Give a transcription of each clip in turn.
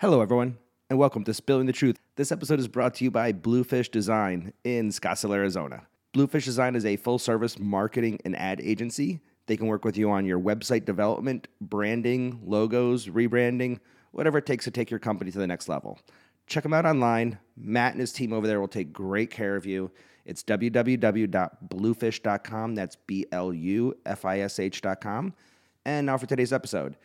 Hello, everyone, and welcome to Spilling the Truth. This episode is brought to you by Bluefish Design in Scottsdale, Arizona. Bluefish Design is a full service marketing and ad agency. They can work with you on your website development, branding, logos, rebranding, whatever it takes to take your company to the next level. Check them out online. Matt and his team over there will take great care of you. It's www.bluefish.com. That's B L U F I S H.com. And now for today's episode.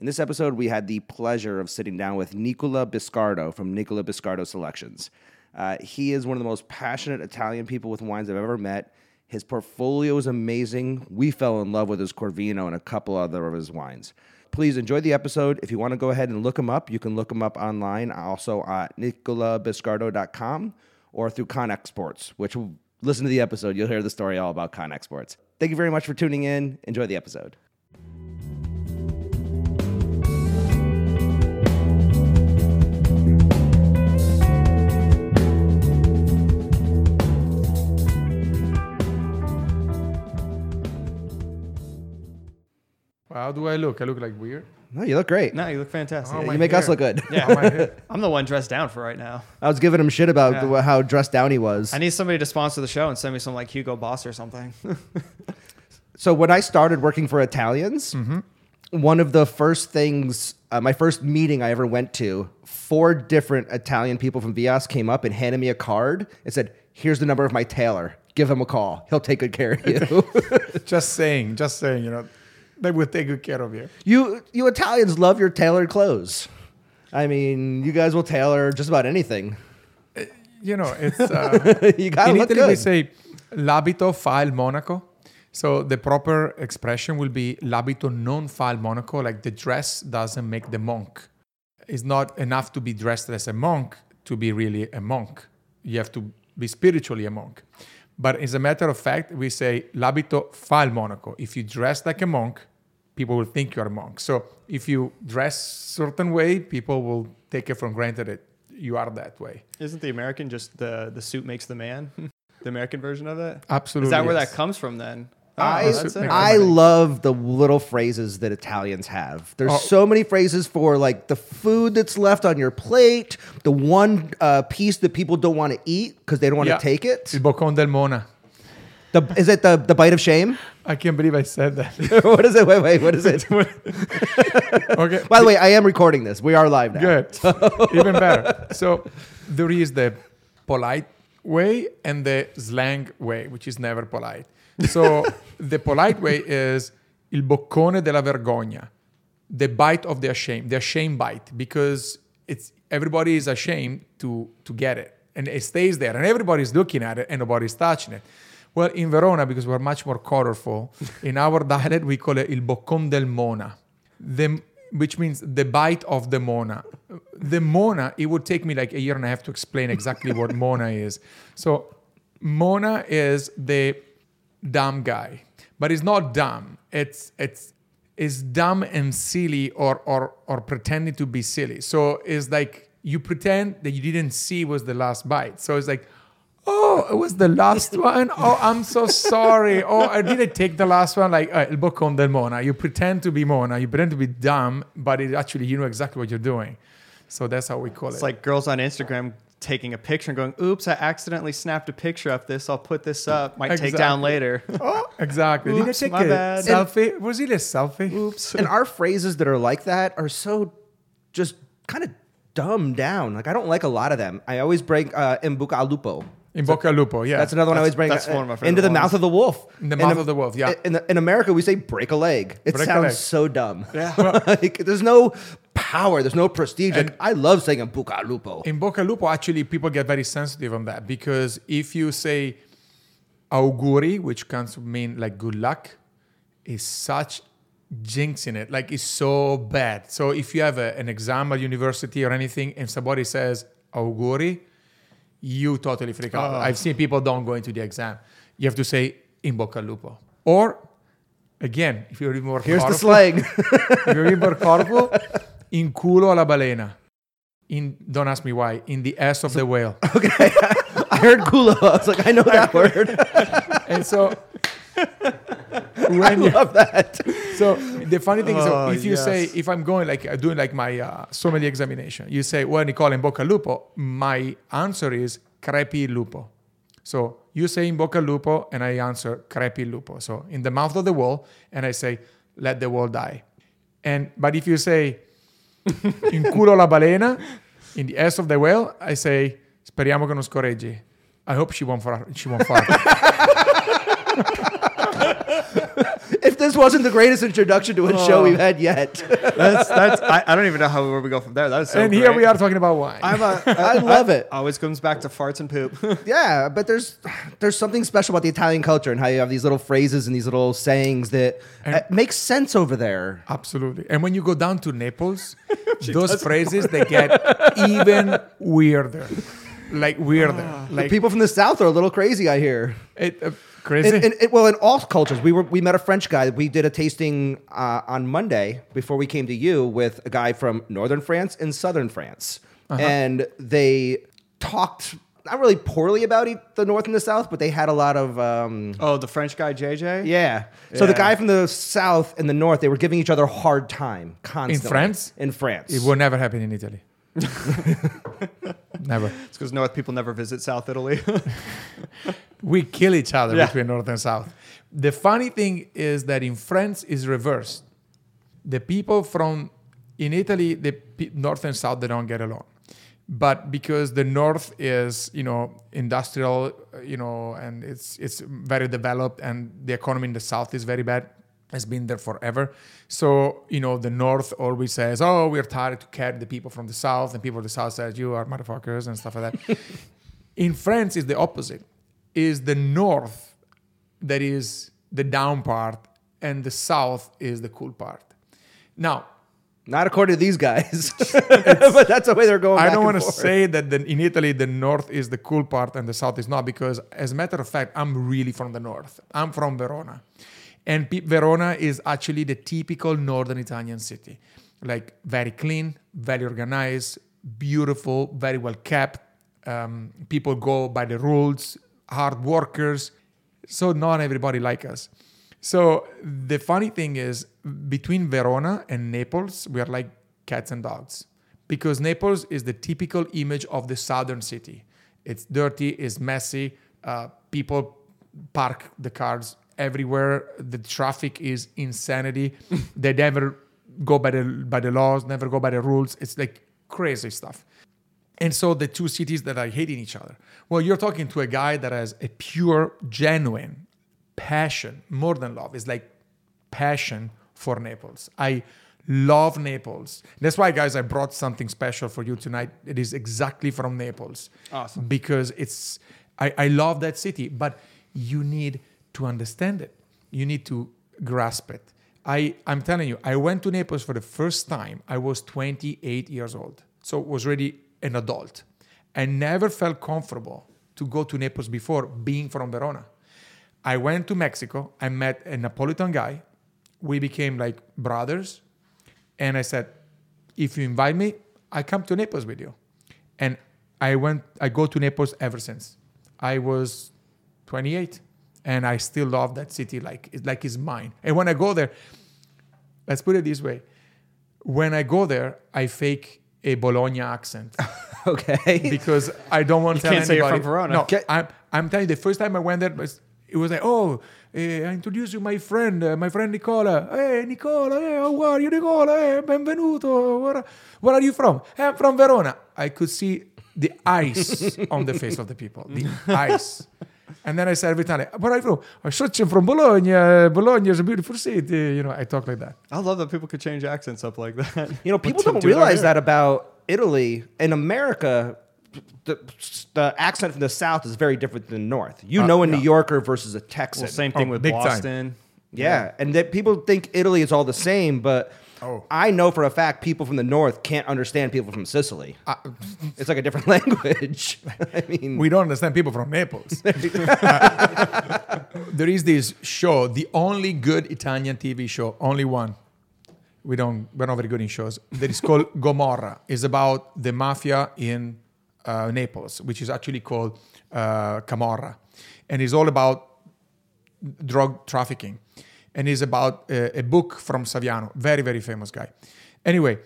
In this episode, we had the pleasure of sitting down with Nicola Biscardo from Nicola Biscardo Selections. Uh, he is one of the most passionate Italian people with wines I've ever met. His portfolio is amazing. We fell in love with his Corvina and a couple other of his wines. Please enjoy the episode. If you want to go ahead and look him up, you can look him up online, also at nicolabiscardo.com or through Con Exports, which listen to the episode. You'll hear the story all about Con Exports. Thank you very much for tuning in. Enjoy the episode. How do I look? I look like weird. No, you look great. No, you look fantastic. Oh, you my make us hair. look good. Yeah. My hair. I'm the one dressed down for right now. I was giving him shit about Yeah. the- how dressed down he was. I need somebody to sponsor the show and send me some like Hugo Boss or something. So when I started working for Italians, one of the first things, uh, my first meeting I ever went to, four different Italian people from Vias came up and handed me a card and said, "Here's the number of my tailor. Give him a call. He'll take good care of you." just saying, just saying, you know, they will take good care of you. you you Italians love your tailored clothes. I mean, you guys will tailor just about anything. You know, it's uh, you gotta in look Italy we good. say l'abito fa il monaco. So the proper expression will be l'abito non fa il monaco, like the dress doesn't make the monk. It's not enough to be dressed as a monk to be really a monk. You have to be spiritually a monk. But as a matter of fact, we say l'abito fa il monaco. If you dress like a monk, people will think you're a monk. So if you dress certain way, people will take it for granted that you are that way. Isn't the American just the the suit makes the man? the American version of it? Absolutely. Is that where yes. that comes from then? I, Oh, that's it. I love the little phrases that Italians have. There's Oh. so many phrases for like the food that's left on your plate, the one uh, piece that people don't want to eat because they don't want to Yeah. take it. Il boccon del Mona. The, is it the, the bite of shame? I can't believe I said that. what is it? Wait, wait, what is it? okay. By the way, I am recording this. We are live now. Good. Even better. So there is the polite way and the slang way, which is never polite. So the polite way is il boccone della vergogna, the bite of the shame, the shame bite, because it's everybody is ashamed to to get it, and it stays there, and everybody's looking at it, and nobody's touching it. Well, in Verona, because we're much more colorful, in our dialect we call it il boccone del mona, the, which means the bite of the mona. The mona, it would take me like a year and a half to explain exactly what mona is. So, mona is the dumb guy, but it's not dumb. It's it's is dumb and silly or or or pretending to be silly. So it's like you pretend that you didn't see was the last bite. So it's like, oh, it was the last one. Oh, I'm so sorry. Oh, I didn't take the last one. Like uh, il boccon del Mona. You pretend to be Mona. You pretend to be dumb, but it actually you know exactly what you're doing. So that's how we call It's it. It's like girls on Instagram taking a picture and going, "Oops, I accidentally snapped a picture of this. I'll put this up. Might take down later." oh, exactly. Did I take my a bad. selfie? Was it a selfie? Oops. And our phrases that are like that are so just kind of dumbed down. Like I don't like a lot of them. I always break uh, in buca al lupo. In Bocca al Lupo, yeah. That's another one I always That's- bring. that's uh, one of my favorite into the ones. mouth of the wolf. In the mouth Am- of the wolf, yeah. In, in America, we say break a leg. It Break sounds leg. so dumb. Yeah. like, there's no power. There's no prestige. Like, I love saying buca al lupo. In Boca Lupo, actually, people get very sensitive on that because if you say auguri, which comes to mean like good luck, is such jinx in it. Like it's so bad. So if you have a, an exam at university or anything and somebody says auguri, you totally freak out. Ah. I've seen people don't go into the exam. You have to say in bocca al lupo. Or again, if you're even more Here's the slang. if you're even more colorful, in culo alla balena. In don't ask me why. In the ass of the whale. okay. I heard culo. I was like, I know that word. And so I when you love that. so the funny thing is, Oh, if you say, if I'm going like uh, doing like my uh, sommelier examination, you say, well, Nicola, in bocca al lupo, my answer is crepi lupo. So you say in bocca al lupo, and I answer crepi lupo. So in the mouth of the wall, and I say, let the wall die. And but if you say in culo la balena, in the ass of the whale, I say, speriamo che non scorreggi. I hope she won't fart. She won't fart. If this wasn't the greatest introduction to a show we've had yet, That's that's. I, I don't even know how where we go from there. That is so. and here we are talking about wine. I'm a, I love it. Always comes back to farts and poop. Yeah, but there's there's something special about the Italian culture and how you have these little phrases and these little sayings that uh, make sense over there. Absolutely. And when you go down to Naples, those phrases they get even weirder. Like weirder. like People from the south are a little crazy, I hear. it, uh, crazy. In, in, in- well, in all cultures, we were we met a French guy. We did a tasting uh, on Monday before we came to you with a guy from northern France and southern France, and they talked not really poorly about e- the north and the south, but they had a lot of um, oh, the French guy JJ. yeah. So the guy from the south and the north, they were giving each other a hard time constantly. In France? In France. it will never happen in Italy. never. It's because North people never visit South Italy. We kill each other Yeah. between north and south. The funny thing is that in France is reversed. The people from in Italy, the north and south, they don't get along. But because the north is, you know, industrial, you know, and it's it's very developed, and the economy in the south is very bad, has been there forever. So you know, the north always says, "Oh, we're tired to carry the people from the south," and people of the south says, "You are motherfuckers" and stuff like that. in France, it's the opposite. Is the north that is the down part, and the south is the cool part. Now, Not according to these guys, but that's the way they're going. I don't want to say that the, in Italy the north is the cool part and the south is not because, as a matter of fact, I'm really from the north. I'm from Verona, and Verona is actually the typical northern Italian city, like very clean, very organized, beautiful, very well kept. Um, people go by the rules, hard workers. So not everybody like us. So the funny thing is, between Verona and Naples, we are like cats and dogs because Naples is the typical image of the southern city. It's dirty, it's messy. Uh, people park the cars everywhere. The traffic is insanity. they never go by the by the laws, never go by the rules. It's like crazy stuff. And so the two cities that are hating each other. Well, you're talking to a guy that has a pure, genuine passion, more than love. It's like passion for Naples. I love Naples. That's why, guys, I brought something special for you tonight. It is exactly from Naples. Awesome. Because it's, I, I love that city, but you need to understand it. You need to grasp it. I, I'm telling you, I went to Naples for the first time. I was 28 years old. So was already an adult. I never felt comfortable to go to Naples before being from Verona. I went to Mexico. I met a Napolitan guy. We became like brothers. And I said, if you invite me, I come to Naples with you. And I went, I go to Naples ever since. I was 28 and I still love that city like it's like it's mine. And when I go there, let's put it this way. When I go there, I fake a Bologna accent Okay. because I don't want to tell can't say you're anybody. from Verona. No, Okay. I'm, I'm telling you, the first time I went there, was- it was like, oh, eh, I introduce you my friend, uh, my friend Nicola. Hey, Nicola, hey, how are you, Nicola? Hey, benvenuto. Where, where are you from? "Hey, I'm from Verona. I could see the ice on the face of the people, the ice. And then I said every time, where are you from? I'm such from Bologna. Bologna is a beautiful city. You know, I talk like that. I love that people could change accents up like that. You know, people don't do realize that about Italy. In America, the, the accent from the South is very different than the North. You Uh, know a yeah. New Yorker versus a Texan. Well, same thing Oh, with big time. Boston. Yeah, and that people think Italy is all the same, but Oh. I know for a fact people from the North can't understand people from Sicily. Uh, It's like a different language. I mean, we don't understand people from Naples. Uh, there is this show, the only good Italian TV show, only one. We don't, we're not very good in shows. That is called Gomorra. It's about the mafia in uh, Naples, which is actually called uh, Camorra, and it's all about drug trafficking. And is about a, a book from Saviano, very very famous guy. Anyway,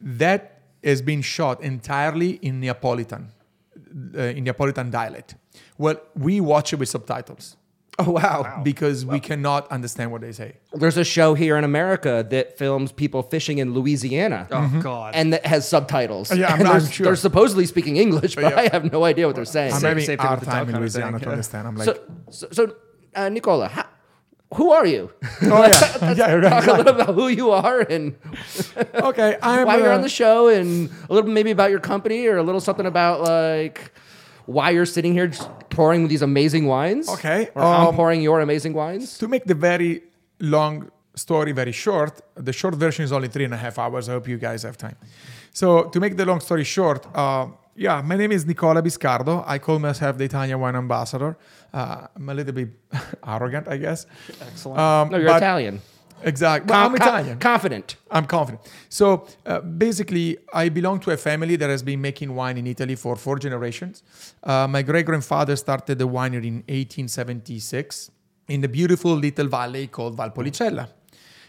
that has been shot entirely in Neapolitan, uh, in Neapolitan dialect. Well, we watch it with subtitles Oh wow. because we cannot understand what they say. There's a show here in America that films people fishing in Louisiana. Oh God. And that has subtitles. Yeah, I'm and not they're, sure. they're supposedly speaking English, but Yeah. I have no idea what they're saying. I'm Same- having a hard time dog in kind of Louisiana thing, to understand. I'm like, So, so, so uh, Nicola, how, who are you? oh yeah, yeah, right, Talk a little about who you are and okay. I'm why you're uh, on the show, and a little maybe about your company, or a little something about like why you're sitting here just pouring these amazing wines. Okay, or I'm um, pouring your amazing wines. To make the very long story very short, the short version is only three and a half hours. I hope you guys have time. So, to make the long story short, uh, yeah, my name is Nicola Biscardo. I call myself the Italian wine ambassador. Uh, I'm a little bit arrogant, I guess. Excellent. Um, No, you're but- Italian. Exactly. Well, I'm com- Italian. confident. I'm confident. So uh, basically, I belong to a family that has been making wine in Italy for four generations. Uh, my great grandfather started the winery in 1876 in the beautiful little valley called Valpolicella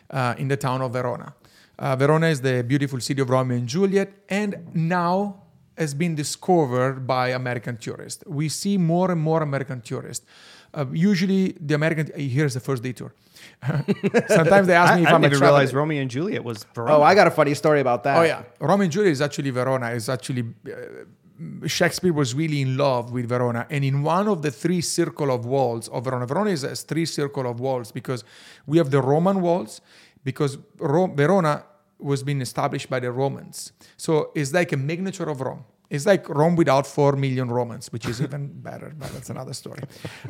uh, in the town of Verona. Uh, Verona is the beautiful city of Romeo and Juliet, and now has been discovered by American tourists. We see more and more American tourists. Uh, usually, the American here's the first detour. Sometimes they ask I, me if I I'm didn't a even travel- realize Romeo and Juliet was Verona. Oh, I got a funny story about that. Oh yeah, Romeo and Juliet is actually Verona. Is actually uh, Shakespeare was really in love with Verona, and in one of the three circle of walls of Verona, Verona is a three circle of walls because we have the Roman walls because Ro- Verona was being established by the Romans, so it's like a miniature of Rome. It's like Rome without four million Romans, which is even better, but that's another story.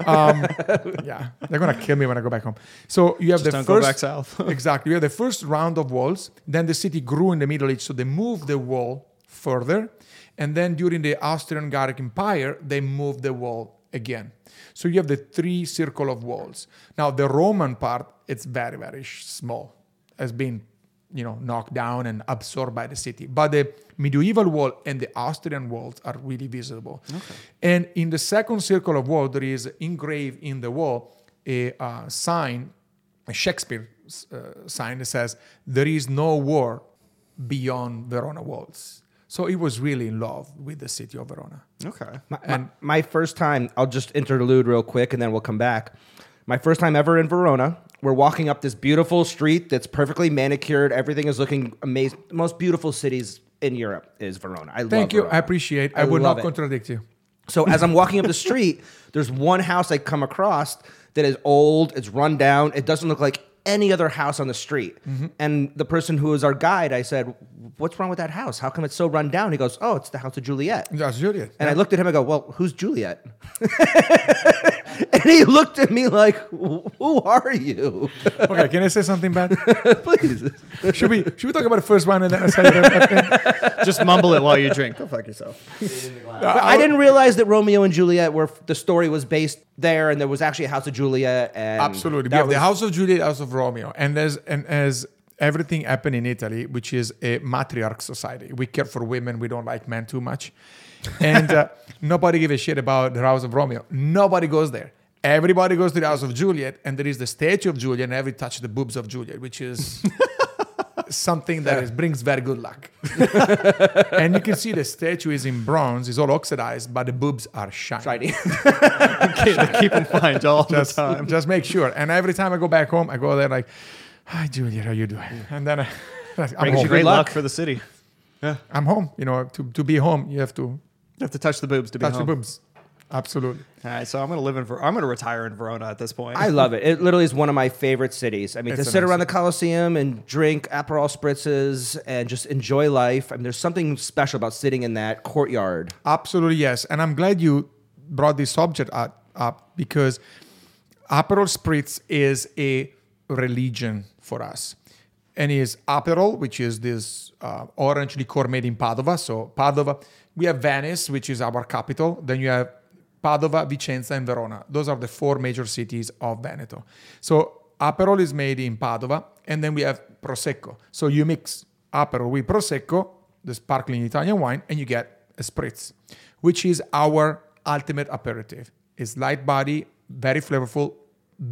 Um, yeah, they're gonna kill me when I go back home. So you have Just the first go back south. exactly. We had the first round of walls. Then the city grew in the Middle Age, so they moved the wall further. And then during the Austrian Gallic Empire, they moved the wall again. So you have the three circle of walls. Now the Roman part, it's very very small, has been you know knocked down and absorbed by the city. But the medieval wall and the Austrian walls are really visible. And in the second circle of wall, there is engraved in the wall a uh, sign a Shakespeare uh, sign that says, There is no war beyond Verona walls. So he was really in love with the city of Verona. okay. My, And- my, my first time, I'll just interlude real quick and then we'll come back. My first time ever in Verona, we're walking up this beautiful street that's perfectly manicured. Everything is looking amazing. Most beautiful cities in Europe is Verona. I Thank you. Verona. I appreciate. I, I would not it. contradict you. So as I'm walking up the street, there's one house I come across that is old, it's run down, it doesn't look like any other house on the street. Mm-hmm. And the person who was our guide, I said, "What's wrong with that house? How come it's so run down?" He goes, "Oh, it's the house of Juliet." That's Juliet. And I looked at him and go, "Well, who's Juliet?" and he looked at me like, "Who are you?" okay, can I say something bad? Please. should we should we talk about the first one and then I say that? Just mumble it while you drink. Go fuck yourself. I didn't realize that Romeo and Juliet were the story was based there, and there was actually a house of Juliet. And Absolutely. We that have the House of Juliet, House of Romeo, and as and as everything happened in Italy, which is a matriarch society. We care for women. We don't like men too much, and uh, nobody give a shit about the House of Romeo. Nobody goes there. Everybody goes to the House of Juliet, and there is the statue of Juliet, and every touch the boobs of Juliet, which is something that is, brings very good luck. and you can see the statue is in bronze, it's all oxidized, but the boobs are shiny. Shiny. they keep them fine all just, the time. just make sure. And every time I go back home, I go there like, "Hi, Julia, how you doing?" And then I, I'm Brings home. you great luck. luck for the city. Yeah. I'm home. You know, to, to be home, you have to You have to touch the boobs to be touch home. the boobs. Absolutely. All right, so I'm gonna live in. Ver- I'm gonna retire in Verona at this point. I love it. It literally is one of my favorite cities. I mean, It's to sit nice around the Colosseum and drink Aperol spritzes and just enjoy life. I mean, there's something special about sitting in that courtyard. Absolutely, yes. And I'm glad you brought this subject up, up because Aperol Spritz is a religion for us. And is Aperol, which is this uh, orange liqueur made in Padova. So Padova, we have Venice, which is our capital. Then you have Padova, Vicenza, and Verona. Those are the four major cities of Veneto. So Aperol is made in Padova, and then we have Prosecco. So you mix Aperol with Prosecco, the sparkling Italian wine, and you get a spritz, which is our ultimate aperitif. It's light body, very flavorful,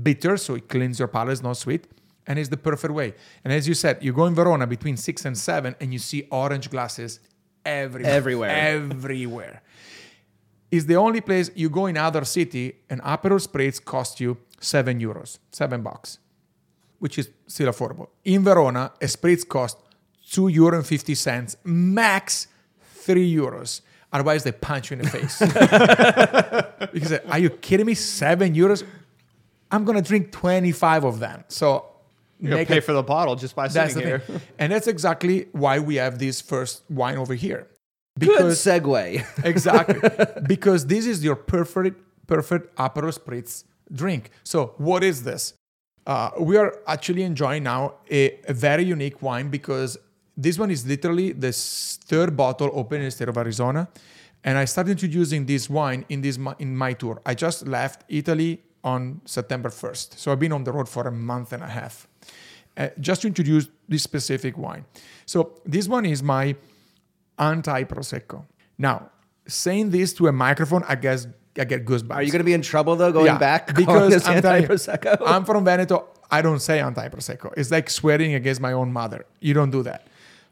bitter, so it cleans your palate, it's not sweet, and it's the perfect way. And as you said, you go in Verona between six and seven, and you see orange glasses everywhere. Everywhere. Everywhere. It's the only place you go in other city, and Aperol Spritz cost you seven euros, seven bucks, which is still affordable. In Verona, a Spritz cost two euro and fifty cents, max three euros. Otherwise, they punch you in the face. because are you kidding me? Seven euros? I'm gonna drink 25 of them. So You pay it- for the bottle just by sitting here. and that's exactly why we have this first wine over here. Good segue. exactly because this is your perfect perfect Aperol Spritz drink. So what is this? Uh, we are actually enjoying now a, a very unique wine because this one is literally the third bottle open in the state of Arizona, and I started introducing this wine in this in my tour. I just left Italy on September 1st, so I've been on the road for a month and a half, uh, just to introduce this specific wine. So this one is my anti prosecco. Now, saying this to a microphone, I guess I get goosebumps. Are you going to be in trouble though going Yeah, back because I'm anti-prosecco? I'm from Veneto. I don't say anti prosecco. It's like swearing against my own mother. You don't do that.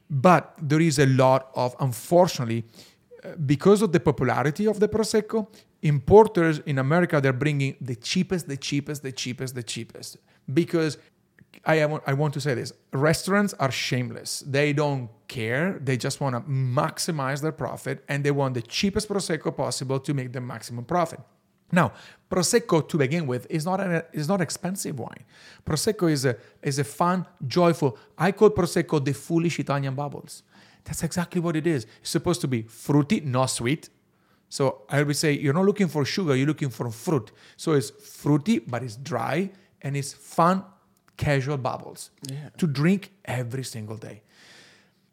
But there is a lot of, unfortunately, uh, because of the popularity of the prosecco, importers in America they're bringing the cheapest, the cheapest, the cheapest, the cheapest. Because I am, I want to say this: restaurants are shameless. They don't care. They just want to maximize their profit, and they want the cheapest prosecco possible to make the maximum profit. Now, prosecco to begin with is not an, is not expensive wine. Prosecco is a is a fun, joyful. I call prosecco the foolish Italian bubbles. That's exactly what it is. It's supposed to be fruity, not sweet. So I always say you're not looking for sugar, you're looking for fruit. So it's fruity, but it's dry and it's fun, casual bubbles to drink every single day.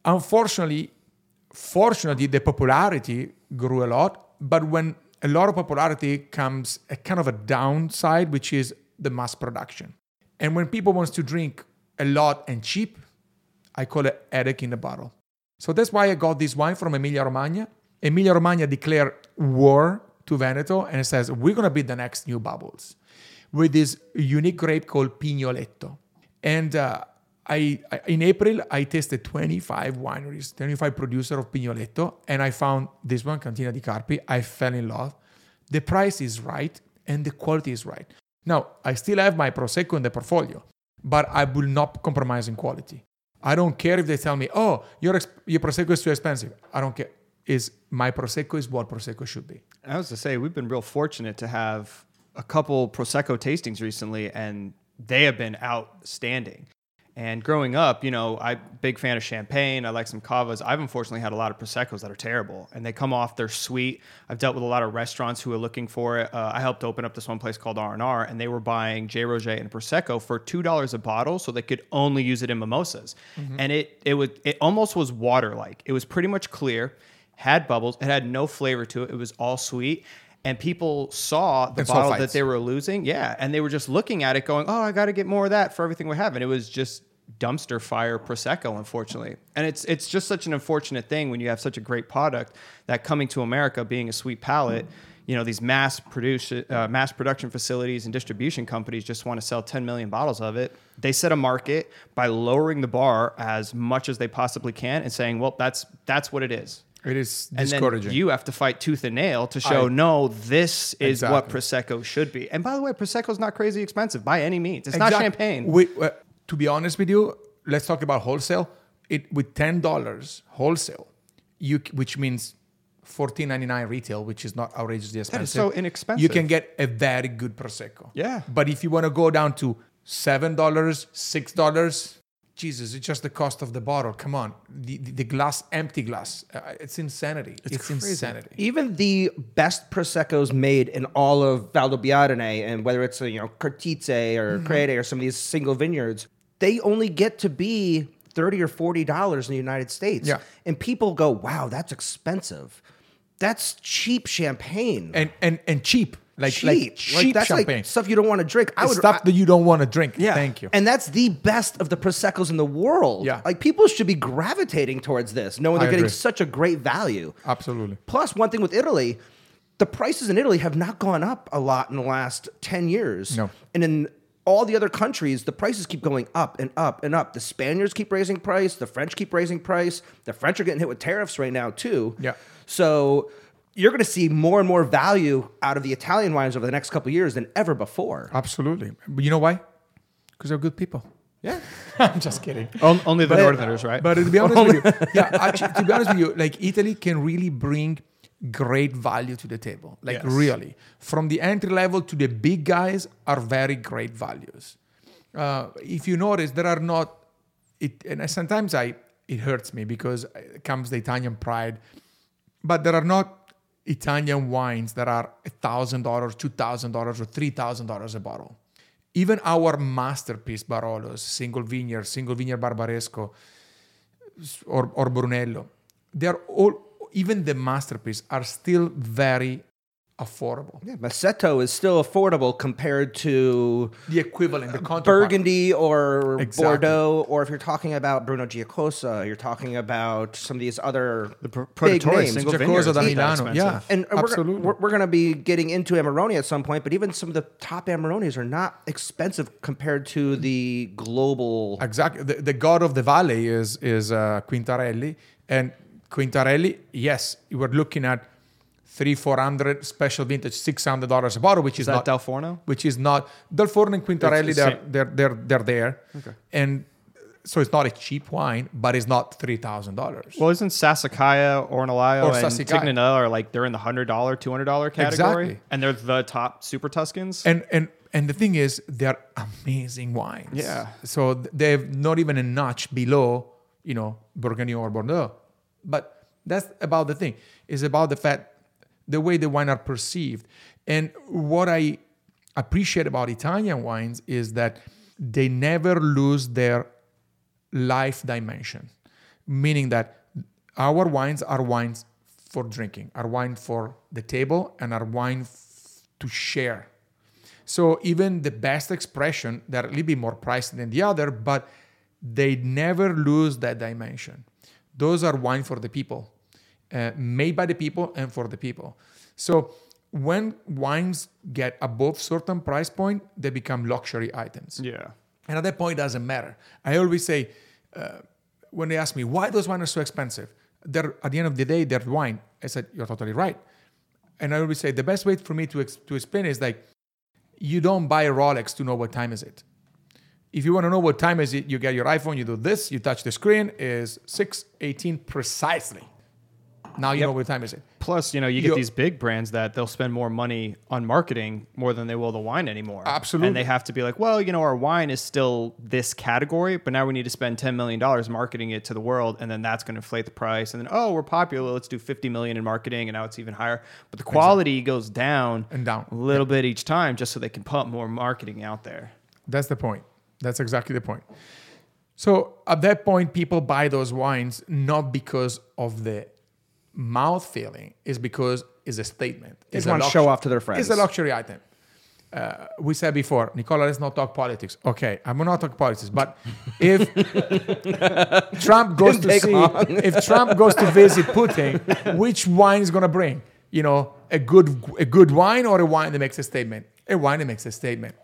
Unfortunately, fortunately, the popularity grew a lot, but when a lot of popularity comes a kind of a downside, which is the mass production. And when people wants to drink a lot and cheap, I call it headache in a bottle. So that's why I got this wine from Emilia Romagna. Emilia Romagna declared war to Veneto and it says, we're going to be the next new bubbles with this unique grape called Pignoletto. And uh, I, I, in April, I tested 25 wineries, 25 producer of Pignoletto, and I found this one, Cantina di Carpi. I fell in love. The price is right and the quality is right. Now, I still have my Prosecco in the portfolio, but I will not compromise in quality. I don't care if they tell me, oh, your, your Prosecco is too expensive. I don't care. Is my Prosecco is what Prosecco should be. I was to say we've been real fortunate to have a couple prosecco tastings recently, and they have been outstanding. And growing up, you know, I big fan of champagne. I like some cavas. I've unfortunately had a lot of proseccos that are terrible, and they come off. They're sweet. I've dealt with a lot of restaurants who are looking for it. Uh, I helped open up this one place called R and R, and they were buying J Roget and prosecco for two dollars a bottle, so they could only use it in mimosas. And it it was it almost was water like. It was pretty much clear, had bubbles. It had no flavor to it. It was all sweet. And people saw the And bottle that they were losing, yeah, and they were just looking at it, going, "Oh, I got to get more of that for everything we have." And it was just dumpster fire prosecco, unfortunately. And it's it's just such an unfortunate thing when you have such a great product that coming to America, being a sweet palate, you know, these mass produce uh, mass production facilities and distribution companies just want to sell 10 million bottles of it. They set a market by lowering the bar as much as they possibly can and saying, "Well, that's that's what it is." It is And discouraging. then you have to fight tooth and nail to show I- no, this is what Exactly. prosecco should be. And by the way, prosecco is not crazy expensive by any means. It's not champagne. We, uh, to be honest with you, let's talk about wholesale. It with ten dollars wholesale, you which means fourteen ninety nine retail, which is not outrageously expensive. is so inexpensive. You can get a very good prosecco. Yeah. But if you want to go down to seven dollars, six dollars, Jesus, it's just the cost of the bottle. Come on, the the, the glass, empty glass, uh, it's insanity. It's, insanity. Even the best proseccos made in all of Valdobbiadene, and whether it's uh, you know Cartizze or Mm-hmm. Crede or some of these single vineyards, they only get to be thirty or forty dollars in the United States. Yeah. and people go, "Wow, that's expensive. That's cheap champagne." And and and cheap, like cheap, like cheap that's champagne. like stuff you don't want to drink. I It's would stuff that you don't want to drink. Yeah. Thank you. and that's the best of the proseccos in the world. Yeah. like people should be gravitating towards this, knowing they're I getting agree. such a great value. Absolutely. Plus, one thing with Italy, the prices in Italy have not gone up a lot in the last 10 years. No. And in all the other countries, the prices keep going up and up and up. The Spaniards keep raising price, the French keep raising price. The French are getting hit with tariffs right now too. Yeah. So you're going to see more and more value out of the Italian wines over the next couple of years than ever before. Absolutely. But you know why? Because they're good people. Yeah. I'm just kidding. On- Only the But- Northerners, right? But to be honest with you, yeah, actually, to be honest with you, like Italy can really bring great value to the table. Like Yes. really, from the entry level to the big guys are very great values. Uh, if you notice, there are not. It and sometimes I it hurts me because it comes the Italian pride, but there are not Italian wines that are thousand dollars, two thousand dollars, or three thousand dollars a bottle. Even our masterpiece Barolos, single vineyard, single vineyard Barbaresco, or, or Brunello, they are all, even the masterpiece, are still very affordable. Yeah, Masseto is still affordable compared to The equivalent, the counterpart. Burgundy or Exactly. Bordeaux, or if you're talking about Bruno Giacosa, you're talking about some of these other the Pr- big Predatore names. single Giacosa vineyards da Milano, yeah. And and we're, Absolutely. we're, we're going to be getting into Amarone at some point, but even some of the top Amarones are not expensive compared to the global. Exactly. The, the god of the valley is is uh, Quintarelli, and Quintarelli. Yes, you were looking at three, four hundred special vintage, six hundred dollars a bottle, which is, Is that not Dal Forno? which is not Dal Forno and Quintarelli. It's They're, they're they're they're there, Okay. and so it's not a cheap wine, but it's not three thousand dollars. Well, isn't Sassicaia, Ornellaia, Or and. Tignanello are like they're in the hundred dollar, two hundred dollar category, Exactly. and they're the top Super Tuscans. and and and the thing is, they're amazing wines. Yeah. So they're not even a notch below, you know, Burgundy or Bordeaux. But that's about the thing. It's about the fact, the way the wine are perceived, and what I appreciate about Italian wines is that they never lose their life dimension, meaning that our wines are wines for drinking, are wine for the table, and are wine f- to share. So even the best expression, they're a little bit more priced than the other, but they never lose that dimension. Those are wine for the people, uh, made by the people and for the people. So when wines get above certain price point, they become luxury items. yeah, And at that point, it doesn't matter. I always say, uh, when they ask me why those wines are so expensive, they're at the end of the day, they're wine. I said, you're totally right. And I always say the best way for me to ex- to explain is like, you don't buy a Rolex to know what time is it. If you want to know what time is it, you get your iPhone, you do this, you touch the screen, is 6:18 precisely. Now you know what time is it. Plus, you know, you get You- these big brands that they'll spend more money on marketing more than they will the wine anymore. Absolutely. And they have to be like, well, you know, our wine is still this category, but now we need to spend $10 million marketing it to the world. And then that's going to inflate the price. And then, oh, we're popular. Let's do 50 million in marketing. And now it's even higher. But the quality goes down And down. a little bit each time just so they can pump more marketing out there. That's the point. That's exactly the point. So at that point, people buy those wines not because of the mouth feeling, is because it's a statement. They It's a want to show off to their friends. It's a luxury item. Uh, we said before, Nicola, let's not talk politics. Okay, I'm not talk politics, but if Trump goes to see, if Trump goes to visit Putin, which wine is gonna bring? You know, a good a good wine or a wine that makes a statement? A wine that makes a statement.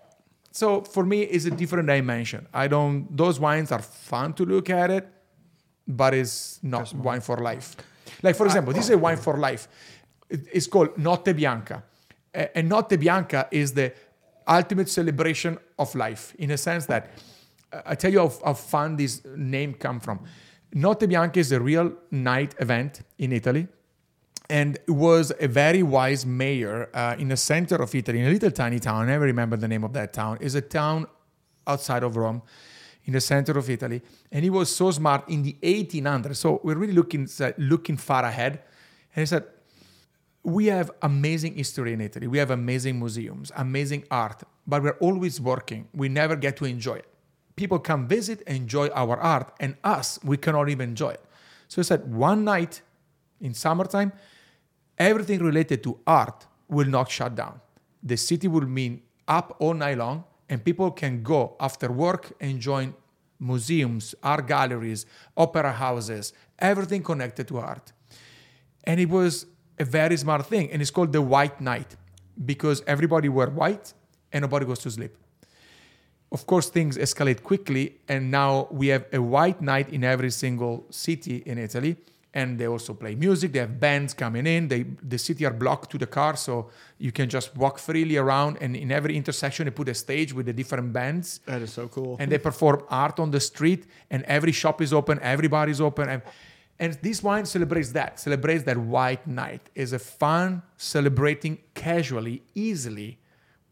So for me, it's a different dimension. I don't. Those wines are fun to look at it, but it's not wine for life. Like for example, this is a wine for life. It- It's called Notte Bianca, and Notte Bianca is the ultimate celebration of life in a sense that uh, I tell you how, how fun this name come from. Notte Bianca is a real night event in Italy and it was a very wise mayor uh, in the center of Italy, in a little tiny town. I never remember the name of that town. It's a town outside of Rome, in the center of Italy, and he was so smart in the 1800s. So we're really looking looking far ahead, and he said, "We have amazing history in Italy. We have amazing museums, amazing art, but we're always working. We never get to enjoy it. People come visit, and enjoy our art, and us, we cannot even enjoy it." So he said, one night in summertime, everything related to art will not shut down. The city will be up all night long, and people can go after work and join museums, art galleries, opera houses, everything connected to art. And it was a very smart thing, and it's called the White Night because everybody wear white and nobody goes to sleep. Of course, things escalate quickly, and now we have a white night in every single city in Italy. And they also play music. They have bands coming in. They the city are blocked to the car, so you can just walk freely around. And in every intersection, they put a stage with the different bands That is so cool. and they perform art on the street and every shop is open everybody's open and, and this wine celebrates that celebrates that white night is a fun celebrating casually easily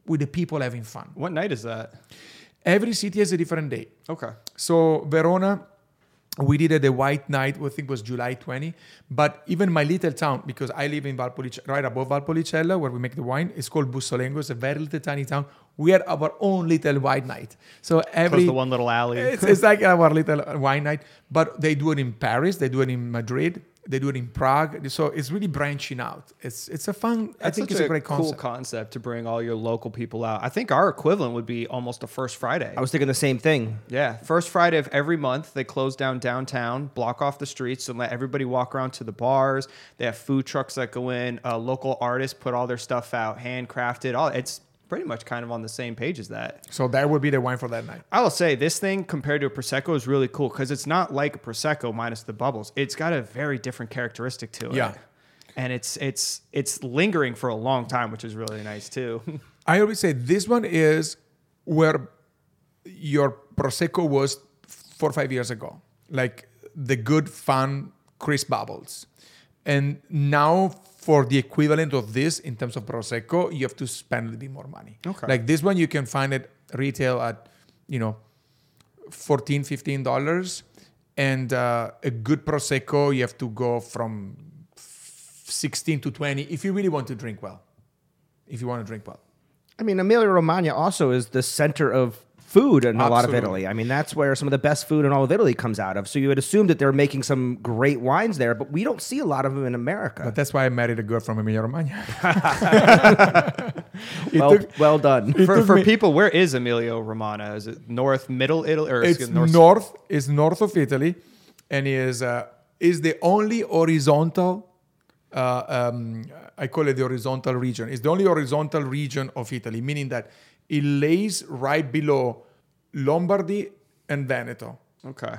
with the people having fun what night is that? every city has a different day Okay. so verona we did it the white night i think it was july 20 but even my little town because i live in valpolicella right above valpolicella where we make the wine it's called bussolengo it's a very little tiny town. We had our own little white night. So every the one little alley. it's, it's like our little wine night, but they do it in Paris, they do it in Madrid, they do it in Prague. So it's really branching out. It's it's a fun. I think it's a great cool concept. concept to bring all your local people out. I think our equivalent would be almost a first Friday. I was thinking the same thing. Yeah, first Friday of every month, they close down downtown, block off the streets, and let everybody walk around to the bars. They have food trucks that go in. Uh, local artists put all their stuff out, handcrafted. All it's pretty much kind of on the same page as that. so that would be the wine for that night. I will say this thing compared to a prosecco is really cool because it's not like a prosecco minus the bubbles. It's got a very different characteristic to it. Yeah. and it's it's it's lingering for a long time, which is really nice too. I always say this one is where your prosecco was four or five years ago, like the good, fun, crisp bubbles, and now for the equivalent of this in terms of prosecco, you have to spend a little bit more money. Okay. Like this one, you can find it retail at, you know, 14 15 dollars and uh, a good prosecco you have to go from 16 to 20 if you really want to drink well if you want to drink well I mean, Emilia Romagna also is the center of food in a lot of Italy. I mean, that's where some of the best food in all of Italy comes out of. So you would assume that they're making some great wines there, but we don't see a lot of them in America. But that's why I married a girl from Emilia Romagna. Well, took- well done. for for me- people, where is Emilia Romagna? Is it north, middle Italy, or it's excuse- north? north. It's north of Italy, and is uh, is the only horizontal. Uh, um, I call it the horizontal region. It's the only horizontal region of Italy, meaning that it lays right below Lombardy and Veneto, Okay,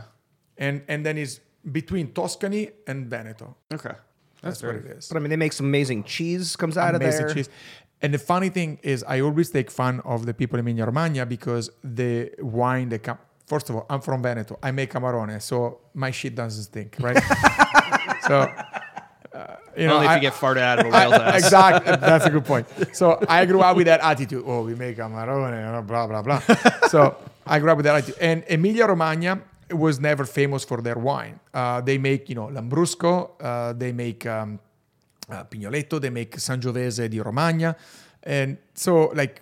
and and then it's between Tuscany and Veneto. okay, That's what it is. But I mean, they make some amazing cheese comes out of amazing there. cheese. And the funny thing is, I always take fun of the people in Emilia Romagna because the wine they come. First of all, I'm from Veneto. I make Amarone, so my shit doesn't stink, right? so, uh, you know, Only if I- you get farted out of a whale's ass. exactly. That's a good point. So I grew up with that attitude. Oh, we make Amarone, blah blah blah. so I grew up with that attitude. And Emilia Romagna was never famous for their wine. Uh, they make, you know, Lambrusco. Uh, they make um, uh, Pignoletto. They make Sangiovese di Romagna, and so like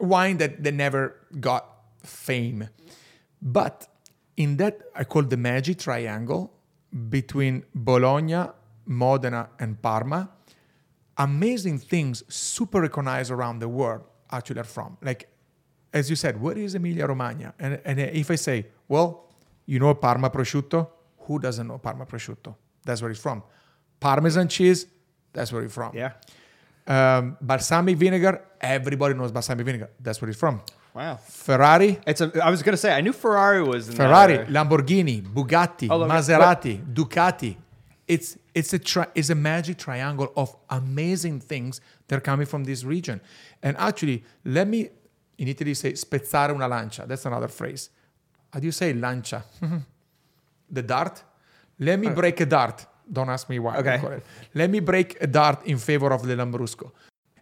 wine that they never got fame. But in that, I call the magic triangle between Bologna, Modena, and Parma. Amazing things, super recognized around the world, actually are from. Like, as you said, what is Emilia Romagna? And, and if I say, well, you know Parma prosciutto? Who doesn't know Parma prosciutto? That's where it's from. Parmesan cheese, that's where it's from. Yeah. Um, balsamic vinegar, everybody knows balsamic vinegar. That's where it's from. Wow. Ferrari, It's a. I was gonna say I knew Ferrari was in Ferrari. Lamborghini, Bugatti, Oh, Maserati, Ducati. It's it's a tri- it's a magic triangle of amazing things that are coming from this region. And actually, let me in Italy say spezzare una lancia. That's another phrase. How do you say lancia? the dart. Let me break a dart. Don't ask me why. Okay. Let me break a dart in favor of the Lambrusco.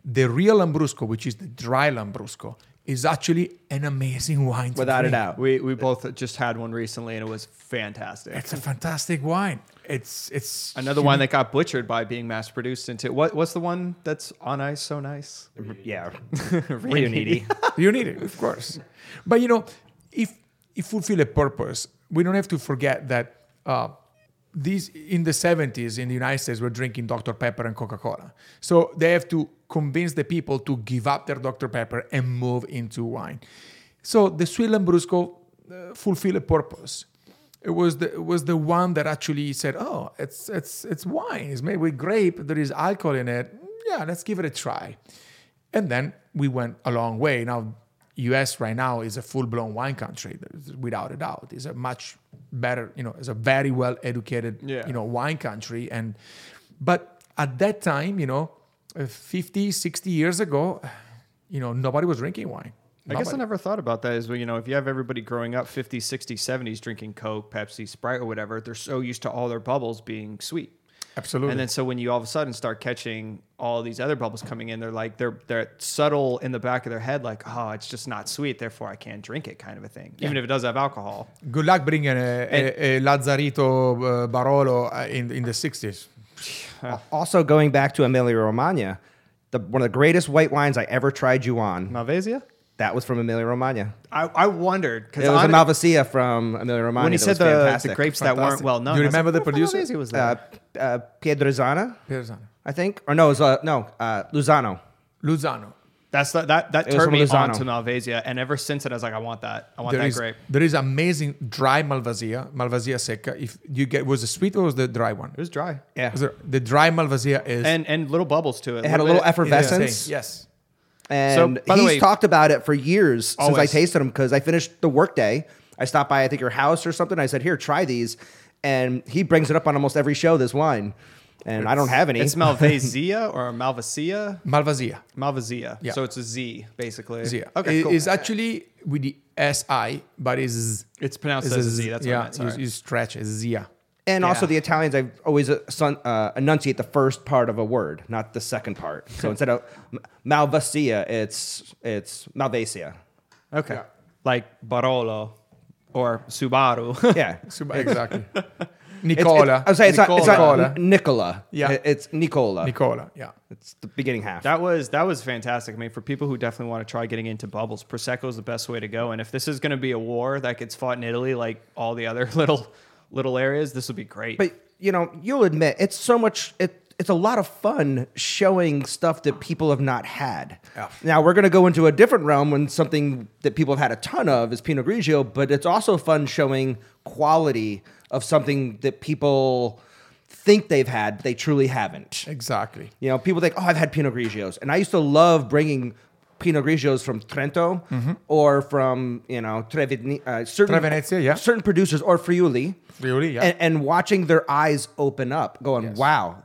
The real Lambrusco, which is the dry Lambrusco, is actually an amazing wine. to Without a doubt. We we both just had one recently and it was fantastic. It's a fantastic wine. It's it's Another wine that got butchered by being mass produced into what? What's the one that's on ice so nice? Yeah. Riunite. you need it, of course. But you know, if if fulfill a purpose, we don't have to forget that uh, these in the 70s in the United States we're drinking Dr. Pepper and Coca-Cola. So they have to convince the people to give up their Dr. Pepper and move into wine. So the Sweet Lambrusco uh, fulfill a purpose. it was the it was the one that actually said, "Oh, it's it's it's wine. It's made with grape. There is alcohol in it. Yeah, let's give it a try." And then we went a long way. Now, U.S. right now is a full-blown wine country, without a doubt. It's a much better, you know, it's a very well-educated, Yeah. you know, wine country. And but at that time, you know, 50, 60 years ago, you know, nobody was drinking wine. I guess I never thought about that. Is well, you know, if you have everybody growing up 50s, 60s, 70s drinking Coke, Pepsi, Sprite, or whatever, they're so used to all their bubbles being sweet. Absolutely. And then so when you all of a sudden start catching all these other bubbles coming in, they're like they're they're subtle in the back of their head, like oh, it's just not sweet, therefore I can't drink it, kind of a thing. Even if it does have alcohol. Good luck bringing a, a, a Lazzarito uh, Barolo uh, in in the 60s. Also, going back to Emilia Romagna, the, one of the greatest white wines I ever tried you on. Malvasia. That was from Emilia Romagna. I, I wondered because It was a Malvasia from Emilia Romagna. when he said the, the grapes that weren't well known. Do you remember like, the "What producer? Malvasia was uh, that? uh, Piedrazzana, Pierzano. I think, or no, it was uh, no uh, Luzano. Luzano. That's the, that that turned me Lozano. on to Malvasia, and ever since then I was like, I want that. I want There that is, grape. there is amazing dry Malvasia, Malvasia Seca. If you get was it sweet or was the dry one? It was dry, Yeah, Was it- the dry Malvasia is and and little bubbles to it. it had a little bit- effervescence. Yes. And So, by the he's way- talked about it for years since I tasted them because I finished the workday. I stopped by, I think, your house or something. I said, "Here, try these," and he brings it up on almost every show. This wine, and I don't have any. It's Malvasia or Malvasia. Malvasia. Malvasia. Yeah. So it's a Z basically. Zia. Okay, It- cool. It's actually with the SI, but it's It's pronounced it's as a a Z. That's what yeah, I meant. Sorry. You, you stretch it's Zia. and also the Italians, I always uh, uh, enunciate the first part of a word, not the second part. So instead of Malvasia, it's it's Malvasia. okay. Like Barolo or Subaru. Yeah, Suba- Exactly. It's- Nicola. it's- I would say it's not, it's not Nicola. Nicola. Yeah. It- it's Nicola. Nicola. Yeah. It's the beginning half. That was that was fantastic. I mean, for people who definitely want to try getting into bubbles, prosecco is the best way to go. And if this is going to be a war that gets fought in Italy, like all the other little little areas, this would be great. But you know, you'll admit it's so much. It it's a lot of fun showing stuff that people have not had. Yeah. Now we're going to go into a different realm when something that people have had a ton of is Pinot Grigio, but it's also fun showing quality of something that people think they've had, but they truly haven't. Exactly. You know, people think, "Oh, I've had Pinot Grigios," and I used to love bringing Pinot Grigios from Trento or from you know Trevini, uh, certain Trevenezia, yeah. certain producers or Friuli, Friuli, yeah. and, and watching their eyes open up, going, Yes. "Wow,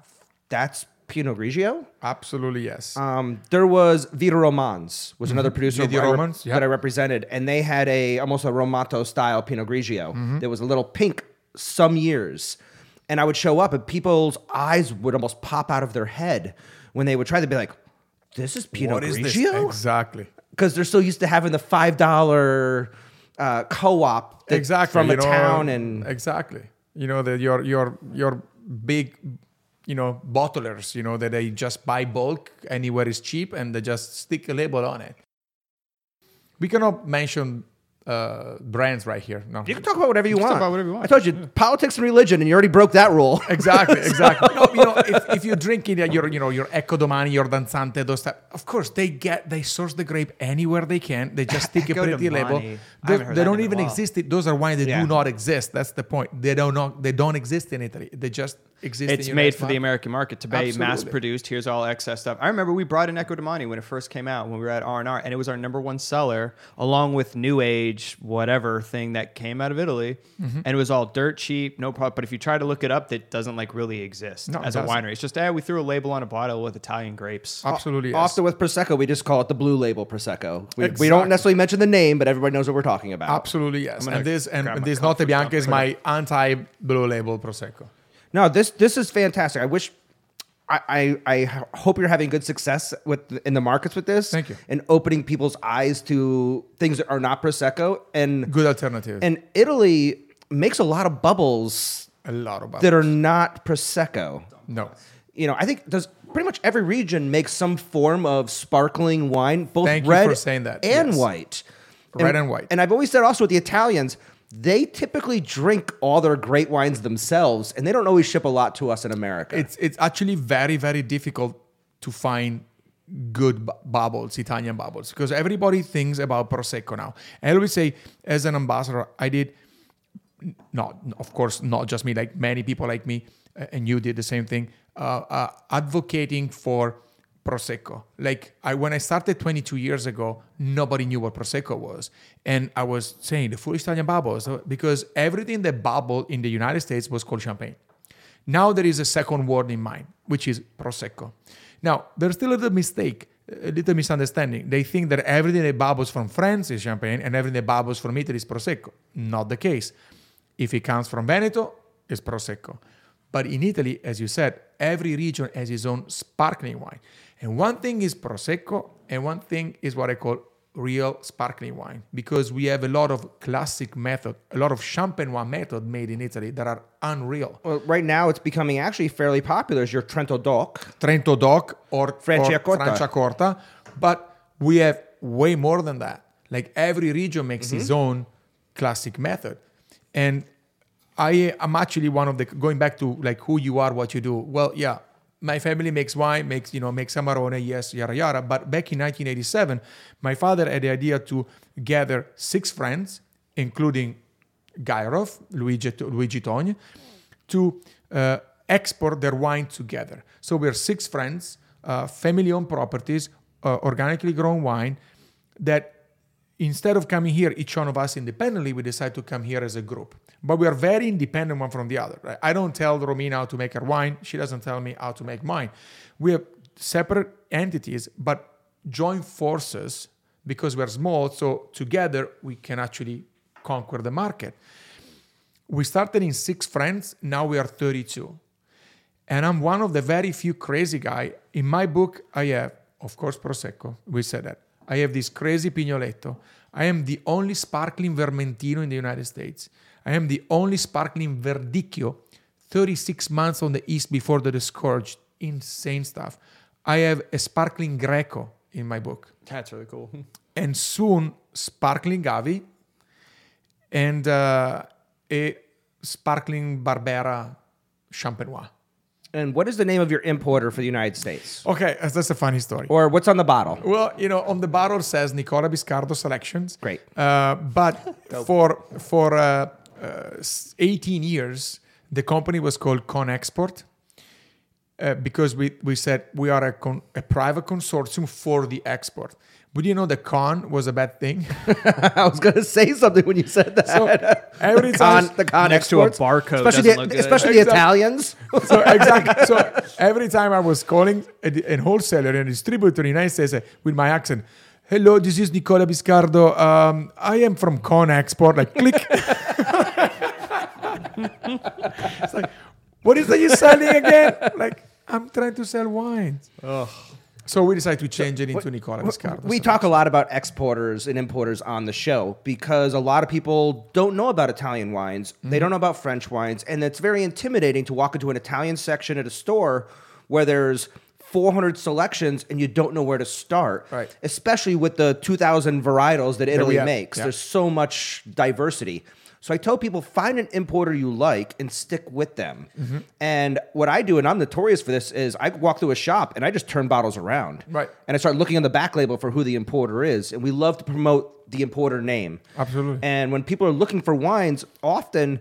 that's Pinot Grigio." Absolutely yes. Um, there was Vie di Romans, was another producer I rep- Romans, yeah. that I represented, and they had a almost a Ramato style Pinot Grigio. Mm-hmm. That was a little pink some years, and I would show up, and people's eyes would almost pop out of their head when they would try to be like, "This is Pinot what is this? Grigio," Exactly. because they're so used to having the five dollar uh, co-op exactly from you a know, town and exactly you know that your your your big you know bottlers you know that they just buy bulk anywhere is cheap and they just stick a label on it we cannot mention uh, brands right here no you can talk about whatever you can want. talk about whatever you want. I told you politics and religion, and you already broke that rule. Exactly, exactly. No, you know, if, if you're drinking uh, your, you know, your Ecco Domani, your Danzante, those type, of course they get, they source the grape anywhere they can. They just stick a pretty label. They, they don't even while. exist. Those are wines that Yeah. do not exist. That's the point. They don't know, they don't exist in Italy. They just exist. it's in made United for the American market to be mass produced. Here's all excess stuff. I remember we brought in Ecco Domani when it first came out when we were at R and R, and it was our number one seller, along with New Age whatever thing that came out of Italy, Mm-hmm. and it was all dirt cheap, no problem. But if you try to look it up, that doesn't like really exist No, as a doesn't. winery. It's just eh, we threw a label on a bottle with Italian grapes. Absolutely. Yes. Often with prosecco, we just call it the blue label prosecco. We, we don't necessarily mention the name, but everybody knows what we're talking about. Absolutely yes. And this and grab this cup Notte Bianca is my anti blue label prosecco. No, this this is fantastic. I wish. I, I, I hope you're having good success with in the markets with this. Thank you. And opening people's eyes to things that are not prosecco. And Good alternative. and Italy makes a lot of bubbles a lot of that are not prosecco. no. You know, I think does pretty much every region makes some form of sparkling wine, both Thank you red for saying that. and Yes. white. Red and white. And I've always said also with the Italians, they typically drink all their great wines themselves, and they don't always ship a lot to us in America. It's it's actually very very difficult to find good bu- bubbles, Italian bubbles, because everybody thinks about prosecco now. I always say, as an ambassador, I did not of course not just me, like many people like me, and you did the same thing, uh, uh, advocating for prosecco. Like I, when I started 22 years ago, nobody knew what prosecco was, and I was saying the foolish Italian bubbles uh, because everything that bubbled in the United States was called champagne. Now there is a second word in mind, which is prosecco. Now there's still a little mistake, a little misunderstanding. They think that everything that bubbles from France is champagne and everything that bubbles from Italy is prosecco. Not the case. If it comes from Veneto, it's prosecco. But in Italy, as you said, every region has its own sparkling wine. And one thing is prosecco, and one thing is what I call real sparkling wine because we have a lot of classic method, a lot of champagne wine method made in Italy that are unreal. Well, right now it's becoming actually fairly popular. Is your Trento Doc? Trento Doc or Franciacorta. or Franciacorta, but we have way more than that. Like every region makes Mm-hmm. its own classic method, and I am actually one of the going back to like who you are, what you do. Well, yeah, my family makes wine, makes you know makes Amarone, yes, yada yada. But back in 1987, my father had the idea to gather six friends, including Gaierhof, Luigi, Luigi Togne, to uh, export their wine together. So we're six friends, uh, family-owned properties, uh, organically grown wine that instead of coming here, each one of us independently, we decide to come here as a group. But we are very independent one from the other. Right? I don't tell Romina how to make her wine. She doesn't tell me how to make mine. We are separate entities, but join forces because we're small. So together we can actually conquer the market. We started in six friends. Now we are 32. And I'm one of the very few crazy guy. In my book, I have, of course, Prosecco. We said that. I have this crazy Pignoletto. I am the only sparkling Vermentino in the United States. I am the only sparkling Verdicchio, 36 months on the east before the discouraged. Insane stuff. I have a sparkling Greco in my book. That's really cool. And soon, sparkling Gavi and uh, a sparkling Barbera Champenois. And what is the name of your importer for the United States? Okay, that's a funny story. Or what's on the bottle? Well, you know, on the bottle says Nicola Biscardo Selections. Great. Uh, but for for uh, 18 years, the company was called Conexport uh, because we, we said we are a, con- a private consortium for the export. But you know, the con was a bad thing. I was going to say something when you said that. So every the con, time, the con Next to a barcode especially the, look good. especially the Exactly. Italians. so exactly. So every time I was calling a, a wholesaler and a distributor in the United States uh, with my accent, hello, this is Nicola Biscardo. Um, I am from Con Export. Like, click. it's like, what is that you selling again? Like, I'm trying to sell wines. So we decided to change it into Nicola Biscardo. We So- talk a lot about exporters and importers on the show because a lot of people don't know about Italian wines. Mm-hmm. They don't know about French wines. And it's very intimidating to walk into an Italian section at a store where there's 400 selections and you don't know where to start. Right. Especially with the 2,000 varietals that Italy makes. yeah. There's so much diversity. So I tell people find an importer you like and stick with them. Mm-hmm. And what I do, and I'm notorious for this, is I walk through a shop and I just turn bottles around. Right. And I start looking on the back label for who the importer is. And we love to promote the importer name. Absolutely. And when people are looking for wines, often,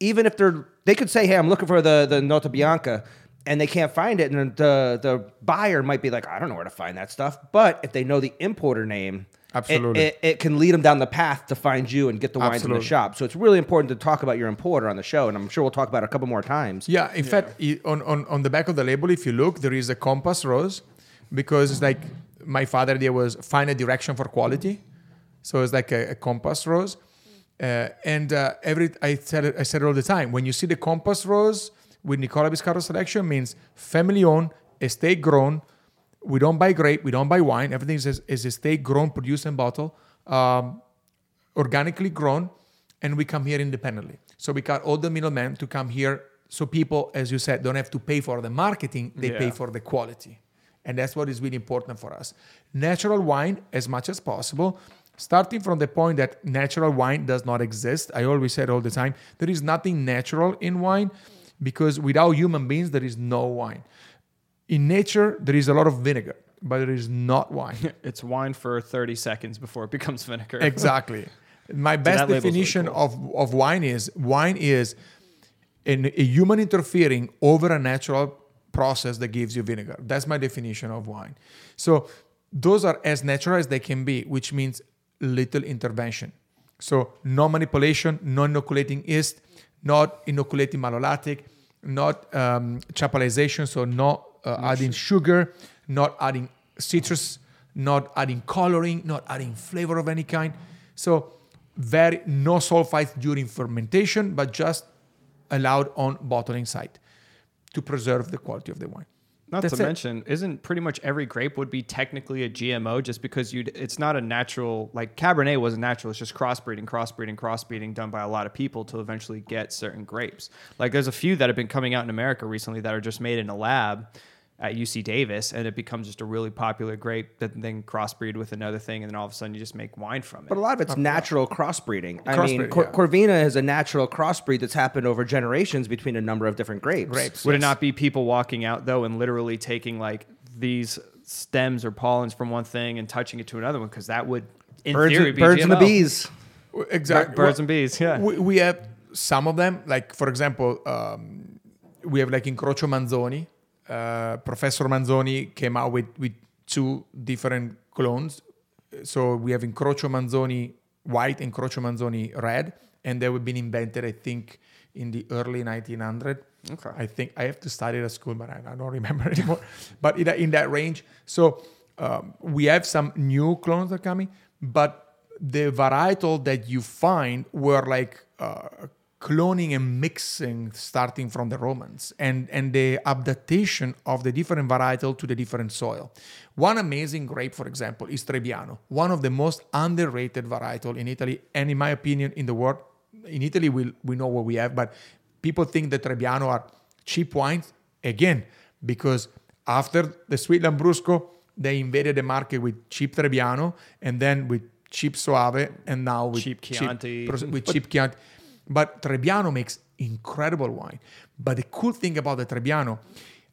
even if they're, they could say, hey, I'm looking for the, the Nota Bianca, and they can't find it. And the, the buyer might be like, I don't know where to find that stuff. But if they know the importer name, it- Absolutely. It, it, can lead them down the path to find you and get the wines in the shop. So it's really important to talk about your importer on the show. And I'm sure we'll talk about it a couple more times. Yeah, in fact, on, on, on the back of the label, if you look, there is a compass rose because it's like my father idea was find a direction for quality. So it's like a, a compass rose. Uh, and uh, every I said it, I said it all the time. When you see the compass rose with Nicola Biscardo selection, means family owned, estate grown. We don't buy grape, we don't buy wine. Everything is, is estate grown, produced and bottled. Um, organically grown, and we come here independently. So we got all the middlemen to come here. So people, as you said, don't have to pay for the marketing; they pay for the quality, and that's what is really important for us. Natural wine, as much as possible. Starting from the point that natural wine does not exist, I always said all the time, there is nothing natural in wine because without human beings, there is no wine. In nature, there is a lot of vinegar, but there is not wine. It's wine for 30 seconds before it becomes vinegar. exactly My best that label's really definition cool. of, of wine is wine is an, a human interfering over a natural process that gives you vinegar. That's my definition of wine. So those are as natural as they can be, which means little intervention. So no manipulation, no inoculating yeast, not inoculating malolactic, not um, chaptalization, so not uh, adding sugar, not adding citrus, not adding coloring, not adding flavor of any kind. So very no sulfites during fermentation, but just allowed on bottling site to preserve the quality of the wine. Not That's to it. mention, isn't pretty much every grape would be technically a GMO just because you it's not a natural like Cabernet wasn't natural. It's just crossbreeding, crossbreeding, crossbreeding done by a lot of people to eventually get certain grapes. Like there's a few that have been coming out in America recently that are just made in a lab at UC Davis, and it becomes just a really popular grape that then crossbreed with another thing, and then all of a sudden you just make wine from it. But a lot of it's natural crossbreeding. I mean, Crossbreeding, Cor- yeah. Corvina is a natural crossbreed that's happened over generations between a number of different grapes. Grapes. Would it not be people walking out though and literally taking like these stems or pollens from one thing and touching it to another one? Because that would, in Birds, theory, and, be birds and the GMO. bees. Exactly. birds and bees, yeah. We, we have some of them, like for example, um, we have like Incrocio Manzoni. Uh, Professor Manzoni came out with, with two different clones. So we have Incrocio Manzoni white and Crocio Manzoni red, and they were been invented, I think, in the early 1900. Okay. I think I have to study at school, but I, I don't remember anymore. but in, that- in that range, so um, we have some new clones that are coming, but the varietal that you find were like uh, cloning and mixing starting from the Romans and, and the adaptation of the different varietal to the different soil. One amazing grape, for example, is Trebbiano, one of the most underrated varietal in Italy and, in my opinion, in the world. In Italy, we, we know what we have, but people think that Trebbiano are cheap wines. Again, because after the sweet Lambrusco, they invaded the market with cheap Trebbiano and then with cheap Soave and now with Cheap Chianti. pros- with cheap Chianti. But Trebbiano makes incredible wine. But the cool thing about the Trebbiano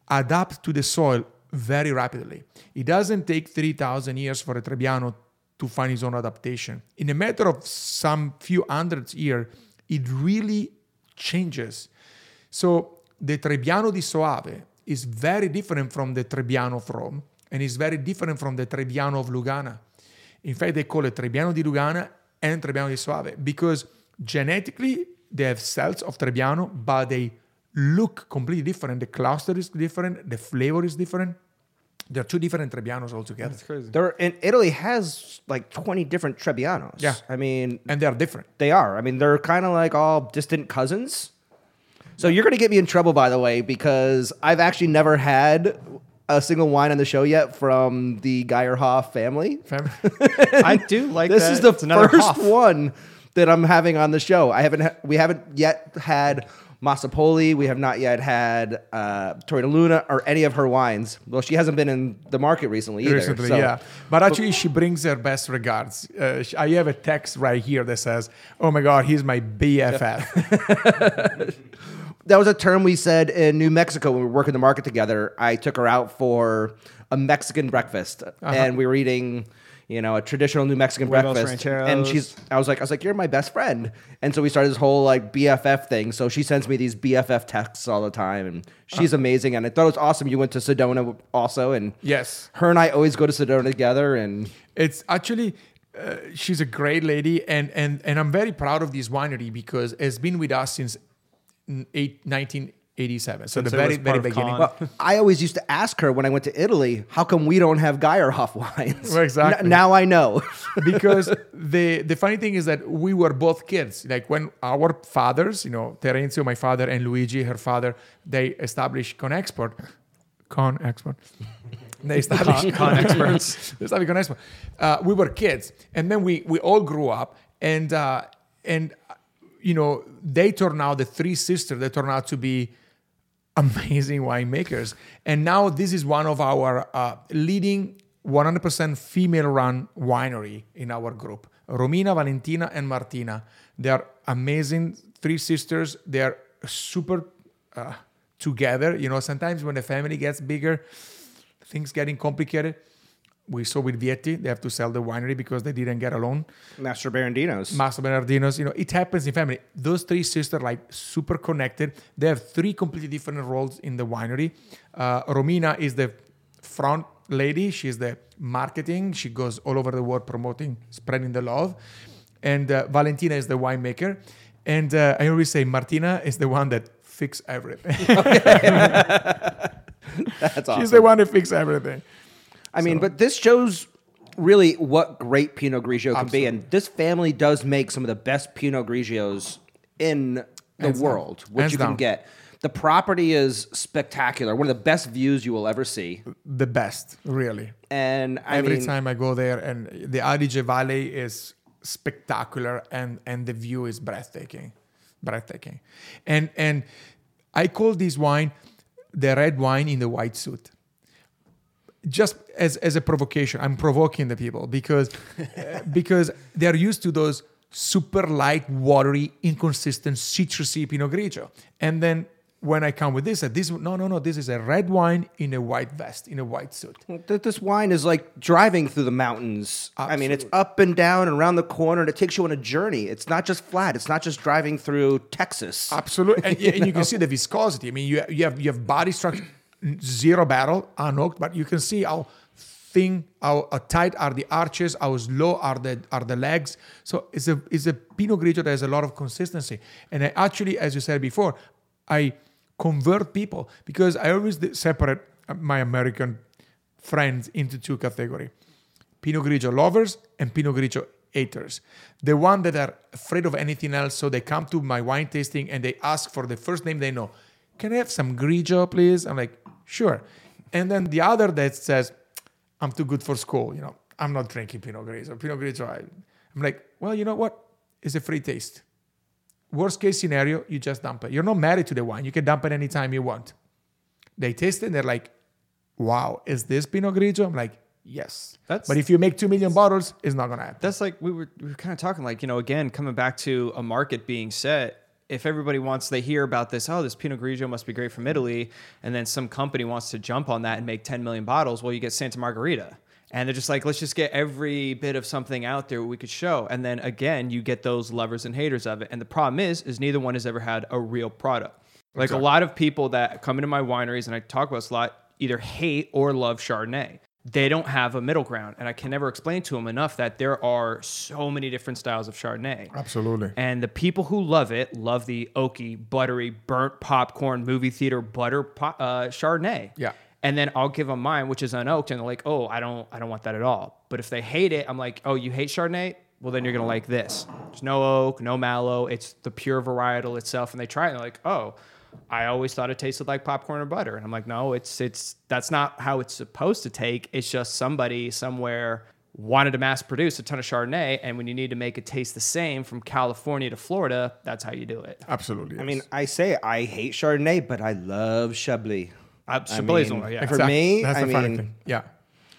adapts to the soil very rapidly. It doesn't take 3,000 years for a Trebbiano to find his own adaptation. In a matter of some few hundreds years, it really changes. So the Trebbiano di Soave is very different from the Trebbiano of Rome and is very different from the Trebbiano of Lugana. In fact, they call it Trebbiano di Lugana and Trebbiano di Soave because genetically they have cells of Trebbiano, but they look completely different. The cluster is different, the flavor is different. There are two different Trebbianos altogether. That's crazy. There, and Italy has like 20 different Trebbianos. Yeah. I mean, And they are different. they are. I mean, they're kind of like all distant cousins. So you're going to get me in trouble, by the way, because I've actually never had a single wine on the show yet from the Gaierhof family. Fam- I do like This that. is the It's first Hoff. one that I'm having on the show. I haven't. Ha- we haven't yet had Maso Poli. We have not yet had uh, Torino Luna or any of her wines. Well, she hasn't been in the market recently either. Recently, so- yeah. But actually, she brings her best regards. Uh, sh- I have a text right here that says, "Oh my God, he's my BFF." that was a term we said in New Mexico when we were working the market together. I took her out for a Mexican breakfast, and we were eating, you know, a traditional New Mexican Huevos breakfast. Rancheros. And she's, I was like, I was like, you're my best friend. And so we started this whole like BFF thing. So she sends me these BFF texts all the time, and she's uh-huh. amazing. And I thought it was awesome. You went to Sedona also, and yes, her and I always go to Sedona together. And it's actually. Uh, she's a great lady, and, and and I'm very proud of this winery because it's been with us since eight, 87. So and the very, very beginning. Well, I always used to ask her when I went to Italy, how come we don't have Gaierhof wines? Well, exactly. N- now I know. because the the funny thing is that we were both kids. Like when our fathers, you know, Terenzio, my father, and Luigi, her father, they established con export. they established Con, Conexports. they established Conexport. Uh, we were kids. And then we, we all grew up. And, uh, and you know, they turned out, the three sisters, they turned out to be amazing winemakers. And now this is one of our uh, leading 100% female-run winery in our group. Romina, Valentina, and Martina. They are amazing three sisters. They are super uh, together. You know, sometimes when the family gets bigger, things getting complicated. We saw with Vietti, they have to sell the winery because they didn't get a loan. Mastroberardino's. Master Bernardinos, you know, it happens in family. Those three sisters like super connected. They have three completely different roles in the winery. Uh, Romina is the front lady. She's the marketing. She goes all over the world promoting, spreading the love. And uh, Valentina is the winemaker. And uh, I always say Martina is the one that fix everything. That's awesome. She's the one that fix everything. I mean, but this shows really what great Pinot Grigio can be, and this family does make some of the best Pinot Grigios in the Hands down. world, which Hands you can down. get. The property is spectacular, one of the best views you will ever see. The best, really. And I Every mean, time I go there, and the Adige Valley is spectacular, and and the view is breathtaking, breathtaking, and and I call this wine the red wine in the white suit. Just as as a provocation, I'm provoking the people because uh, because they're used to those super light, watery, inconsistent, citrusy Pinot Grigio, and then. When I come with this, uh, this no no no, this is a red wine in a white vest, in a white suit. th- this wine is like driving through the mountains. I mean, it's up and down and around the corner, and it takes you on a journey. It's not just flat. It's not just driving through Texas. Absolutely, and, and you can see the viscosity. I mean, you you have you have body structure, zero barrel, unoaked, but you can see how thin, how, tight are the arches, how slow are the are the legs. So it's a it's a Pinot Grigio that has a lot of consistency. And I actually, as you said before, I convert people because I always separate uh, my American friends into two categories. Pinot Grigio lovers and Pinot Grigio haters. The one that are afraid of anything else, so they come to my wine tasting and they ask for the first name they know. Can I have some Grigio, please? I'm like, sure. And then the other that says, I'm too good for school. You know, I'm not drinking Pinot Grigio. Pinot Grigio, I, I'm like, well, you know what? It's a free taste. Worst case scenario, you just dump it. You're not married to the wine. You can dump it anytime you want. They taste it and they're like, wow, is this Pinot Grigio? I'm like, yes. That's- but if you make 2 million bottles, it's not going to happen. That's like we were we were kind of talking like you know again coming back to a market being set. If everybody wants, they hear about this. Oh, this Pinot Grigio must be great from Italy, and then some company wants to jump on that and make 10 million bottles. Well, you get Santa Margherita, and they're just like, let's just get every bit of something out there we could show. And then again, you get those lovers and haters of it. And the problem is, is neither one has ever had a real product. Like a lot of people that come into my wineries, and I talk about this a lot, either hate or love Chardonnay. They don't have a middle ground. And I can never explain to them enough that there are so many different styles of Chardonnay. Absolutely. And the people who love it love the oaky, buttery, burnt popcorn movie theater butter po- uh, Chardonnay. Yeah. And then I'll give them mine, which is unoaked, and they're like, "Oh, I don't, I don't want that at all." But if they hate it, I'm like, "Oh, you hate Chardonnay? Well, then you're gonna like this. There's no oak, no mallow. It's the pure varietal itself." And they try it, and they're like, "Oh, I always thought it tasted like popcorn or butter." And I'm like, "No, it's, it's that's not how it's supposed to take. It's just somebody somewhere." Wanted to mass produce a ton of Chardonnay, and when you need to make it taste the same from California to Florida, that's how you do it. Absolutely. I mean, I say I hate Chardonnay, but I love Chablis. Uh, I Chablis is mean, one, yeah. for me, that's I the funny mean- thing. Yeah.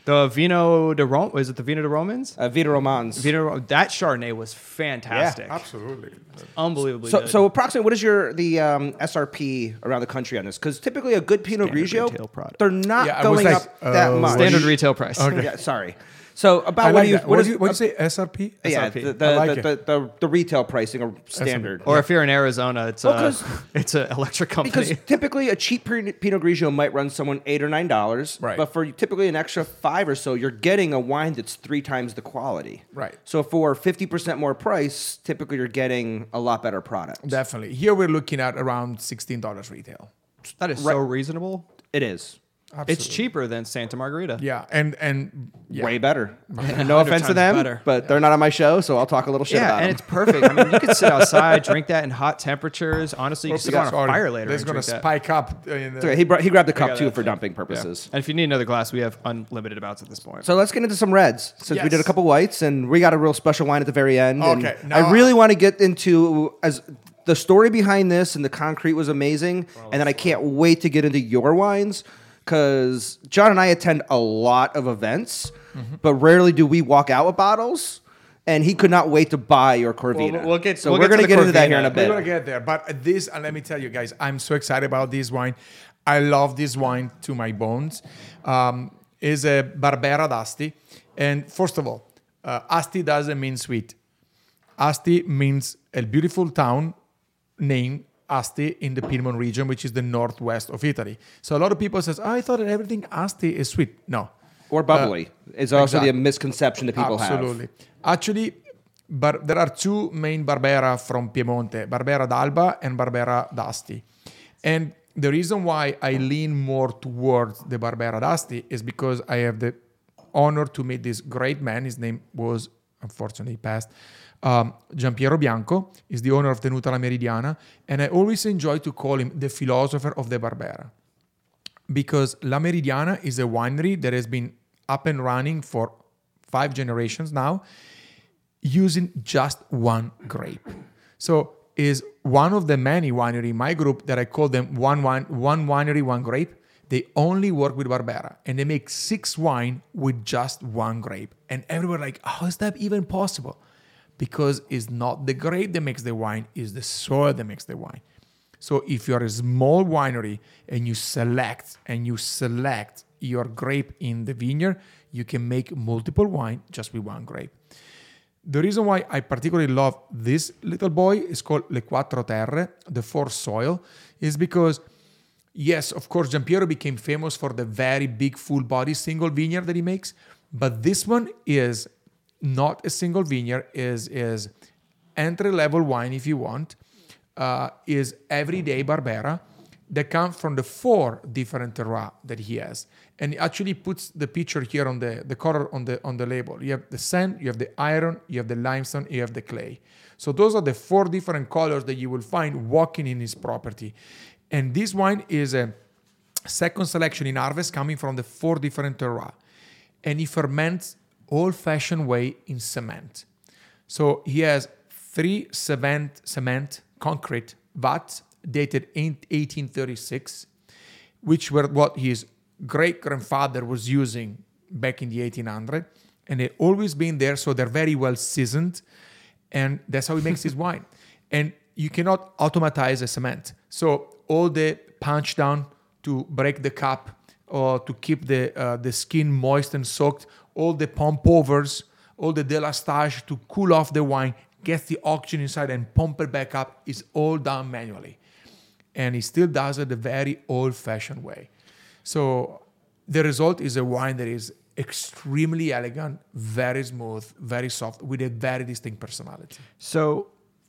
The Vino de Rome, is it the Vino de Romans? Uh, Vie di Romans. Vino, that Chardonnay was fantastic. Absolutely. Unbelievably So, good. so approximately, what is your the um, SRP around the country on this? Because typically, a good Pinot Standard Grigio, retail product. they're not Yeah, going like, up that uh, much. standard retail price. Yeah, sorry. So about I what like do you what What, is do you, what do you say? SRP? yeah SRP. the the, I like the, it. the, the, the retail pricing or standard. Or if you're in Arizona, it's Well, a 'cause- it's an electric company. because typically a cheap Pinot Pinot Grigio might run someone eight or nine dollars, Right. But for typically an extra five or so, you're getting a wine that's three times the quality, Right. So for fifty percent more price, typically you're getting a lot better product. Definitely. Here we're looking at around $16 retail. that is so reasonable. It is Absolutely. It's cheaper than Santa Margherita. Yeah. And, and yeah. way better. no offense to them, better. but they're not on my show, so I'll talk a little shit Yeah, about and them. it's perfect. I mean, you can sit outside, drink that in hot temperatures. Honestly, you can sit on a fire later That's and going to drink that. spike up. In the, It's okay. He, brought, he grabbed the cup too for dumping Yeah. purposes. And if you need another glass, we have unlimited amounts at this point. So let's get into some reds since we did a couple whites and we got a real special wine at the very end. and Okay, I now- really want to get into as the story behind this and the concrete was amazing, and then I can't wait to get into your wines because John and I attend a lot of events, Mm-hmm. but rarely do we walk out with bottles. And he could not wait to buy your Corvina. Well, we'll get- so we'll we're get to gonna the get into that here in a bit. We're gonna get there, but this, and let me tell you guys, I'm so excited about this wine. I love this wine to my bones. Um, is a Barbera d'Asti. And first of all, uh, Asti doesn't mean sweet. Asti means a beautiful town named Asti in the Piedmont region, which is the northwest of Italy. So a lot of people says, oh, I thought that everything Asti is sweet. No, Or bubbly uh, It's also exactly. the misconception that people Absolutely. have. Absolutely. Actually, bar- there are two main Barbera from Piemonte Barbera d'Alba and Barbera d'Asti. And the reason why I lean more towards the Barbera d'Asti is because I have the honor to meet this great man. His name was, unfortunately, passed. Um, Giampiero Bianco is the owner of Tenuta La Meridiana, and I always enjoy to call him the philosopher of the Barbera because La Meridiana is a winery that has been up and running for five generations now using just one grape. So is one of the many winery in my group that I call them one wine, one winery, one grape. They only work with Barbera and they make six wine with just one grape. And everyone like, how is that even possible? Because it's not the grape that makes the wine, it's the soil that makes the wine. So if you're a small winery and you select and you select your grape in the vineyard, you can make multiple wine just with one grape. The reason why I particularly love this little boy is called Le Quattro Terre, the four soil, is because yes, of course, Giampiero became famous for the very big full body single vineyard that he makes, but this one is not a single vineyard, is is entry level wine if you want, uh, is everyday Barbera that come from the four different terroirs that he has. And he actually puts the picture here on the, the color on the on the label. You have the sand, you have the iron, you have the limestone, you have the clay. So those are the four different colors that you will find walking in his property. And this wine is a second selection in harvest coming from the four different terroirs. And he ferments old-fashioned way in cement. So he has three cement, cement concrete vats dated in 1836, which were what his great grandfather was using back in the 1800, and they've always been there, so they're very well seasoned, and that's how he makes his wine. And you cannot automatize a cement, so all the punch down to break the cap or to keep the uh, the skin moist and soaked, all the pump overs, all the délestage to cool off the wine, get the oxygen inside and pump it back up is all done manually and he still does it the very old-fashioned way. So the result is a wine that is extremely elegant, very smooth, very soft, with a very distinct personality. So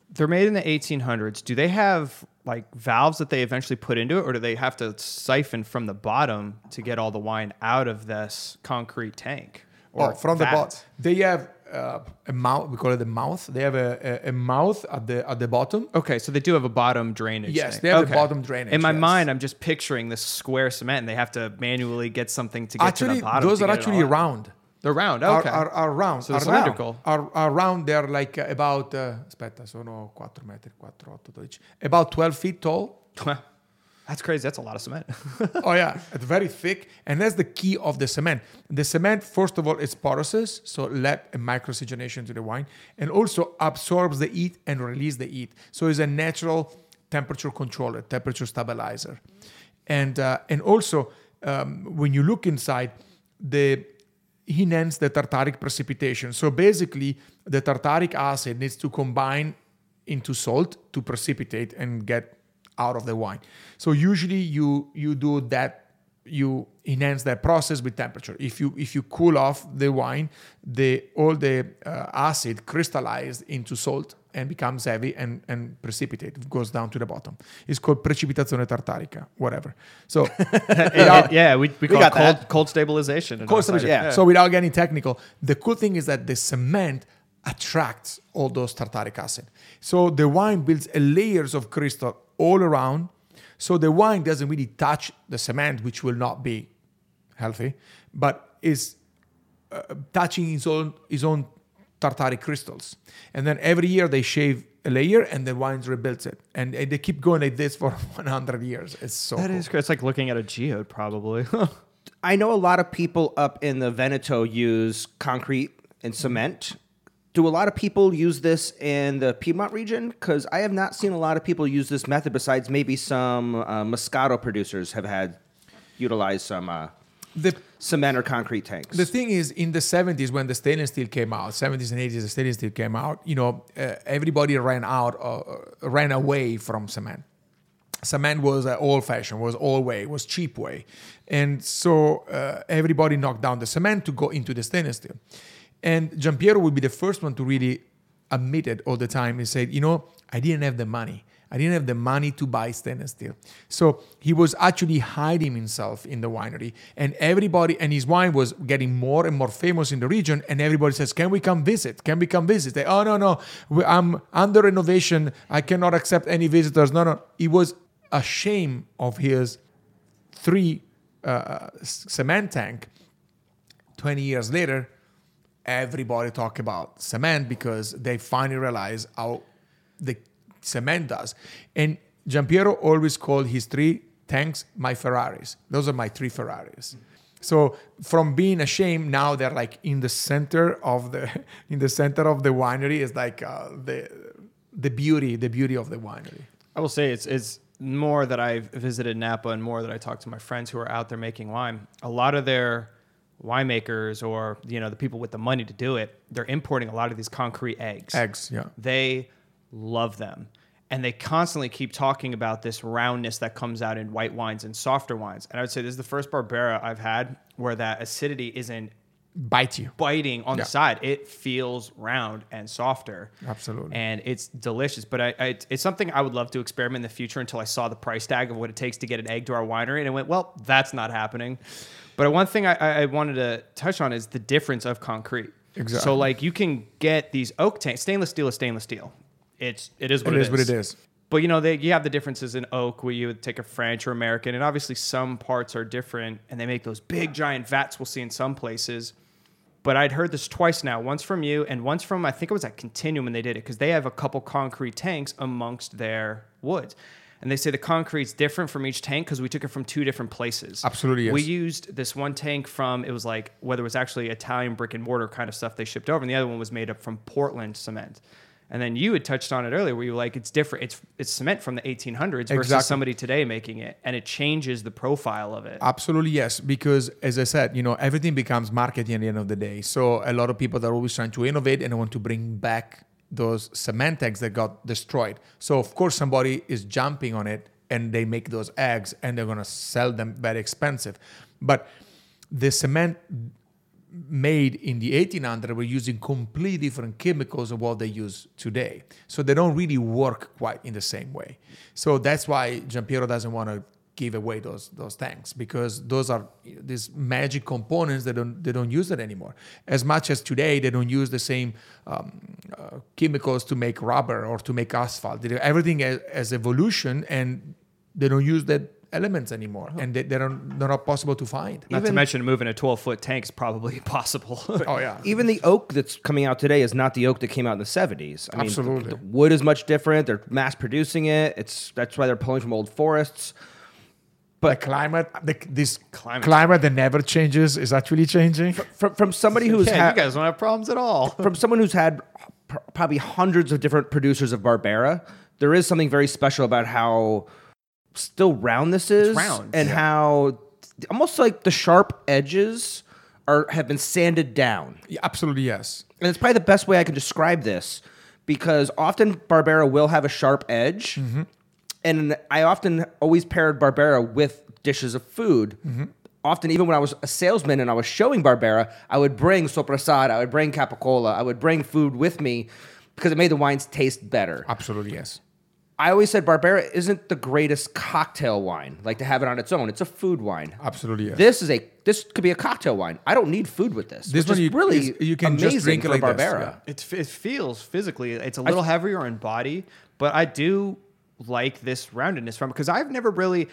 they're made in the 1800s. Do they have like valves that they eventually put into it, or do they have to siphon from the bottom to get all the wine out of this concrete tank? Or from the vat? bottom, they have uh, a mouth. We call it the mouth. They have a, a, a mouth at the at the bottom. Okay, so they do have a bottom drainage. Yes, thing. they have a bottom drainage, In my yes. mind, I'm just picturing this square cement, and they have to manually get something to get to the bottom. those are actually round. They're round. Okay. are, are round. So they're cylindrical. Round. Are, are round. They're like about. Uh, aspetta, sono 4 metri, 4, 8, 12. About 12 feet tall. That's crazy. That's a lot of cement. oh yeah, it's very thick, and that's the key of the cement. The cement, first of all, is porous, so let a microoxygenation to the wine, and also absorbs the heat and release the heat. So it's a natural temperature controller, temperature stabilizer, and uh, and also um, when you look inside, the enhance the tartaric precipitation. So basically, the tartaric acid needs to combine into salt to precipitate and get out of the wine. So usually you you do that you enhance that process with temperature. If you if you cool off the wine, the all the uh, acid crystallized into salt and becomes heavy and and precipitate It goes down to the bottom. It's called precipitazione tartarica, whatever. So without- yeah, we, we call got it cold, cold stabilization. cold our side. stabilization. Yeah. So without getting technical, the cool thing is that the cement attracts all those tartaric acid. So the wine builds a layers of crystal all around. So the wine doesn't really touch the cement, which will not be healthy, but is uh, touching his own his own tartaric crystals. And then every year they shave a layer, and the wine rebuilds it, and uh, they keep going like this for 100 years. It's so That cool. is. It's like looking at a geode, probably. I know a lot of people up in the Veneto use concrete and cement. Do a lot of people use this in the Piedmont region? Because I have not seen a lot of people use this method. Besides, maybe some uh, Moscato producers have had utilized some uh, the cement or concrete tanks. the thing is, in the 70s, when the stainless steel came out, 70s and 80s, the stainless steel came out, you know, uh, everybody ran out, uh, ran away from cement. Cement was uh, old fashioned, was old way, was cheap way. And so uh, everybody knocked down the cement to go into the stainless steel. And Giampiero would be the first one to really admit it all the time. He said, you know, I didn't have the money. I didn't have the money to buy stainless steel. So he was actually hiding himself in the winery. And everybody, and his wine was getting more and more famous in the region. And everybody says, Can we come visit? Can we come visit? They, oh, no, no. I'm under renovation. I cannot accept any visitors. No, no. He was ashamed of his three uh, cement tank 20 years later, everybody talk about cement because they finally realize how the cement does. And Giampiero always called his three tanks my Ferraris. Those are my three Ferraris. So from being ashamed, now they're like in the center of the in the center of the winery is like uh, the the beauty, the beauty of the winery. I will say it's it's more that I've visited Napa and more that I talk to my friends who are out there making wine. A lot of their winemakers or you know the people with the money to do it, they're importing a lot of these concrete eggs. Eggs, yeah. They love them. And they constantly keep talking about this roundness that comes out in white wines and softer wines. And I would say this is the first Barbera I've had where that acidity isn't Bite you. biting on Yeah. the side. It feels round and softer. Absolutely. And it's delicious. But I, I, it's something I would love to experiment in the future until I saw the price tag of what it takes to get an egg to our winery. And I went, well, that's not happening. But one thing I, I I wanted to touch on is the difference of concrete. Exactly. So, like, you can get these oak tanks. Stainless steel is stainless steel. It's it is what It is what it is. But you know, they, you have the differences in oak where you would take a French or American, and obviously some parts are different, and they make those big giant vats we'll see in some places. But I'd heard this twice now, once from you and once from I think it was at Continuum when they did it because they have a couple concrete tanks amongst their woods. And they say the concrete's different from each tank because we took it from two different places. Absolutely, yes. We used this one tank from it was like whether it was actually Italian brick and mortar kind of stuff they shipped over, and the other one was made up from Portland cement. And then you had touched on it earlier, where you were like, it's different. It's it's cement from the 1800s versus Exactly. somebody today making it, and it changes the profile of it. Absolutely yes, because as I said, you know everything becomes marketing at the end of the day. So a lot of people that are always trying to innovate and want to bring back those cement eggs that got destroyed. So of course somebody is jumping on it and they make those eggs and they're gonna sell them very expensive. But the cement made in the 1800 were using completely different chemicals of what they use today. So they don't really work quite in the same way. So that's why Giampiero doesn't want to give away those those tanks because those are these magic components that don't they don't use it anymore. As much as today they don't use the same um, uh, chemicals to make rubber or to make asphalt. They do everything as, as evolution and they don't use that elements anymore and they, they're not, they're not possible to find. Not to mention moving a 12 foot tank is probably possible. Oh yeah. Even the oak that's coming out today is not the oak that came out in the 70s. I mean, Absolutely. the wood is much different. They're mass producing it. It's that's why they're pulling from old forests. The climate, the, this Climate. climate. that never changes is actually changing. From, from somebody who's yeah, ha- you guys don't have problems at all. from someone who's had pr- probably hundreds of different producers of Barbera, there is something very special about how still round this is, round, and yeah. how almost like the sharp edges are have been sanded down. Yeah, absolutely yes. And it's probably the best way I can describe this because often Barbera will have a sharp edge. Mm-hmm. And I often always paired Barbera with dishes of food. Mm-hmm. Often, even when I was a salesman and I was showing Barbera, I would bring Soprasada, I would bring Capicola, I would bring food with me because it made the wines taste better. Absolutely yes. I always said Barbera isn't the greatest cocktail wine, like to have it on its own. It's a food wine. Absolutely yes. This is a this could be a cocktail wine. I don't need food with this. This one is you- really is- you can just drink it for like this, Barbera. yeah. It, it feels physically, it's a little heavier in body, but I do like this roundedness from because I've never really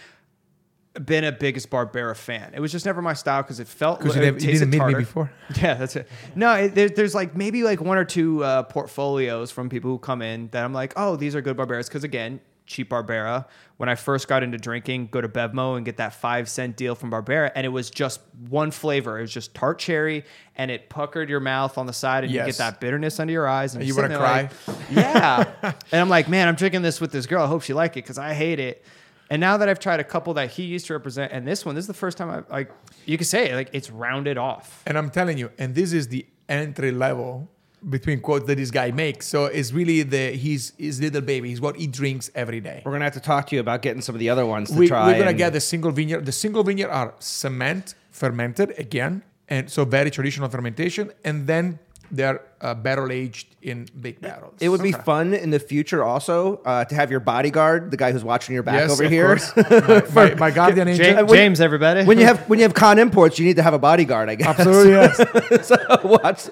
been a biggest Barbera fan. It was just never my style because it felt Because you, didn't meet me before. Yeah, that's it. No, it, there, there's like maybe like one or two uh, portfolios from people who come in that I'm like, oh, these are good Barberas. Because again, cheap Barbera. When I first got into drinking, go to Bevmo and get that five cent deal from Barbera, and it was just one flavor. It was just tart cherry, and it puckered your mouth on the side, and you get that bitterness under your eyes. And, you wanna sitting there like, yeah. and I'm like, man, I'm drinking this with this girl. I hope she like it because I hate it. And now that I've tried a couple that he used to represent, and this one, this is the first time I like you can say it, like it's rounded off. And I'm telling you, and this is the entry level between quotes that this guy makes. So it's really the he's his little baby. He's what he drinks every day. We're gonna have to talk to you about getting some of the other ones to We, try. we're gonna and- get the single vineyard. The single vineyard are cement fermented again, and so very traditional fermentation, and then they're uh, barrel aged in big barrels. It would be fun in the future also uh, to have your bodyguard, the guy who's watching your back yes, over of here. my, my, my guardian angel. James, when- James, everybody. when you have when you have con imports, you need to have a bodyguard, I guess. Absolutely yes. so watch.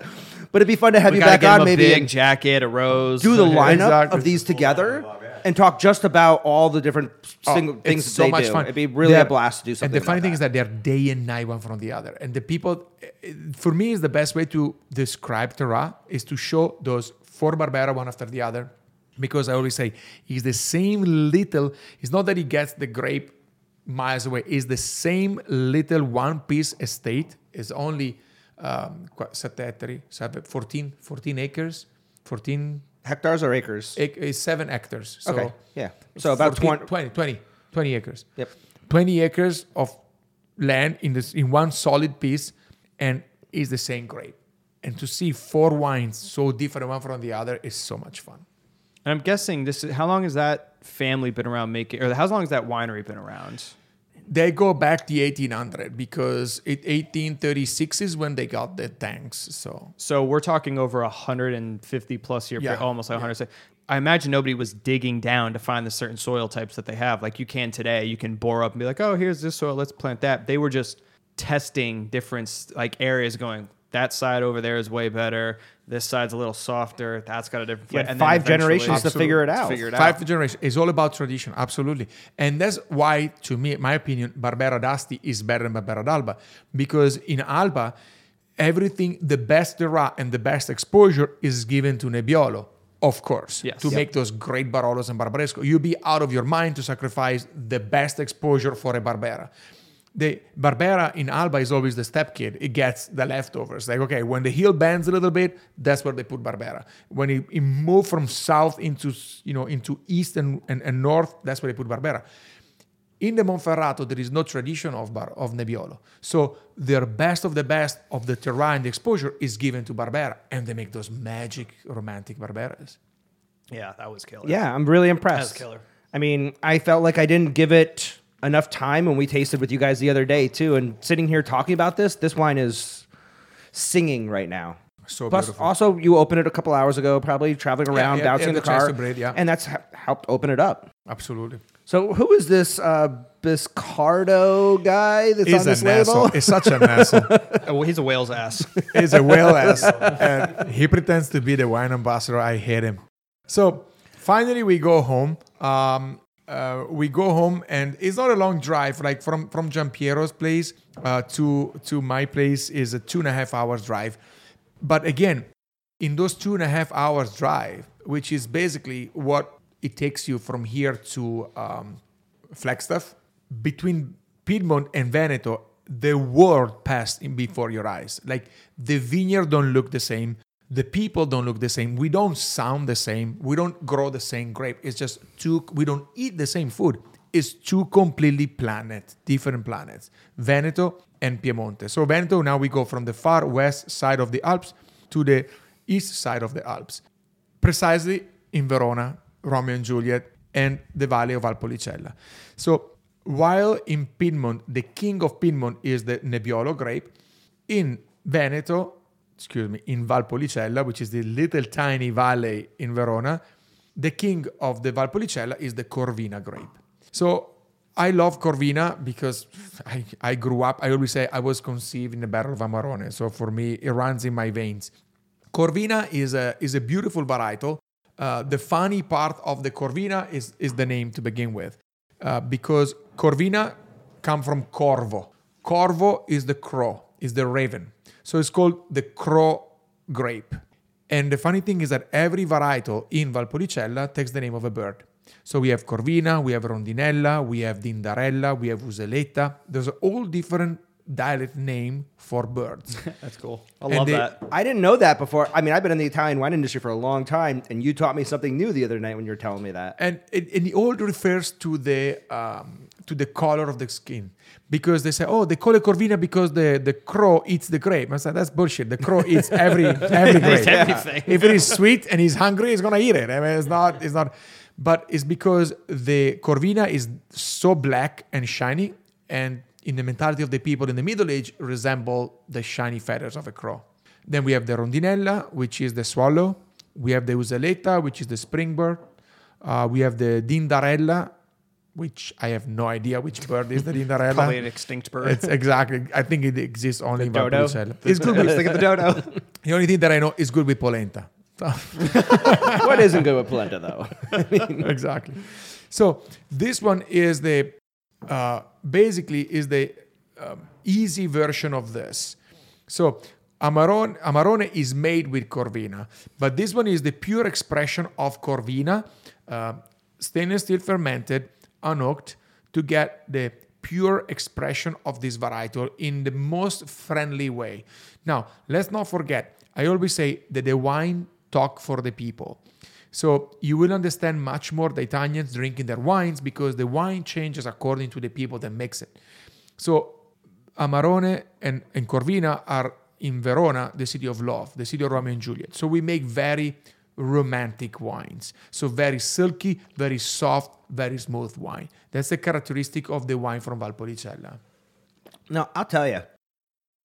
But it'd be fun to have we you back get him on a maybe big and jacket, a rose. do the lineup Exactly. of these together and talk just about all the different single Oh, things it's that so they much do. fun. It'd be really They're- a blast to do something. And the funny thing is that. that they're day and night one from the other. And the people, eh, for me, is the best way to describe Terra is to show those four Barbera one after the other. Because I always say he's the same little. It's not that he gets the grape miles away. It's the same little one piece estate. It's only um, qua- sette ettari, seven- 14, 14 acres, 14 hectares or acres. ac- is uh, seven hectares. So okay, yeah. So about 14 20. 20, 20, 20 acres. Yep. 20 acres of land in this in one solid piece and is the same grape. And to see four wines so different one from the other is so much fun. And I'm guessing this is how long has that family been around making, or how long has that winery been around? They go back to 1800 because it 1836 is when they got the tanks. So So we're talking over a 150 plus year, Yeah, almost like yeah. 100. I imagine nobody was digging down to find the certain soil types that they have, like you can today. You can bore up and be like, "Oh, here's this soil. Let's plant that." They were just testing different like areas, going that side over there is way better. This side's a little softer. That's got a different. Flavor," and then five generations to figure it out. figure it Five out. generation is all about tradition, absolutely, and that's why, to me, my opinion, Barbera d'Asti is better than Barbera d'Alba because in Alba, everything, the best Dera and the best exposure is given to Nebbiolo, of course, Yes. to Yep. make those great Barolos and Barbaresco. You'd be out of your mind to sacrifice the best exposure for a Barbera. The Barbera in Alba is always the step kid. It gets the leftovers. Like, okay, when the heel bends a little bit, that's where they put Barbera. When it, it moved from south into, you know, into east and, and, and north, that's where they put Barbera. In the Monferrato, there is no tradition of, bar, of Nebbiolo. So their best of the best of the terroir and the exposure is given to Barbera. And they make those magic, romantic Barberas. Yeah, that was killer. Yeah, I'm really impressed. That's killer. I mean, I felt like I didn't give it enough time when we tasted with you guys the other day too. And sitting here talking about this, this wine is singing right now. So Plus, beautiful. also you opened it a couple hours ago, probably traveling around, yeah, bouncing yeah, the the car, to breathe, yeah. and that's h- helped open it up. Absolutely. So, who is this uh, Biscardo guy that's on He's this label? asshole. He's such an asshole. Oh, he's a whale's ass. He's a whale ass. And he pretends to be the wine ambassador. I hate him. So finally, we go home. Um, uh, we go home, and it's not a long drive. Like from from Giampiero's place uh, to to my place is a two and a half hours drive. But again, in those two and a half hours drive, which is basically what it takes you from here to um, Flagstaff, between Piedmont and Veneto, the world passed in before your eyes. Like the vineyard don't look the same, the people don't look the same, we don't sound the same, we don't grow the same grape. It's just two. We don't eat the same food. It's two completely planet, different planets, Veneto and Piemonte. So Veneto now we go from the far west side of the Alps to the east side of the Alps, precisely in Verona, Romeo and Juliet, and the Valley of Valpolicella. So while in Piedmont, the king of Piedmont is the Nebbiolo grape, in Veneto, excuse me, in Valpolicella, which is the little tiny valley in Verona, the king of the Valpolicella is the Corvina grape. So I love Corvina because I, I grew up, I always say I was conceived in the barrel of Amarone. So for me, it runs in my veins. Corvina is a, is a beautiful varietal. Uh, the funny part of the Corvina is, is the name to begin with, uh, because Corvina come from Corvo. Corvo is the crow, is the raven. So it's called the crow grape. And the funny thing is that every varietal in Valpolicella takes the name of a bird. So we have Corvina, we have Rondinella, we have Dindarella, we have Oseleta. There's all different dialect name for birds. That's cool. I And love they- that. I didn't know that before. I mean, I've been in the Italian wine industry for a long time, and you taught me something new the other night when you were telling me that. and it, and it all refers to the um, to the color of the skin because they say oh they call it corvina because the, the crow eats the grape. I said that's bullshit. The crow eats every every grape. everything. if it is sweet and he's hungry he's gonna eat it. I mean it's not it's not but it's because the corvina is so black and shiny and in the mentality of the people in the middle age resemble the shiny feathers of a crow. Then we have the rondinella which is the swallow. We have the oseleta which is the springbird uh, we have the dindarella, which I have no idea which bird is the dindarella. Probably an extinct bird. It's exactly. I think it exists only in dodo? Valpolicella. It's good. With, Think of the dodo. the only thing that I know is good with polenta. What isn't good with polenta, though? exactly. So this one is the uh, basically is the um, easy version of this. So Amarone, Amarone is made with Corvina, but this one is the pure expression of Corvina, uh, stainless steel fermented, unoaked, to get the pure expression of this varietal in the most friendly way. Now, let's not forget, I always say that the wine talk for the people. So you will understand much more the Italians drinking their wines because the wine changes according to the people that mix it. So Amarone and, and Corvina are in Verona, the city of love, the city of Romeo and Juliet. So we make very romantic wines. So very silky, very soft, very smooth wine. That's the characteristic of the wine from Valpolicella. Now, I'll tell you.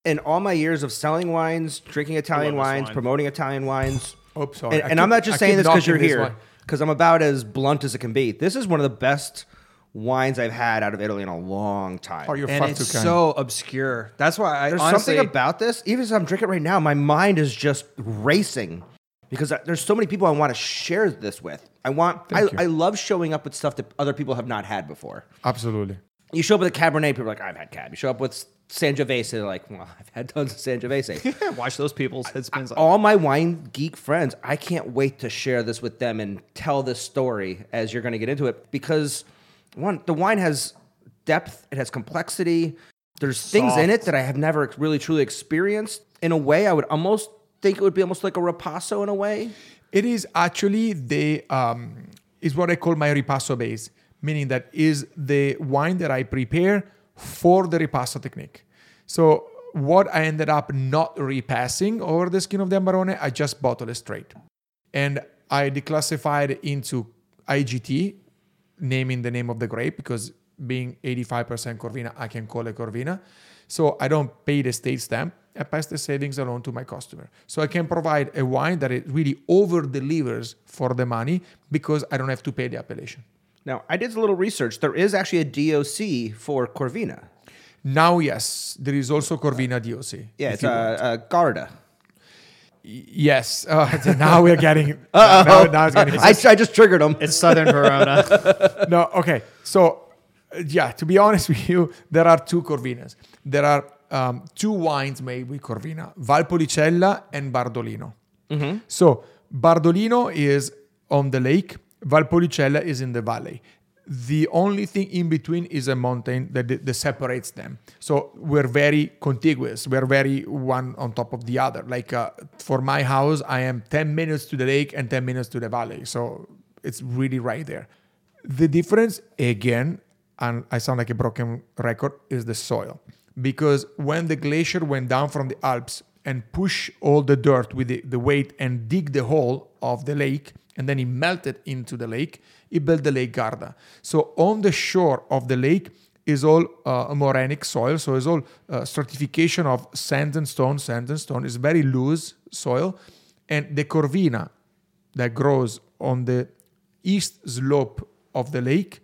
In all my years of selling wines, drinking Italian wines, wine. promoting Italian wines, Oh, sorry. and, I and I'm not just I saying this because you're this here, because I'm about as blunt as it can be. This is one of the best wines I've had out of Italy in a long time. Oh, you're and it's so obscure. That's why I There's honestly, something about this, even as I'm drinking right now, my mind is just racing because there's so many people I want to share this with. I want, I. I love showing up with stuff that other people have not had before. Absolutely. You show up with a Cabernet, people are like, I've had Cab. You show up with Sangiovese, they're like, well, I've had tons of Sangiovese. watch those people's head spins. All my wine geek friends, I can't wait to share this with them and tell this story as you're going to get into it because one, the wine has depth, it has complexity. There's things in it that I have never really truly experienced. In a way, I would almost think it would be almost like a ripasso in a way. It is actually the um, is what I call my ripasso base, meaning that is the wine that I prepare for the ripasso technique. So what I ended up not repassing over the skin of the Amarone, I just bottled it straight, and I declassified into IGT, naming the name of the grape because being 85% Corvina, I can call it Corvina. So I don't pay the state stamp. I pass the savings along to my customer. So I can provide a wine that it really over delivers for the money because I don't have to pay the appellation. Now, I did a little research. There is actually a DOC for Corvina. Now, yes, there is also Corvina DOC. Yeah, if it's a, a Garda. yes. Uh, now we're getting. now, now it's getting. I, I just triggered them. it's Southern Verona. no, okay. So, uh, yeah, to be honest with you, there are two Corvinas. There are um, two wines made with Corvina Valpolicella and Bardolino. So, Bardolino is on the lake, Valpolicella is in the valley. The only thing in between is a mountain that, that separates them. So we're very contiguous. We're very one on top of the other. Like uh, for my house, I am 10 minutes to the lake and 10 minutes to the valley. So it's really right there. The difference, again, and I sound like a broken record, is the soil. Because when the glacier went down from the Alps and pushed all the dirt with the, the weight and dig the hole of the lake, and then it melted into the lake, it built the Lake Garda. So on the shore of the lake is all uh, morenic soil, so it's all uh, stratification of sand and stone. Sand and stone is very loose soil, and the Corvina that grows on the east slope of the lake,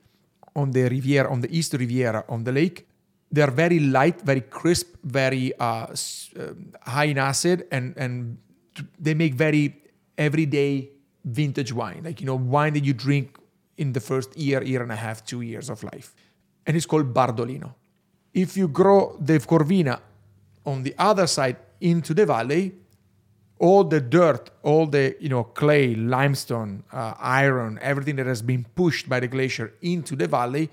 on the Riviera, on the east Riviera on the lake. They are very light, very crisp, very uh, uh, high in acid, and and they make very everyday vintage wine, like you know wine that you drink in the first year, year and a half, two years of life, and it's called Bardolino. If you grow the Corvina on the other side into the valley, all the dirt, all the you know clay, limestone, uh, iron, everything that has been pushed by the glacier into the valley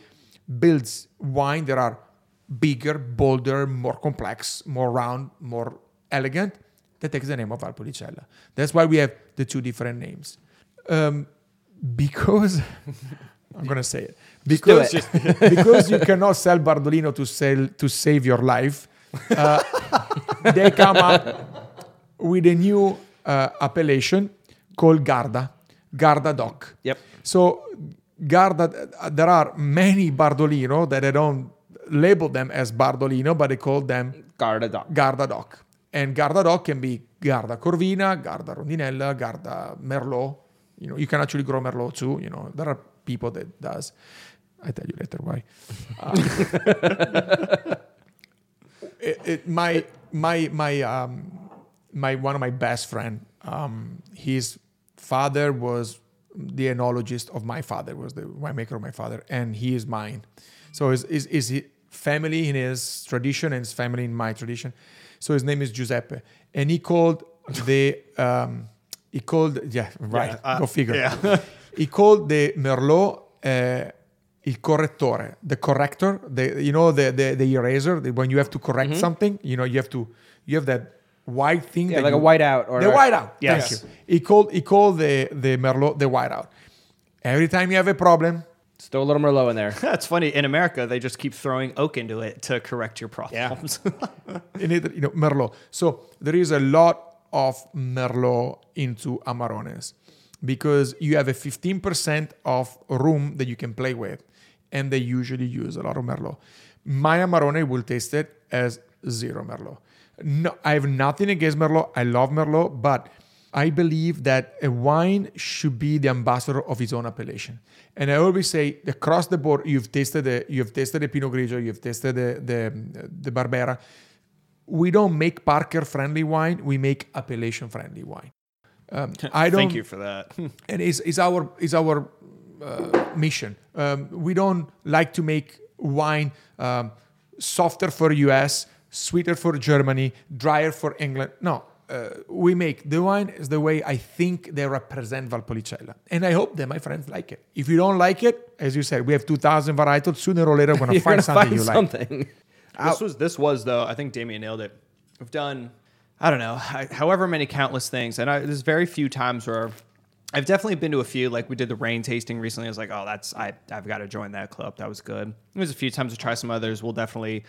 builds wine that are bigger, bolder, more complex, more round, more elegant, that takes the name of Valpolicella. That's why we have the two different names. Um, because I'm gonna say it because because you cannot sell Bardolino to sell to save your life. Uh, they come up with a new uh, appellation called Garda, Garda Doc. Yep. So Garda, uh, there are many Bardolino that they don't label them as Bardolino, but they call them Garda Doc. Garda Doc. And Garda Doc can be Garda Corvina, Garda Rondinella, Garda Merlot. You know, you can actually grow Merlot too. You know, there are people that does. I tell you later why. Uh, it, it, my my my um my one of my best friend. Um, his father was the enologist of my father, was the winemaker of my father, and he is mine. So is is is he family in his tradition and his family in my tradition. So his name is Giuseppe, and he called the um, he called yeah right Yeah, uh, go figure. yeah. he called the Merlot uh, il correttore, the corrector, the you know the the, the eraser. The, when you have to correct something, you know you have to you have that white thing. Mm-hmm. Yeah, that like a you- whiteout or the a- whiteout. Yes. Thank you. He called he called the the Merlot the whiteout. Every time you have a problem, Still a little Merlot in there. That's funny. In America, they just keep throwing oak into it to correct your problems. you need you know Merlot. So there is a lot of Merlot into Amarones because you have a 15% of room that you can play with, and they usually use a lot of Merlot. My Amarone will taste it as zero Merlot. No, I have nothing against Merlot. I love Merlot, but I believe that a wine should be the ambassador of its own appellation. And I always say, across the board, you've tasted the you've tasted the Pinot Grigio, you've tasted the the, the Barbera. We don't make Parker friendly wine; we make appellation friendly wine. Um, I don't. Thank you for that. and it's, it's our it's our uh, mission. Um, we don't like to make wine um, softer for US, sweeter for Germany, drier for England. No, Uh, we make the wine is the way I think they represent Valpolicella, and I hope that my friends like it. If you don't like it, as you said, we have two thousand varietals. Sooner or later, we're gonna find something find you like. something. This was this was though. I think Damien nailed it. We've done, I don't know, I- however many countless things, and I, there's very few times where I've definitely been to a few. Like we did the rain tasting recently. I was like, oh, that's I I've got to join that club. That was good. There's a few times to try some others. We'll definitely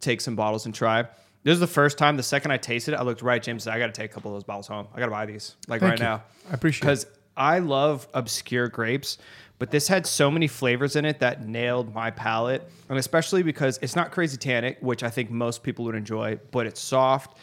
take some bottles and try. This is the first time. The second I tasted it, I looked right. at James, said, I got to take a couple of those bottles home. I got to buy these like Thank right you. now. I appreciate it. because I love obscure grapes, but this had so many flavors in it that nailed my palate. And especially because it's not crazy tannic, which I think most people would enjoy, but it's soft.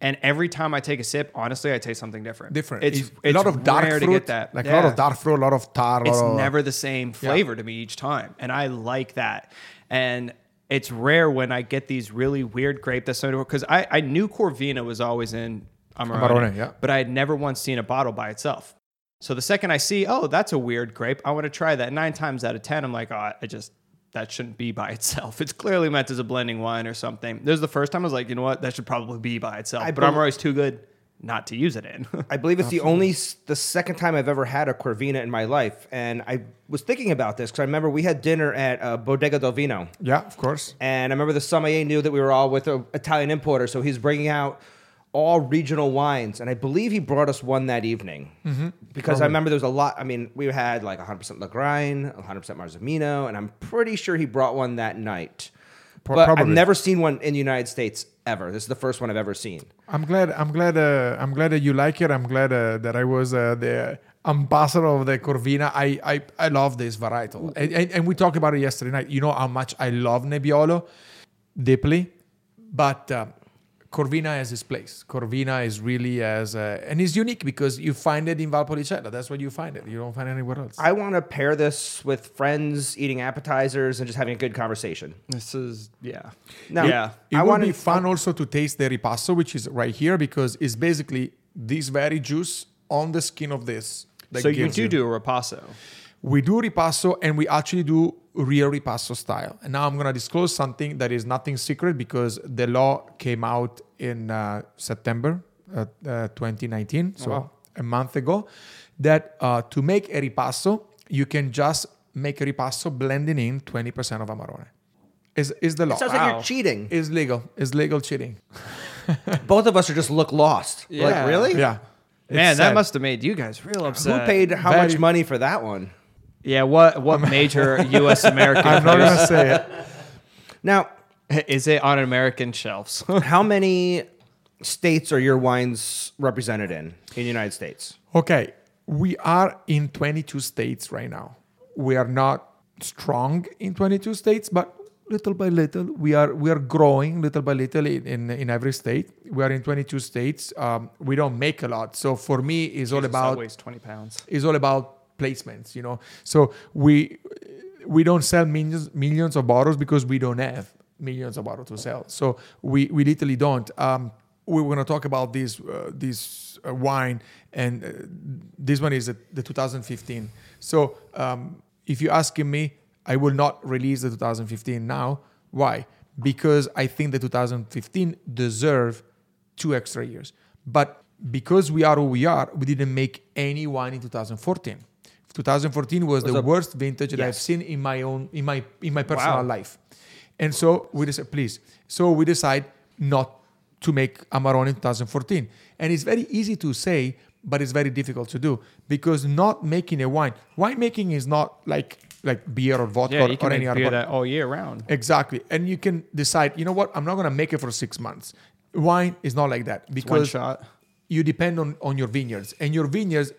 And every time I take a sip, honestly, I taste something different. Different. It's, It's a lot of dark rare fruit, to get that. like a lot of dark fruit, a lot of tar. It's never the same flavor to me each time, and I like that. And it's rare when I get these really weird grape that's because I, I knew Corvina was always in Amarone, Amarone, yeah. but I had never once seen a bottle by itself. So the second I see, oh, that's a weird grape, I want to try that. Nine times out of ten, I'm like, oh, I just that shouldn't be by itself. It's clearly meant as a blending wine or something. This is the first time I was like, you know what, that should probably be by itself. I but bel- Amarone's too good not to use it in. I believe it's the only the second time I've ever had a Corvina in my life, and I was thinking about this because I remember we had dinner at uh, Bodega del Vino, Yeah, of course. and I remember the sommelier knew that we were all with an Italian importer, so he's bringing out all regional wines, and I believe he brought us one that evening Mm-hmm. because I remember there was a lot. I mean, we had like 100% Lagrein, 100% Marzemino, and I'm pretty sure he brought one that night. Pro- but I've never seen one in the United States ever. This is the first one I've ever seen. I'm glad. I'm glad. Uh, I'm glad that you like it. I'm glad uh, that I was uh, the ambassador of the Corvina. I I, I love this varietal, and, and, and we talked about it yesterday night. You know how much I love Nebbiolo deeply, but uh, Corvina has its place. Corvina is really as uh, and it's unique because you find it in Valpolicella. That's where you find it. You don't find it anywhere else. I want to pair this with friends eating appetizers and just having a good conversation. this is yeah. No, yeah. It I would wanna- be fun also to taste the ripasso, which is right here, because it's basically this very juice on the skin of this. that So you gives do do a ripasso. We do ripasso, and we actually do real ripasso style. And now I'm gonna disclose something that is nothing secret because the law came out in uh, September uh, uh, 2019, so wow. a month ago, that uh, to make a ripasso, you can just make a ripasso blending in 20% of Amarone. Is is the law? It sounds like Wow. you're cheating. Is legal. Is legal cheating. Both of us are just look lost. Yeah. Like really? Yeah. Man, It's that sad. must have made you guys real upset. Who paid how Very- much money for that one? Yeah, what what major U.S. American I'm not gonna say it. Now, is it on American shelves? how many states are your wines represented in in the United States? Okay, we are in 22 states right now. We are not strong in 22 states, but little by little we are we are growing little by little in in, in every state. We are in 22 states. Um, we don't make a lot, so for me, it's all about weighs twenty pounds. is all about placements you know? So we we don't sell millions millions of bottles because we don't have millions of bottles to sell. So we we literally don't. Um We're going to talk about this uh, this uh, wine and uh, this one is the, the 2015 so um if you're asking me i will not release the 2015 now. Why? Because i think the 2015 deserve two extra years. But because we are who we are, we didn't make any wine in 2014. 2014 was, the a- worst vintage that I've seen in my own in my in my personal Wow. life. And so we decided, please. So we decide not to make Amarone in 2014. And it's very easy to say, but it's very difficult to do because not making a wine, wine making is not like like beer or vodka Yeah, or, you can or any other. beer that all year round. Exactly. And you can decide, you know what, I'm not going to make it for six months. Wine is not like that because you depend on, on your vineyards. And your vineyards,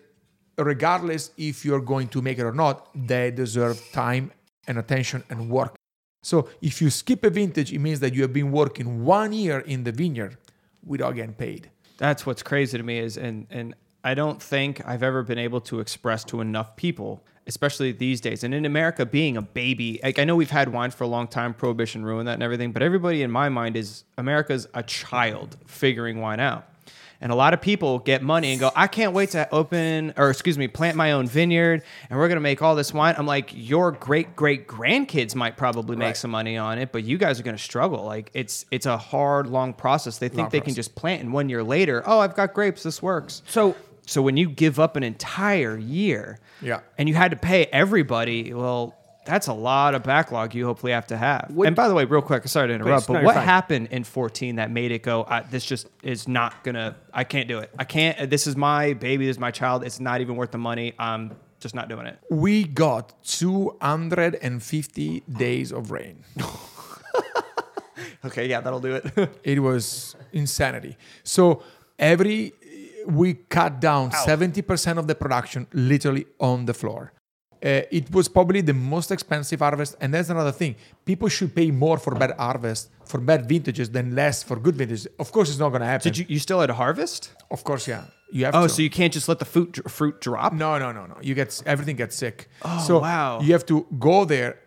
regardless if you're going to make it or not, they deserve time and attention and work. So if you skip a vintage, it means that you have been working one year in the vineyard without getting paid. That's what's crazy to me is, and and I don't think I've ever been able to express to enough people, especially these days, and in America, being a baby. Like I know we've had wine for a long time, prohibition ruined that and everything, but everybody in my mind is America's a child figuring wine out. And a lot of people get money and go, I can't wait to open, or excuse me, plant my own vineyard, and we're gonna make all this wine. I'm like, your great great grandkids might probably make Right. some money on it, but you guys are gonna struggle. Like it's it's a hard, long process. They think Long they can just plant, and one year later, oh, I've got grapes. This works. So So when you give up an entire year, Yeah. and you had to pay everybody, well, that's a lot of backlog you hopefully have to have. Would- and by the way, real quick, sorry to interrupt, but what fine. happened in 14 that made it go? I, this just is not gonna. I can't do it. I can't. This is my baby. This is my child. It's not even worth the money. I'm just not doing it. We got 250 days of rain. Okay, yeah, that'll do it. It was insanity. So every we cut down seventy percent of the production literally on the floor. Uh, it was probably the most expensive harvest, and that's another thing. People should pay more for bad harvest, for bad vintages, than less for good vintages. Of course, it's not going to happen. Did you? You still had a harvest? Of course, yeah. You have Oh, to. so you can't just let the fruit fruit drop? No, no, no, no. You get everything gets sick. Oh, so wow. You have to go there,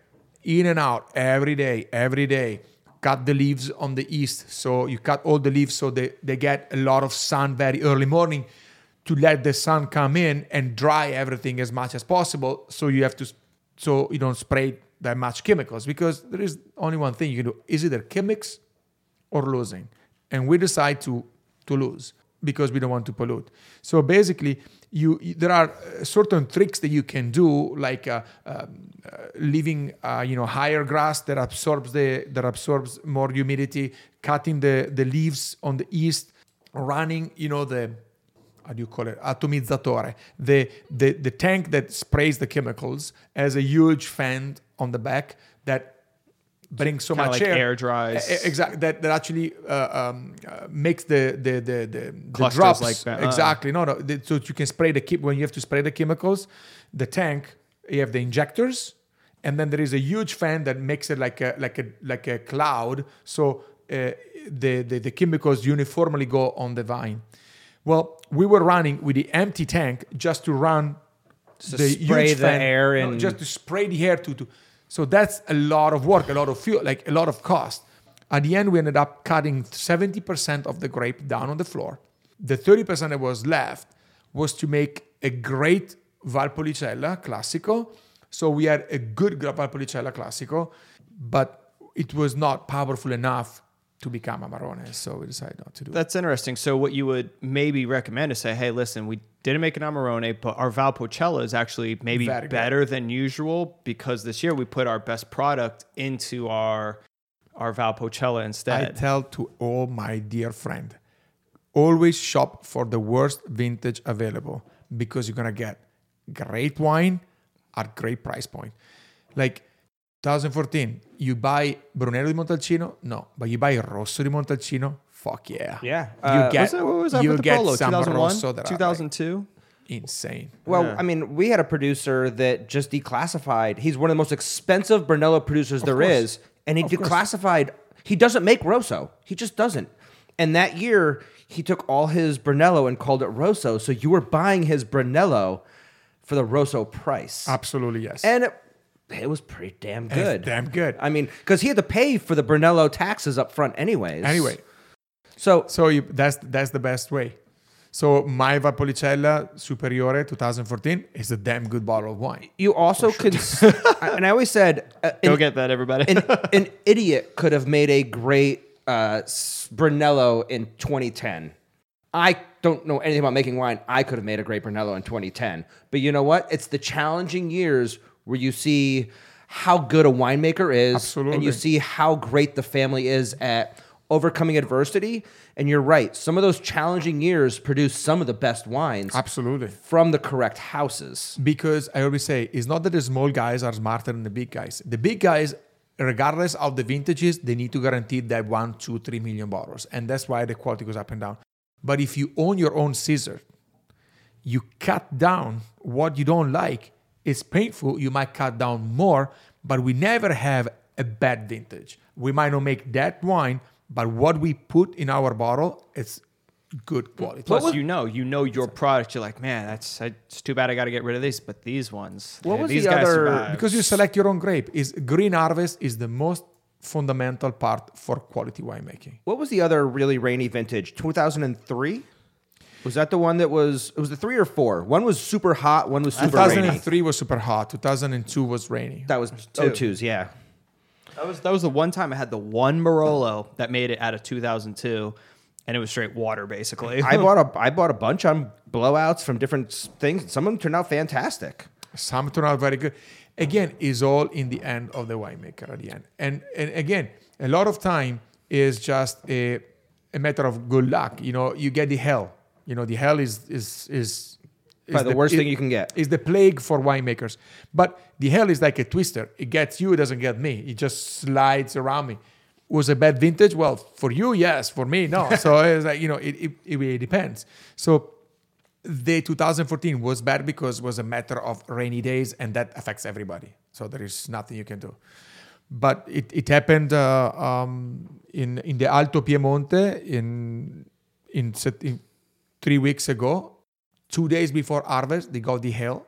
in and out every day, every day. Cut the leaves on the east, so you cut all the leaves so they, they get a lot of sun very early morning to let the sun come in and dry everything as much as possible. So you have to, so you don't spray that much chemicals because there is only one thing you can do: is either chemics or losing. And we decide to to lose because we don't want to pollute. So basically, you, there are uh, certain tricks that you can do, like uh, um, uh, leaving uh, you know higher grass that absorbs the that absorbs more humidity, cutting the the leaves on the east, running you know the how do you call it? Atomizzatore the, the the tank that sprays the chemicals has a huge fan on the back that brings so Kinda much like air. air dries. exactly that, that actually uh, um, uh, makes the the the the, the drops. like that. Uh. exactly. No no. The, so you can spray the chem- when you have to spray the chemicals the tank you have the injectors and then there is a huge fan that makes it like a like a like a cloud. So uh, the, the the chemicals uniformly go on the vine well we were running with the empty tank just to run to spray the air no, and- just to spray the air to, to so that's a lot of work a lot of fuel like a lot of cost. At the end we ended up cutting 70% of the grape down on the floor. The 30% that was left was to make a great valpolicella classico. So we had a good valpolicella classico but it was not powerful enough to become a amarone so we decided not to do it That's interesting. So what you would maybe recommend is say, hey, listen, we didn't make an Amarone, but our Valpolicella is actually maybe Very good. better than usual because this year we put our best product into our our Valpolicella instead. I tell to all my dear friend, always shop for the worst vintage available because you're gonna get great wine at great price point. Like 2014, you buy Brunello di Montalcino, no, but you buy Rosso di Montalcino, fuck yeah, Yeah. You Uh, get was that, what was that you with the get Polo? some 2001? Rosso that are, like, 2002? insane. Well, Yeah. I mean, we had a producer that just declassified. He's one of the most expensive Brunello producers there course. is, and he Of course. declassified. He doesn't make Rosso. He just doesn't. And that year, he took all his Brunello and called it Rosso. So you were buying his Brunello for the Rosso price, Absolutely yes. and it, it was pretty damn It's good. damn good. I mean, because he had to pay for the Brunello taxes up front, anyways. Anyway, so so you, that's that's the best way. So Maiva Valpolicella Superiore 2014 is a damn good bottle of wine. you also could, and I always said, uh, Go get that, everybody. an, an idiot could have made a great uh, Brunello in 2010. I don't know anything about making wine. I could have made a great Brunello in 2010. But you know what? It's the challenging years where you see how good a winemaker is, and you see how great the family is at overcoming adversity. And you're right. Some of those challenging years produce some of the best wines Absolutely. from the correct houses. Because I always say it's not that the small guys are smarter than the big guys. The big guys, regardless of the vintages, they need to guarantee that one, two, three million bottles. And that's why the quality goes up and down. But if you own your own scissor, you cut down what you don't like. It's painful. You might cut down more, but we never have a bad vintage. We might not make that wine, but what we put in our bottle, it's good quality. Plus, you know, you know your product. You're like, man, that's it's too bad I got to get rid of these, but these ones, What yeah, was these the guys other- survive. because you select your own grape is green harvest is the most fundamental part for quality winemaking What was the other really rainy vintage? 2003? Was that the one that was, it was the three or four? One was super hot, one was super rainy. 2003 was super hot 2002 was rainy That was Two. O2s, yeah. That was that was the one time I had the one Barolo that made it out of 2002, and it was straight water basically. I bought a I bought a bunch on blowouts from different s- things. Some of them turned out fantastic. some turned out very good again is all in the end of the winemaker at the end and and again a lot of time is just a, a matter of good luck you know you get the hell you know the hell is is is Probably the worst thing you can get. is the plague for winemakers. But the hell is like a twister. It gets you it doesn't get me. It just slides around me. Was a bad vintage? Well for you yes. For me no. So it's like you know it, it, it really depends. So the 2014 was bad because it was a matter of rainy days and that affects everybody. So there is nothing you can do. But it, it happened uh, um, in in the alto piemonte in in, in three weeks ago two days before harvest they got the hail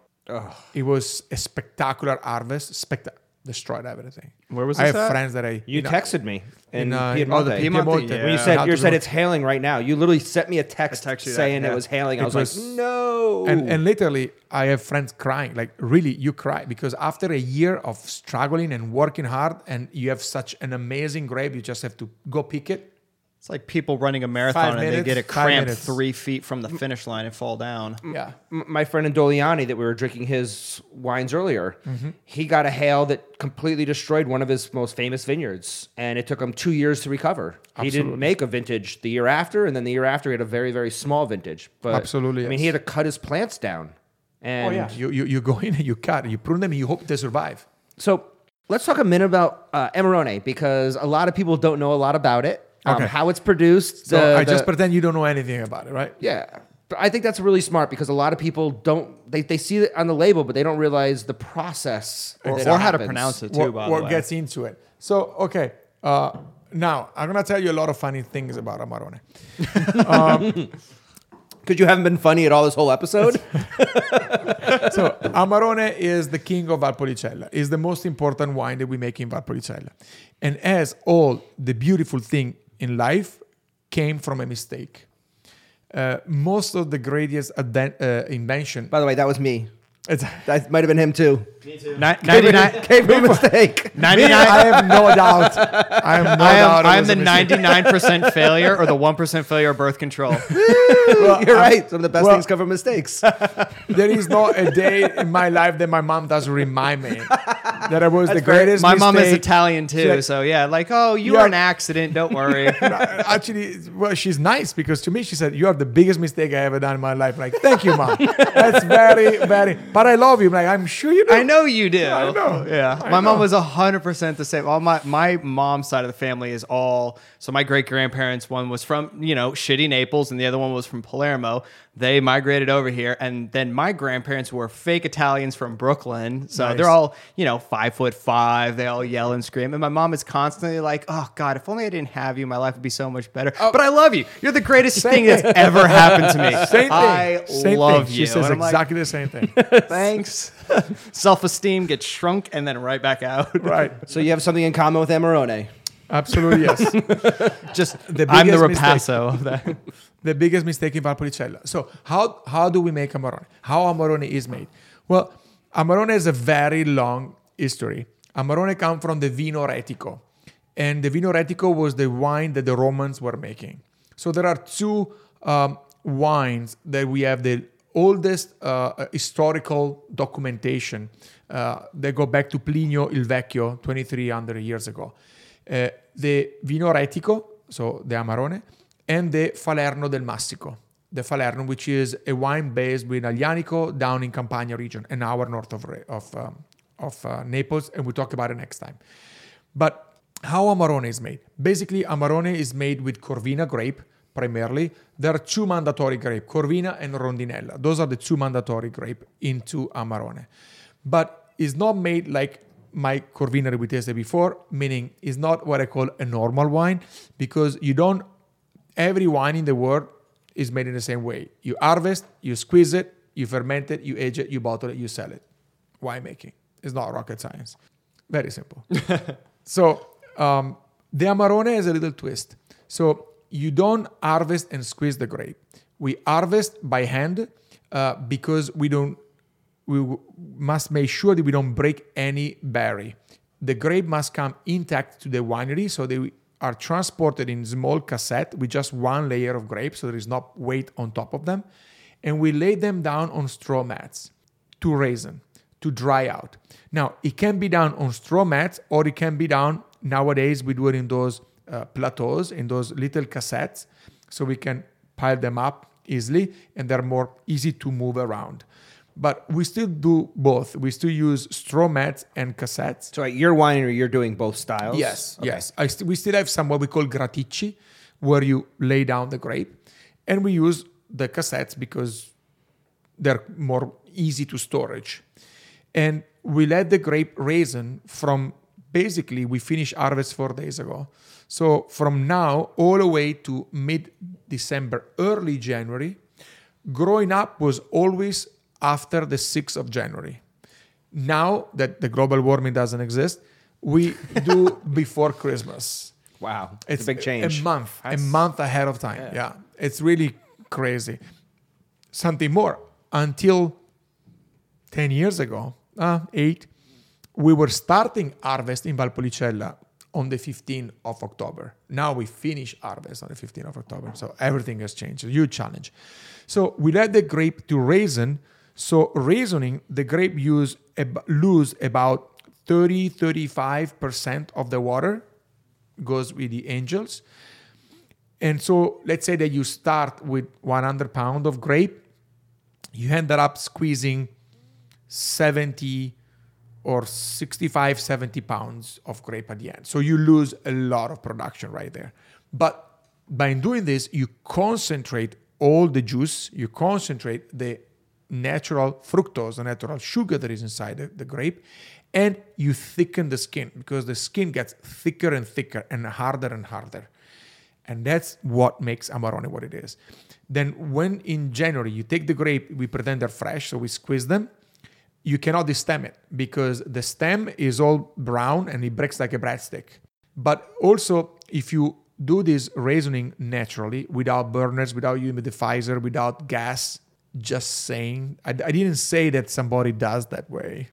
it was a spectacular harvest spectac- destroyed everything Where was i this have at? friends that i You know, texted me in, in, uh, Piemonte. oh, the Piemonte, Piemonte. yeah. When you Yeah. said Alto you said Piemonte. it's hailing right now, you literally sent me a text I texted you that, saying it was hailing. I It was, was- like, no. and, and literally i have friends crying like really you cry because after a year of struggling and working hard and you have such an amazing grape you just have to go pick it it's like people running a marathon and they get a cramp three feet from the finish line and fall down. yeah M- my friend Indoliani that we were drinking his wines earlier, Mm-hmm. he got a hail that completely destroyed one of his most famous vineyards, and it took him two years to recover. He didn't make a vintage the year after, and then the year after he had a very very small vintage. But Absolutely, I mean, yes. he had to cut his plants down. And oh yeah you, you, you go in and you cut and you prune them and you hope they survive So let's talk a minute about uh, Amarone because a lot of people don't know a lot about it. Um, Okay. How it's produced. so the- i just the- pretend you don't know anything about it right yeah. But I think that's really smart because a lot of people don't they, they see it on the label, but they don't realize the process Or, that or how to pronounce it too, what, by what the way. gets into it so okay uh, now i'm gonna tell you a lot of funny things about amarone Because you haven't been funny at all this whole episode. so Amarone is the king of Valpolicella. is the most important wine that we make in Valpolicella. And as all the beautiful thing in life came from a mistake. Uh, most of the greatest aden- uh, invention. By the way, that was me. It's, That might have been him too. Ni- 99, Gave me a mistake. 99 I have no doubt. I have no I doubt. am, it I'm was the a mistake. 99% failure or the 1% failure of birth control. You're right. Some of the best well- things come from mistakes. There is not a day in my life that my mom doesn't remind me that I was the great. greatest. My mom is mistake. Italian too, like- so yeah, like, oh, you Yeah. were an accident, don't worry. Actually, well, she's nice because to me she said, "You are the biggest mistake I ever done in my life." Like, thank you, mom. That's very, very. But I love you. I'm like, I'm sure you do. I know you do. I know. Yeah. I my mom was hundred percent the same. All my my mom's side of the family is all so my great grandparents, one was from, you know, shitty Naples and the other one was from Palermo. They migrated over here and then my grandparents were fake Italians from Brooklyn. So Nice. they're all, you know, five foot five. They all yell and scream. And my mom is constantly like, Oh God, if only I didn't have you, my life would be so much better. Oh. but I love you. You're the greatest Same thing that's ever happened to me. Same thing. I Same love thing. you. She says And I'm like, exactly the same thing. Thanks. Self esteem gets shrunk and then right back out. right. so you have something in common with Amarone. Absolutely yes. Just The I'm the. Ripasso of that. the biggest mistake in Valpolicella. So how how do we make Amarone? How Amarone is made? Well, Amarone has a very long history. Amarone comes from the Vino Retico, and the Vino Retico was the wine that the Romans were making. So there are two um, wines that we have the oldest uh, historical documentation. Uh, they go back to Plinio il Vecchio, 2300 years ago. The Vino Retico, so the Amarone, and the Falerno del Massico. The Falerno, which is a wine based with Aglianico down in Campania region, an hour north of, of, um, of uh, Naples, and we'll talk about it next time. But how Amarone is made? Basically, Amarone is made with Corvina grape primarily. There are two mandatory grape, Corvina and Rondinella. Those are the two mandatory grape into Amarone. But it's not made like my Corvina that we tasted before, meaning it's not what I call a normal wine because you don't, every wine in the world is made in the same way. You harvest, you squeeze it, you ferment it, you age it, you bottle it, you sell it. Winemaking. It's not rocket science. Very simple. So um, the Amarone has a little twist. So you don't harvest and squeeze the grape. We harvest by hand uh, because we don't. We must make sure that we don't break any berry. The grape must come intact to the winery, so they are transported in small cassette with just one layer of grape, so there is no weight on top of them, and we lay them down on straw mats to raisin to dry out. Now, it can be done on straw mats or it can be done nowadays we do it in those uh, plateaus, in those little cassettes, so we can pile them up easily and they're more easy to move around. But we still do both. We still use straw mats and cassettes. So at your winery, you're doing both styles. Yes, Okay. yes. I st- we still have some what we call graticci, where you lay down the grape, and we use the cassettes because they're more easy to storage. And we let the grape raisin from basically we finished harvest four days ago. So from now all the way to mid December, early January, growing up was always after the 6th of January. Now that the global warming doesn't exist, we do before Christmas. Wow. It's, a big change. A month, That's- a month ahead of time. Yeah. It's really crazy. Something more. Until 10 years ago, uh, eight, we were starting harvest in Valpolicella on the 15th of October. Now we finish harvest on the 15th of October. So everything has changed. A huge challenge. So we let the grape to raisin. So reasoning, the grape use lose about 30, 35% of the water goes with the angels. And so let's say that you start with 100 pound of grape, you ended up squeezing 70 or 65, 70 pounds of grape at the end. So you lose a lot of production right there. But by doing this, you concentrate all the juice, you concentrate the natural fructose, the natural sugar that is inside the, the grape, and you thicken the skin because the skin gets thicker and thicker and harder and harder. And that's what makes Amarone what it is. Then, when in January you take the grape, we pretend they're fresh, so we squeeze them. You cannot destem it because the stem is all brown and it breaks like a breadstick. But also, if you do this raisoning naturally without burners, without humidifier, without gas, just saying. I, I didn't say that somebody does that way.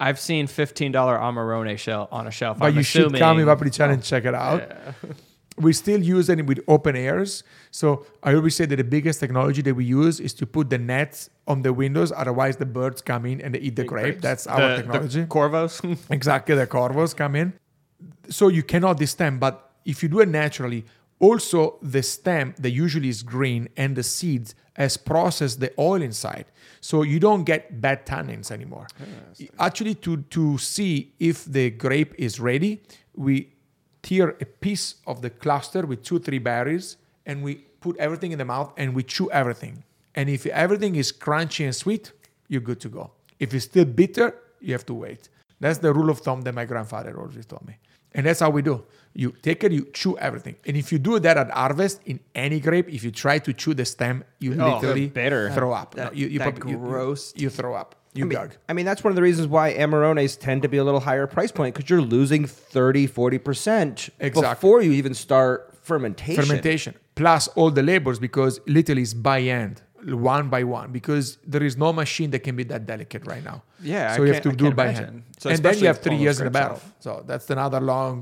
I've seen $15 Amarone shell on a shelf. But I'm you should come in assuming- Vapricciano and check it out. we still use it with open airs. So I always say that the biggest technology that we use is to put the nets on the windows. Otherwise, the birds come in and they eat the grape. That's our The- technology. The Corvos. exactly, the corvos come in. So you cannot destem, but if you do it naturally, also the stem that usually is green and the seeds has processed the oil inside. So you don't get bad tannins anymore. Ah, Actually, to, to see if the grape is ready, we tear a piece of the cluster with two, three berries, and we put everything in the mouth and we chew everything. And if everything is crunchy and sweet, you're good to go. If it's still bitter, you have to wait. That's the rule of thumb that my grandfather always told me. And that's how we do. You take it, you chew everything. And if you do that at harvest in any grape, if you try to chew the stem, you Oh, literally bitter. throw up. That- No, you, you, that prob- you- you- You, throw up. You I mean, gug. I mean, that's one of the reasons why Amarones tend to be a little higher price point because you're losing 30, 40% Exactly. before you even start fermentation. fermentation plus all the labors because literally it's by hand one by one because there is no machine that can be that delicate right now Yeah, so I you have to I do it by imagine. hand So and then you have three years in the barrel off. so that's another long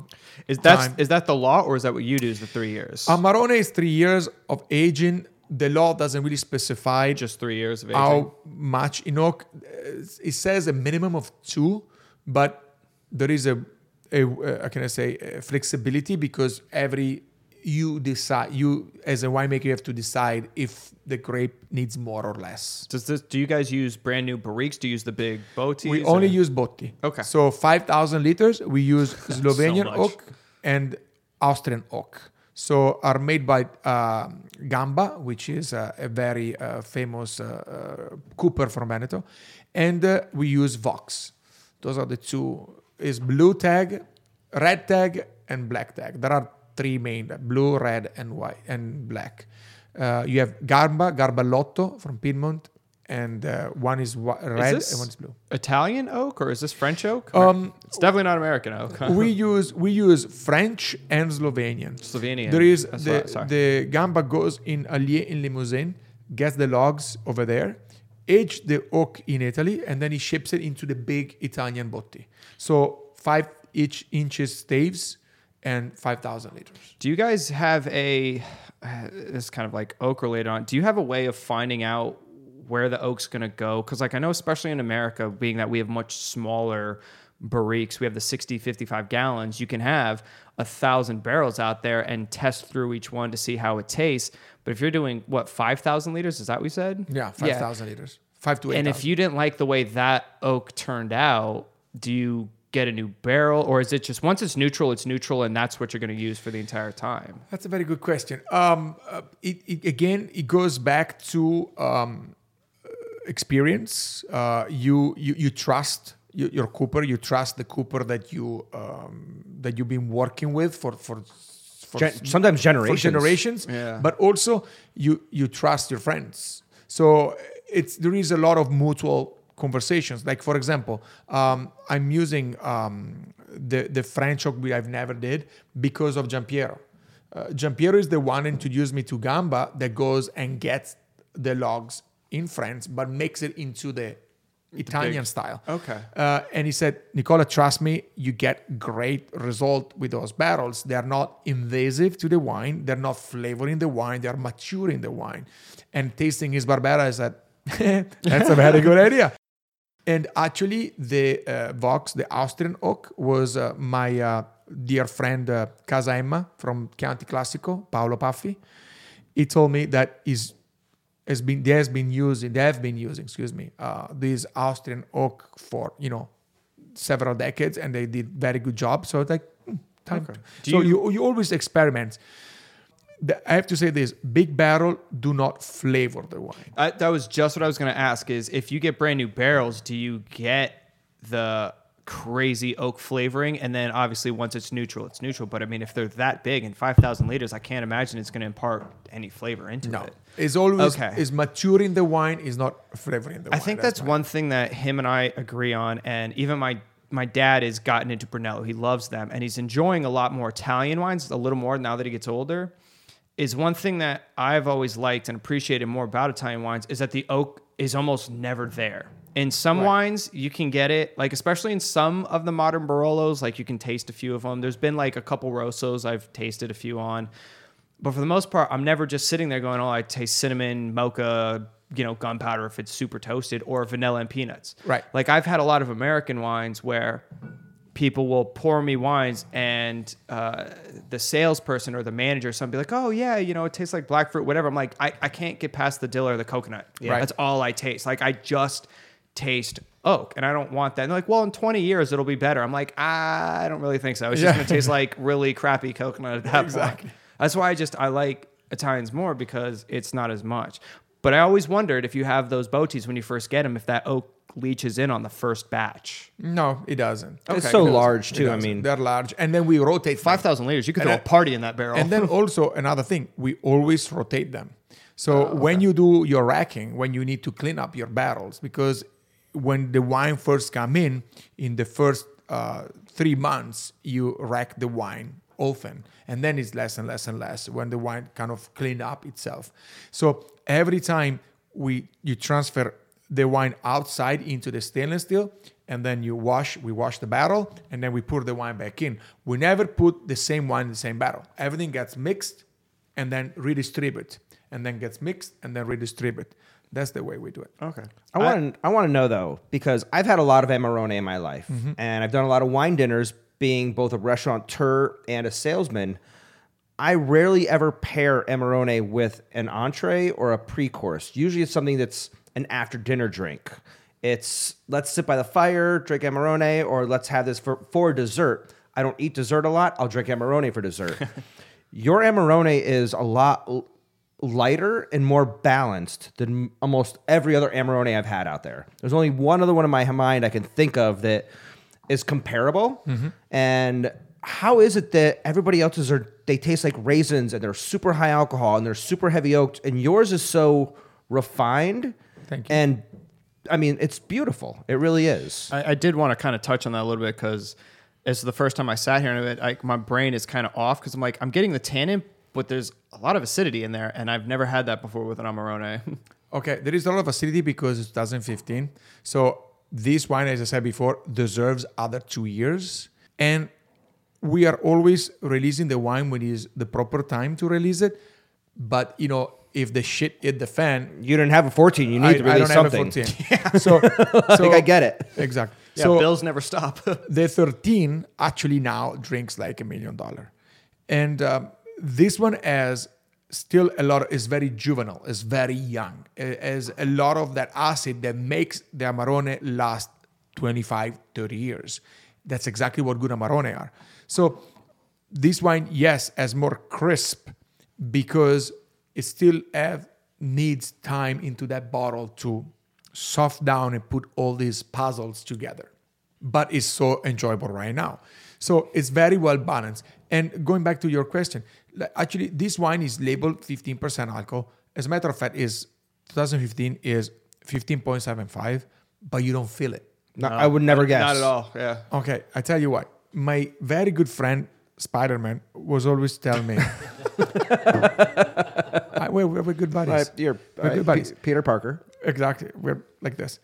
Is that is that the law or is that what you do? Is the three years? amarone is three years of aging the law doesn't really specify Just three years of aging. how much in oak uh, it says a minimum of two but there is a, a uh, can i say a flexibility because every you decide you as a winemaker you have to decide if the grape needs more or less Does this? Do you guys use brand new barriques? Do you use the big boaties? we only or- use botti Okay. so 5000 liters we use slovenian much. oak and austrian oak so are made by um, gamba which is uh, a very uh, famous uh, uh, cooper from veneto and uh, we use vox those are the two is blue tag red tag and black tag there are three main blue red and white and black uh, you have garba Garbellotto from piedmont and uh, one is wa- red this- and one is blue Italian oak or is this French oak? Um, it's definitely not American oak. we use we use French and Slovenian. Slovenian. There is That's the what- the gamba goes in Allier in Limousin, gets the logs over there, age the oak in Italy, and then he ships it into the big Italian botti. So five each inches staves and five thousand liters. Do you guys have a? Uh, this is kind of like oak related on. Do you have a way of finding out where the oak's going to go? Because like I know, especially in America, being that we have much smaller barriques, we have the 60, 55 gallons. You can have a thousand barrels out there and test through each one to see how it tastes. But if you're doing what five thousand liters, is that what we said? Yeah, five thousand liters, five to eight. And if you didn't like the way that oak turned out, do you get a new barrel, or is it just once it's neutral, it's neutral, and that's what you're going to use for the entire time? That's a very good question. Um, uh, it, it, again, it goes back to um, uh, experience. Uh, you, you you trust your, your cooper. You trust the cooper that you um, that you've been working with for for. for Gen- sometimes for generations. generations, Yeah. but also you you trust your friends. So it's there is a lot of mutual conversations. Like for example, um, I'm using um, the the French oak we I've never did because of Giampiero. Uh, Giampiero is the one introduced me to Gamba that goes and gets the logs in France, but makes it into the Italian style. Okay. Uh, and he said, Nicola, trust me, you get great result with those barrels. They are not invasive to the wine. They're not flavoring the wine. They are maturing the wine. And tasting his Barbera, I said, that's a very good idea. And actually, the uh, Vox, the Austrian oak, was uh, my uh, dear friend uh, Casa Emma from Chianti Classico, Paolo Paffi. He told me that he's has been they has been using they have been using excuse me uh, this Austrian oak for you know several decades and they did very good job. So like hmm, time. Okay. so you- you you always experiment. The- I have to say this: big barrel do not flavor the wine. I, that was just what I was going to ask. Is if you get brand new barrels, do you get the crazy oak flavoring? And then obviously once it's neutral, it's neutral. But I mean, if they're that big and five thousand liters, I can't imagine it's going to impart any flavor into it. No, it. it's always Okay. is maturing the wine is not flavoring the wine. I think that's my- one thing that him and I agree on, and even my my dad has gotten into Brunello. He loves them, and he's enjoying a lot more Italian wines, a little more now that he gets older. Is one thing that I've always liked and appreciated more about Italian wines is that the oak is almost never there. In some wines, you can get it, like especially in some of the modern Barolos, like you can taste a few of them. There's been like a couple Rossos I've tasted a few on, but for the most part, I'm never just sitting there going, "Oh, I taste cinnamon, mocha, you know, gunpowder if it's super toasted, or vanilla and peanuts." Right. Like I've had a lot of American wines where people will pour me wines and uh, the salesperson or the manager or something be like, oh yeah, you know, it tastes like black fruit, whatever. I'm like, I, I can't get past the dill or the coconut. Right. That's all I taste. Like I just taste oak and I don't want that. And they're like, well, in 20 years it'll be better. I'm like, I don't really think so. It's just Yeah. gonna taste like really crappy coconut at that Exactly. point. That's why I just I like Italians more because it's not as much. But I always wondered if you have those boaties when you first get them, if that oak leaches in on the first batch. No, it doesn't. It's so It large too. I mean, they're large, and then we rotate. Five thousand liters, you could And throw a party in that barrel. And then also another thing, we always rotate them. So when you do your racking, when you need to clean up your barrels, because when the wine first come in, in the first uh, three months, you rack the wine often, and then it's less and less and less when the wine kind of clean up itself. So every time we you transfer the wine outside into the stainless steel and then you wash we wash the barrel and then we pour the wine back in we never put the same wine in the same barrel everything gets mixed and then redistribute and then gets mixed and then redistribute that's the way we do it okay. I want to I want to know though because I've had a lot of Amarone in my life Mm-hmm. and I've done a lot of wine dinners being both a restaurateur and a salesman. I rarely ever pair Amarone with an entree or a pre-course. Usually it's something that's an after dinner drink. It's let's sit by the fire, drink Amarone or let's have this for for dessert. I don't eat dessert a lot. I'll drink Amarone for dessert. Your Amarone is a lot lighter and more balanced than almost every other Amarone I've had out there. There's only one other one in my mind I can think of that is comparable. Mm-hmm. And how is it that everybody else's are they taste like raisins and they're super high alcohol and they're super heavy oaked and yours is so refined? Thank you. And I mean, it's beautiful. It really is. I, I did want to kind of touch on that a little bit because it's the first time I sat here and it, like my brain is kind of off because I'm like I'm getting the tannin, but there's a lot of acidity in there, and I've never had that before with an Amarone. Okay, there is a lot of acidity because it's 2015. So this wine, as I said before, deserves other two years. And we are always releasing the wine when it is the proper time to release it. But you know, if the shit hit the fan, You didn't have a 14. You need I, to I release don't have a 14. So, I think I get it. exactly. yeah, so bills never stop. the 13 actually now drinks like a million dollar and um, this one has still a lot is very juvenile is very young it has a lot of that acid that makes the amarone last 25 30 years that's exactly what good amarone are so this wine yes has more crisp because it still have needs time into that bottle to soft down and put all these puzzles together but it's so enjoyable right now so it's very well balanced and going back to your question actually this wine is labeled 15% alcohol as a matter of fact is 2015 is 15.75 but you don't feel it No, I would never guess. Not at all. Yeah. Okay, I tell you what. My very good friend Spider Man was always telling me. I, we're, we're good buddies. You're, We're uh, good buddies. P- Peter Parker. Exactly. We're like this.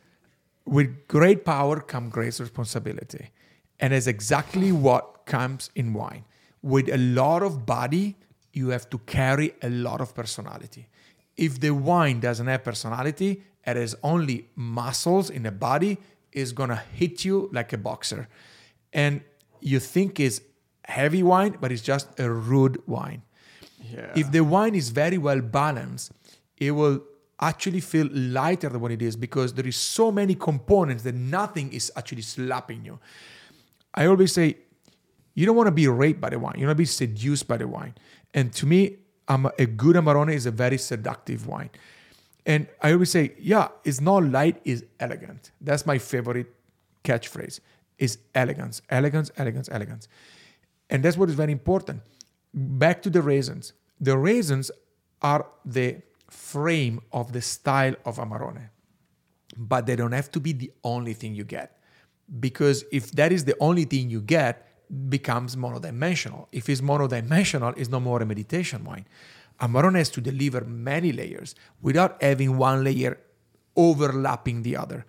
With great power comes great responsibility. And it's exactly what comes in wine. With a lot of body, you have to carry a lot of personality. If the wine doesn't have personality, it has only muscles in the body, is gonna hit you like a boxer. And you think it's heavy wine, but it's just a rude wine. Yeah. If the wine is very well balanced, it will actually feel lighter than what it is because there is so many components that nothing is actually slapping you. I always say, you don't want to be raped by the wine. You want to be seduced by the wine. And to me, a good Amarone is a very seductive wine. And I always say, yeah, it's not light, it's elegant. That's my favorite catchphrase. Is elegance, elegance, elegance, elegance. And that's what is very important. Back to the raisins. The raisins are the frame of the style of Amarone, but they don't have to be the only thing you get. Because if that is the only thing you get, becomes monodimensional. If it's monodimensional, it's no more a meditation wine. Amarone has to deliver many layers without having one layer overlapping the other.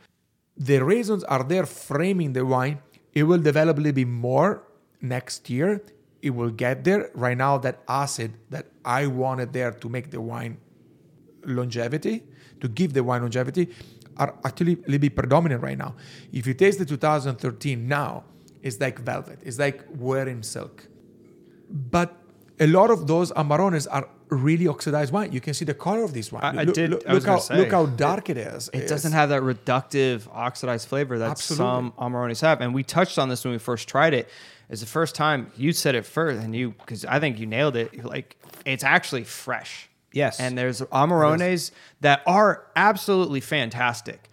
The raisins are there framing the wine. It will develop a little bit more next year. It will get there. Right now, that acid that I wanted there to make the wine longevity, to give the wine longevity, are actually a little bit predominant right now. If you taste the 2013 now, it's like velvet. It's like wearing silk. But a lot of those Amarones are really oxidized wine. You can see the color of this wine. I- I look, did- Look, I was look how, say. look how dark it is. It It's- doesn't have that reductive oxidized flavor that Absolutely. some Amarones have. And we touched on this when we first tried it. It's the first time you said it first, and you, because I think you nailed it. You're Like, it's actually fresh. Yes. And there's Amarones that are absolutely fantastic.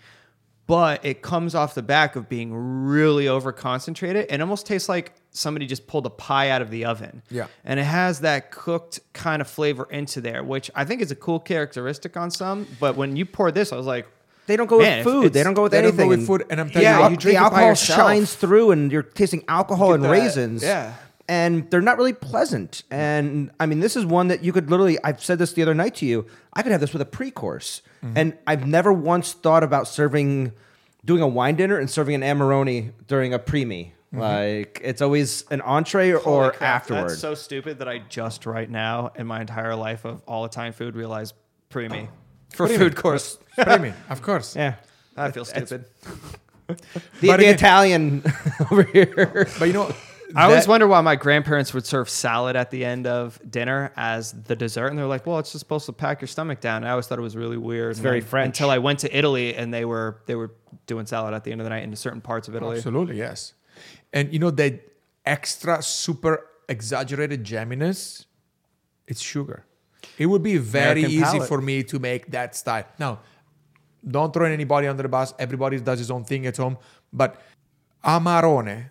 But it comes off the back of being really over concentrated and almost tastes like somebody just pulled a pie out of the oven. Yeah. And it has that cooked kind of flavor into there, which I think is a cool characteristic on some. But when you pour this, I was like, They don't go Man, with food. They don't go with they don't anything. go with food, and I'm telling yeah, you, you the drink it by alcohol shines through, and you're tasting alcohol and that- raisins. yeah. and they're not really pleasant. And I mean, this is one that you could literally. I've said this the other night to you. I could have this with a pre-course, Mm-hmm. and I've never once thought about serving, doing a wine dinner and serving an Amarone during a pre-me. Mm-hmm. Like it's always an entree or, Holy crap, afterward. That's so stupid that I just right now in my entire life of all Italian food realized pre me for Primi. food course. Primi, of course. yeah, I feel stupid. the, the again- Italian over here. But you know, I always wonder why my grandparents would serve salad at the end of dinner as the dessert, and they're like, "Well, it's just supposed to pack your stomach down." And I always thought it was really weird. It's very French. until I went to Italy and they were they were doing salad at the end of the night in certain parts of Italy. Absolutely, yes. And you know that extra super exaggerated jamminess, it's sugar. It would be very American easy palate. for me to make that style. Now, don't throw anybody under the bus. Everybody does his own thing at home. But amarone,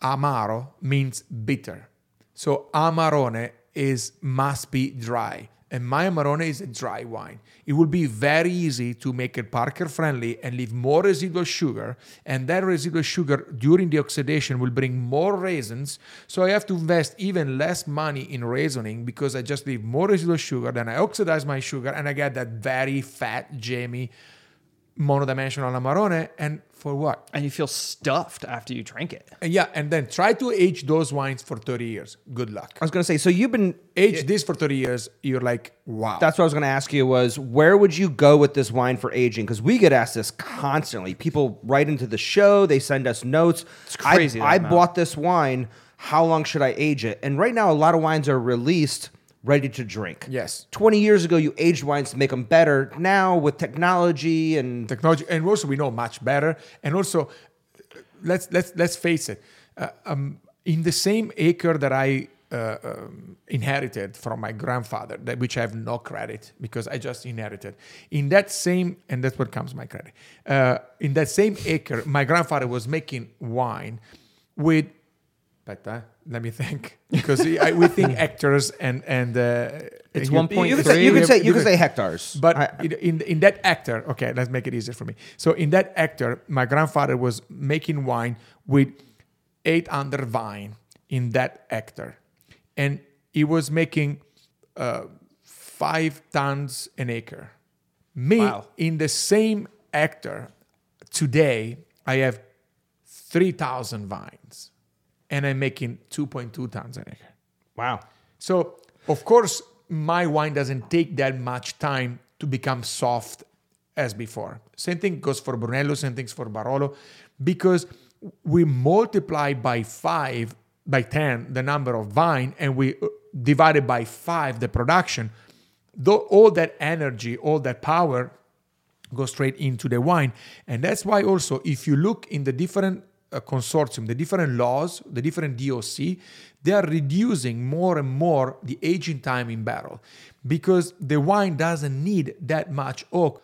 amaro means bitter. So amarone is must be dry. And my amarone is a dry wine. It will be very easy to make it Parker friendly and leave more residual sugar. And that residual sugar during the oxidation will bring more raisins. So I have to invest even less money in raisoning because I just leave more residual sugar. Then I oxidize my sugar and I get that very fat, jammy, monodimensional amarone. And for what? And you feel stuffed after you drink it. And yeah, and then try to age those wines for 30 years. Good luck. I was gonna say. So you've been Age this for 30 years, you're like, wow. That's what I was going to ask you was where would you go with this wine for aging? Because we get asked this constantly. People write into the show, they send us notes. It's crazy, I, I bought this wine. How long should I age it? And right now, a lot of wines are released ready to drink. Yes. 20 years ago, you aged wines to make them better. Now, with technology and technology and also we know much better and also let's let's let's face it uh, um, in the same acre that i uh, um, inherited from my grandfather that which i have no credit because i just inherited in that same and that's what comes my credit uh, in that same acre my grandfather was making wine with but uh, let me think because I, we think hectares and and uh, It's you- 1.3. you could say, you could say, you could say hectares. but I- in, in in that hectare, okay, let's make it easier for me. So in that hectare, my grandfather was making wine with 800 vine in that hectare, and he was making uh, five tons an acre. Me Wow. in the same hectare today, I have 3,000 vines, and I'm making 2.2 tons an acre. wow. So, of course, my wine doesn't take that much time to become soft as before. Same thing goes for Brunello, same things for Barolo, because we multiply by five, by 10, the number of vine, and we uh, divided by five the production. Though all that energy, all that power goes straight into the wine. And that's why also, if you look in the different uh, consortium, the different laws, the different DOC, they are reducing more and more the aging time in barrel because the wine doesn't need that much oak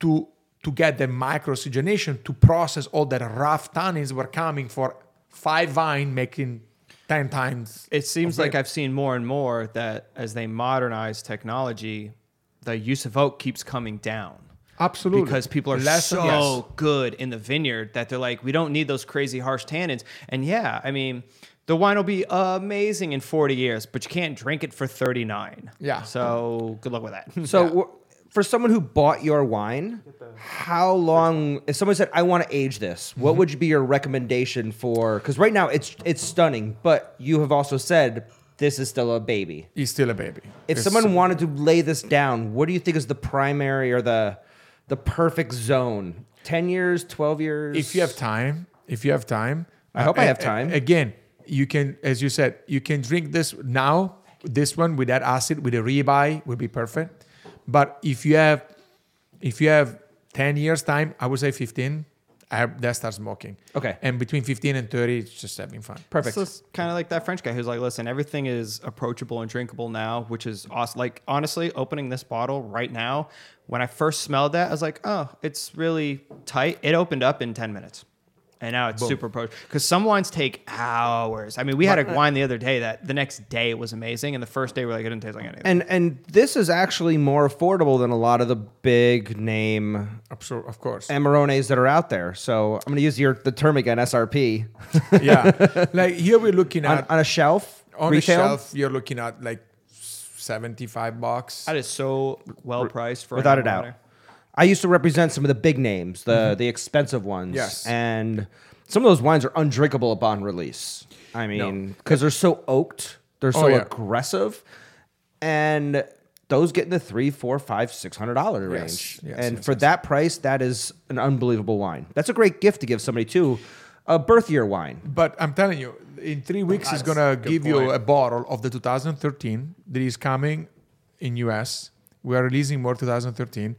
to to get the micro oxygenation to process all that rough tannins were coming for five vine making 10 times It seems like. I've seen more and more that as they modernize technology, the use of oak keeps coming down. Absolutely. Because people are Less- so yes. good in the vineyard that they're like, we don't need those crazy harsh tannins. And yeah, I mean, the wine will be amazing in 40 years, but you can't drink it for 39. Yeah. So good luck with that. So, w- for someone who bought your wine, how long? If someone said, "I want to age this," what mm-hmm. would be your recommendation for? Because right now it's it's stunning, but you have also said this is still a baby. He's still a baby. If It's- someone wanted to lay this down, what do you think is the primary or the the perfect zone? 10 years, 12 years? If you have time, if you have time. I hope uh, I have time. Uh, again, you can, as you said, you can drink this now, this one with that acid, with a ribeye would be perfect. But if you have, if you have 10 years time, I would say 15, I that starts smoking. Okay. And between 15 and 30, it's just having fun. Perfect. So it's kind of like that French guy who's like, listen, everything is approachable and drinkable now, which is awesome. Like, honestly, opening this bottle right now, when I first smelled that, I was like, oh, it's really tight. It opened up in 10 minutes. And now it's super approachable. Because some wines take hours. I mean, we had a wine the other day that the next day it was amazing. And the first day, we're like, it didn't taste like anything. and and this is actually more affordable than a lot of the big name Absor- Of course. Amarones that are out there. So I'm going to use your the term again, SRP. yeah. Like here we're looking at on a shelf, on retail. the shelf, you're looking at like seventy-five bucks. that is so well priced for an without a Amarone. doubt. I used to represent some of the big names, the the expensive ones. Mm-hmm. Yes. and some of those wines are undrinkable upon release. I mean, because they're so oaked, they're so Oh, yeah. aggressive, and those get in the three, four, five, six hundred dollar Yes, range. yes, and yes, for yes. that price, that is an unbelievable wine. That's a great gift to give somebody too. A birth year wine. But I'm telling you, in three weeks, That's gonna a good give you a bottle of the 2013 that is coming in US. We are releasing more 2013.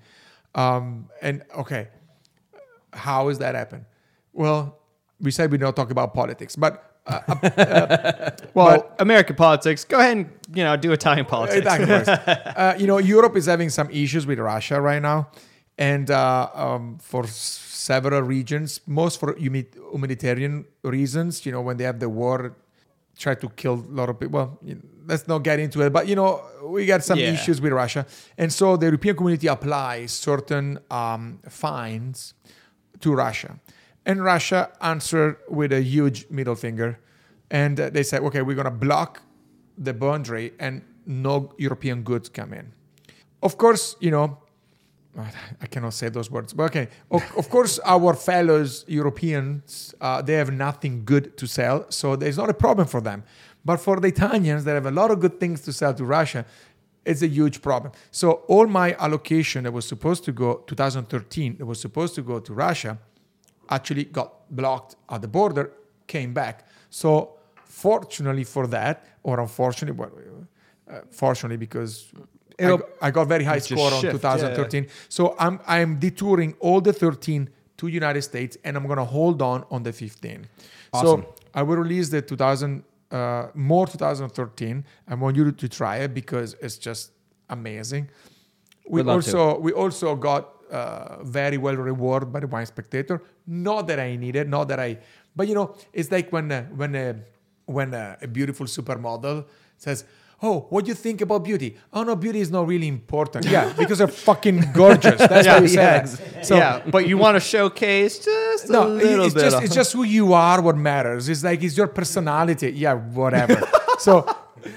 Um, and okay, how is that happen? Well, we said we don't talk about politics, but uh, uh, Well, American politics, go ahead and, you know, do Italian politics. Uh, you know, Europe is having some issues with Russia right now, and uh, um, for several regions, most for humanitarian reasons. You know, when they have the war, try to kill a lot of people. Well, you know, let's not get into it, but you know, we got some Yeah. issues with Russia, and so the European community applies certain um, fines to Russia. And Russia answered with a huge middle finger. And uh, they said, okay, we're going to block the boundary and no European goods come in. Of course, you know, I cannot say those words, but okay. Of, of course, our fellows Europeans, uh, they have nothing good to sell, so there's not a problem for them. But for the Italians, that have a lot of good things to sell to Russia, it's a huge problem. So all my allocation that was supposed to go 2013, that was supposed to go to Russia, actually got blocked at the border, came back. So fortunately for that, or unfortunately, well, uh, fortunately because I got, I got very high score on shift, 2013. So I'm I'm detouring all the 13 to United States, and I'm gonna hold on on the 15. Awesome. So I will release the 2000 uh, more 2013. I want you to try it because it's just amazing. We love to. also we also got uh, very well rewarded by the wine spectator. Not that I needed, not that I, but you know, it's like when uh, when uh, when uh, a beautiful supermodel says. Oh, what do you think about beauty? Oh no, beauty is not really important. Yeah, because they're fucking gorgeous. That's Yeah, why you say yeah. So yeah, but you want to showcase just a little it's bit. just of- it's just who you are what matters. It's like it's your personality. Yeah, whatever. so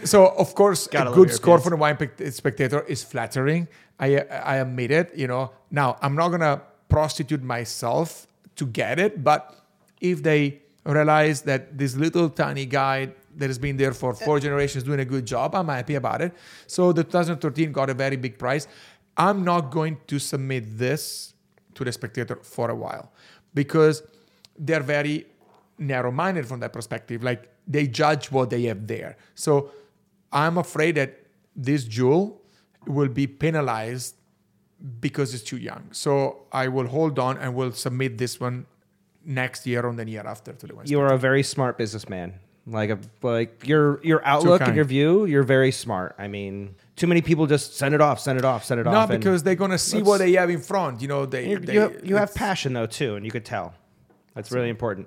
so of course Gotta a good score for the wine Pic- spectator is flattering. I I admit it. You know. Now I'm not gonna prostitute myself to get it, but if they realize that this little tiny guy that has been there for uh, four generations doing a good job, I'm happy about it. So the 2013 got a very big prize. I'm not going to submit this to the spectator for a while because they're very narrow-minded from that perspective. Like they judge what they have there. So I'm afraid that this jewel will be penalized because it's too young. So I will hold on and will submit this one next year or the year after to the West. You are a very smart businessman. Like a like your your outlook and your view, you're very smart. I mean, too many people just send it off, send it off, send it off. and because they're gonna see what they have in front. You know, they, you, they you have, you have passion though too, and you could tell. That's really important.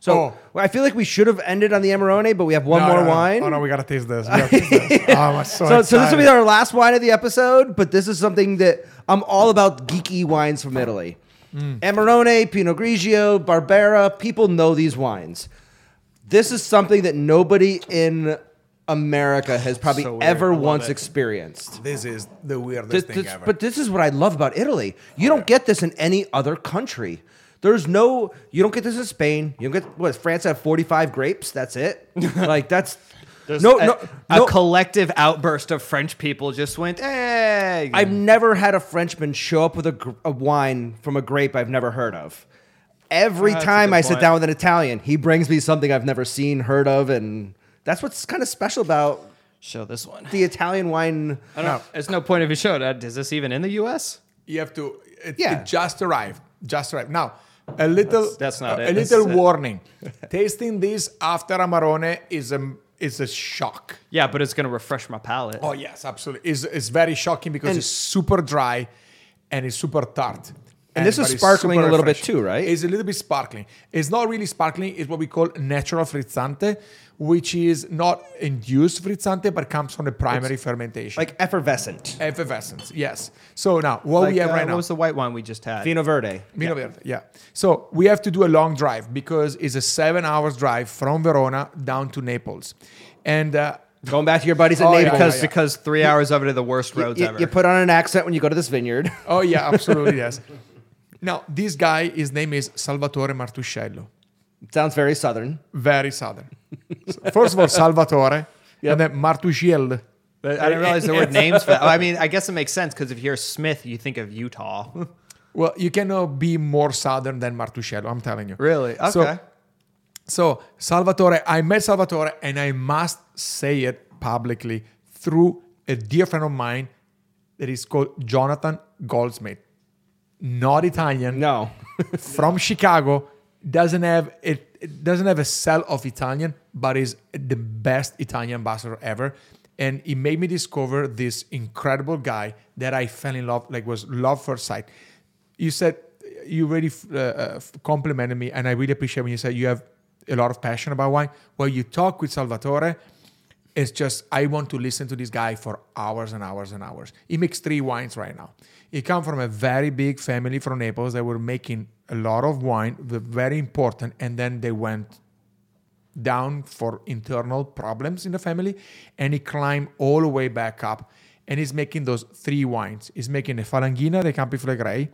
So Oh. well, I feel like we should have ended on the Amarone, but we have one No, more no, no. wine. Oh no, we gotta taste this. Gotta taste this. oh, I'm so, so, so this will be our last wine of the episode, but this is something that I'm all about geeky wines from Italy. Mm. Amarone, Pinot Grigio, Barbera, people know these wines. This is something that nobody in America has probably So weird. ever love once it. experienced. This is the weirdest This- thing this- ever. but this is what I love about Italy. You don't get this in any other country. There's no, you don't get this in Spain. You don't get what France have 45 grapes. That's it. like that's There's no, a, no, a no. collective outburst of French people just went, hey. I've never had a Frenchman show up with a, gr- a wine from a grape I've never heard of. Every That's time I sit point. down with an Italian, he brings me something I've never seen, heard of, and that's what's kind of special about Show this one. the Italian wine. I don't know. There's no point if you showed that. Is this even in the U.S.? you have to. It, Yeah. it just arrived. Just arrived. Now, a little. that's not a, it. A That's little it. warning. Tasting this after Amarone is a is a shock. Yeah, but it's gonna refresh my palate. Oh yes, absolutely. It's, it's very shocking because And- it's super dry and it's super tart. And this is sparkling a little bit too, right? It's a little bit sparkling. It's not really sparkling. It's what we call natural frizzante, which is not induced frizzante, but comes from the primary fermentation. Like effervescent. effervescence. Yes. So now what Like, we have uh, right what now. was the white wine we just had? Vino Verde. Vino Verde, yeah. So we have to do a long drive because it's a seven hours drive from Verona down to Naples. And uh, Going back to your buddies at Oh, yeah, Naples. because yeah. because three hours of it are the worst You, roads you- ever. you put on an accent when you go to this vineyard. oh yeah, absolutely yes. Now this guy, his name is Salvatore Martusciello. Sounds very southern. Very southern. First of all, Salvatore, and then Martusciello. I didn't realize there were names for that. I mean, I guess it makes sense because if you hear Smith, you think of Utah. Well, you cannot be more southern than Martusciello. I'm telling you. really? Okay. So, so Salvatore, I met Salvatore, and I must say it publicly through a dear friend of mine that is called Jonathan Goldsmith, not Italian, No. from Chicago. Doesn't have it, it doesn't have a cell of Italian, but is the best Italian ambassador ever. And he made me discover this incredible guy that I fell in love, like was love first sight. You said you really uh, uh, complimented me, and I really appreciate when you said you have a lot of passion about wine. Well, you talk with Salvatore, it's just I want to listen to this guy for hours and hours and hours. He makes three wines right now. He come from a very big family from Naples that were making a lot of wine, the very important, and then they went down for internal problems in the family, and he climbed all the way back up, and he's making those three wines. He's making a Falanghina de Campi Flegrei,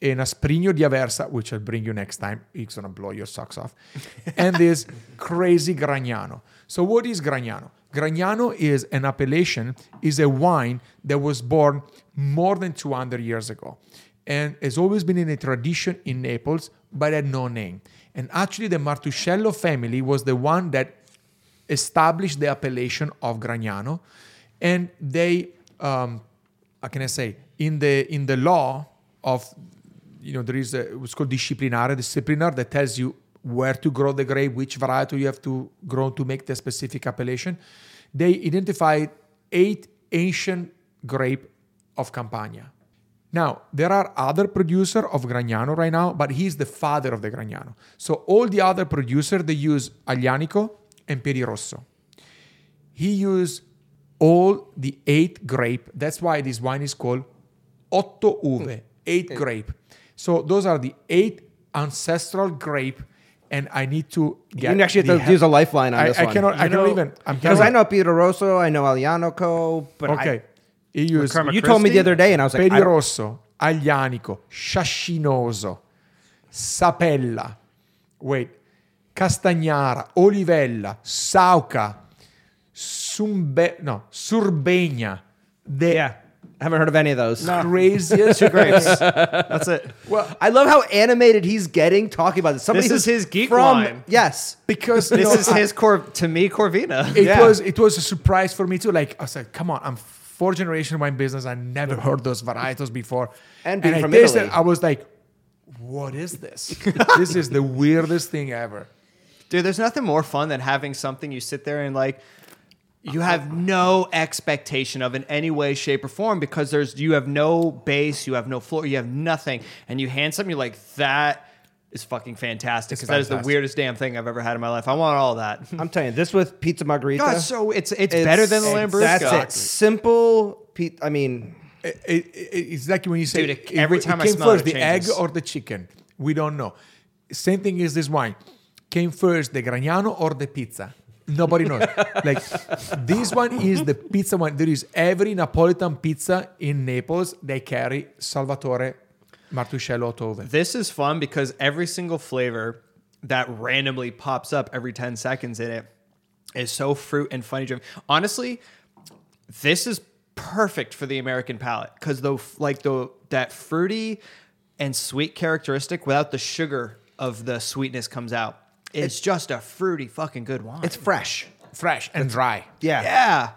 an Asprinio di Aversa, which I'll bring you next time. It's gonna blow your socks off, and this crazy Gragnano. So what is Gragnano? Gragnano is an appellation, is a wine that was born more than 200 years ago and has always been in a tradition in Naples, but had no name. And actually, the Martusciello family was the one that established the appellation of Gragnano, and they, um, how can I say, in the in the law of, you know, there is a, what's called disciplinare, disciplinar that tells you where to grow the grape, which variety you have to grow to make the specific appellation. They identified eight ancient grape of Campania. Now, there are other producer of Gragnano right now, but he's the father of the Gragnano. So all the other producer, they use Aglianico and Piedirosso. He used all the eight grape. That's why this wine is called Otto Uve, mm. eight grape. So those are the eight ancestral grape, and I need to get. You actually the have to he- use a lifeline on I, this I one. cannot. I You cannot even. I'm Because I know Pietro Rosso, I know Alianico, but I- Okay. He used Karma you told me the other day, and I was like, I don't- Piedirosso, Aglianico, Sciascinoso, Sapella, wait, Castagnara, Olivella, Sauca, Sumbe, no, Surbegna, the yeah, I haven't heard of any of those. craziest grapes. That's it. Well, I love how animated he's getting talking about this. Somebody This is who's his geek from, wine. Yes, because you This know, is I- his core to me, Corvina. it Yeah. was it was a surprise for me too. Like I said, come on, I'm four generation wine business. I never heard those varietals before. And being I from tasted, Italy. I was like, what is this? this is the weirdest thing ever. Dude, there's nothing more fun than having something you sit there and like you have no expectation of in any way, shape, or form because there's you have no base, you have no floor, you have nothing, and you hand something you're like that is fucking fantastic because that is the fantastic. weirdest damn thing I've ever had in my life. I want all that. I'm telling you, this with pizza margarita. God, so it's it's, better than the Lambrusco. That's it. Simple. Pe- I mean, It, it, it- it's like when you say Dude, it- every time I came smell first, it the egg or the chicken. We don't know. Same thing is this wine. came first, the Gragnano or the pizza? Nobody knows. like this one is the pizza one. There is every Napolitan pizza in Naples. They carry Salvatore Martusciello Tove. This is fun because every single flavor that randomly pops up every 10 seconds in it is so fruit and funny driven. Honestly, this is perfect for the American palate because the like the that fruity and sweet characteristic without the sugar of the sweetness comes out. It's, just a fruity fucking good wine. It's fresh. Fresh and dry. Yeah. Yeah.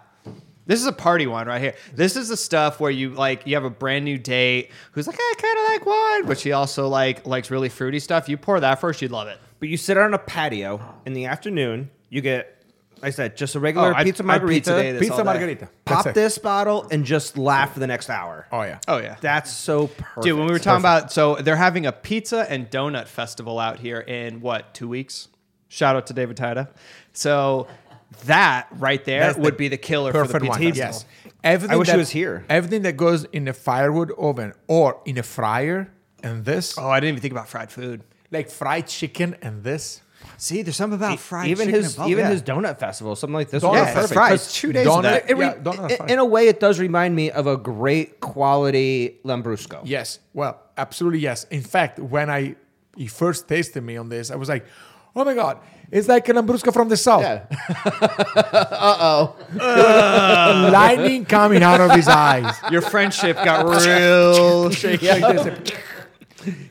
This is a party wine right here. This is the stuff where you like you have a brand new date who's like, I kind of like wine, but she also like likes really fruity stuff. You pour that first, she'd love it. But you sit on a patio in the afternoon. You get, like I said, just a regular Oh, I'd- pizza I'd margarita. pizza day this all Pizza day. margarita. pop That's it. this bottle and just laugh for the next hour. Oh yeah. Oh yeah. That's so perfect. Dude, when we were talking about, so they're having a pizza and donut festival out here in what two weeks? Shout out to David Tida. So that right there That's the would be the killer for the Perfect pizza one. festival. Yes. Everything I wish that, he was here. Everything that goes in a firewood oven or in a fryer and this, Oh, I didn't even think about fried food. like fried chicken and this. See, there's something about fried even chicken his and even yeah. his donut festival, something like this. Donut would Yeah, festival. that's right. 'Cause It's two days Donut- that. It re- Yeah, donut i- in a way, it does remind me of a great quality Lambrusco. Yes. Well, absolutely yes. In fact, when I he first tasted me on this, I was like, oh my god, it's like an Lambrusco from the south. Uh oh. Lightning coming out of his eyes. Your friendship got real. Shake like this.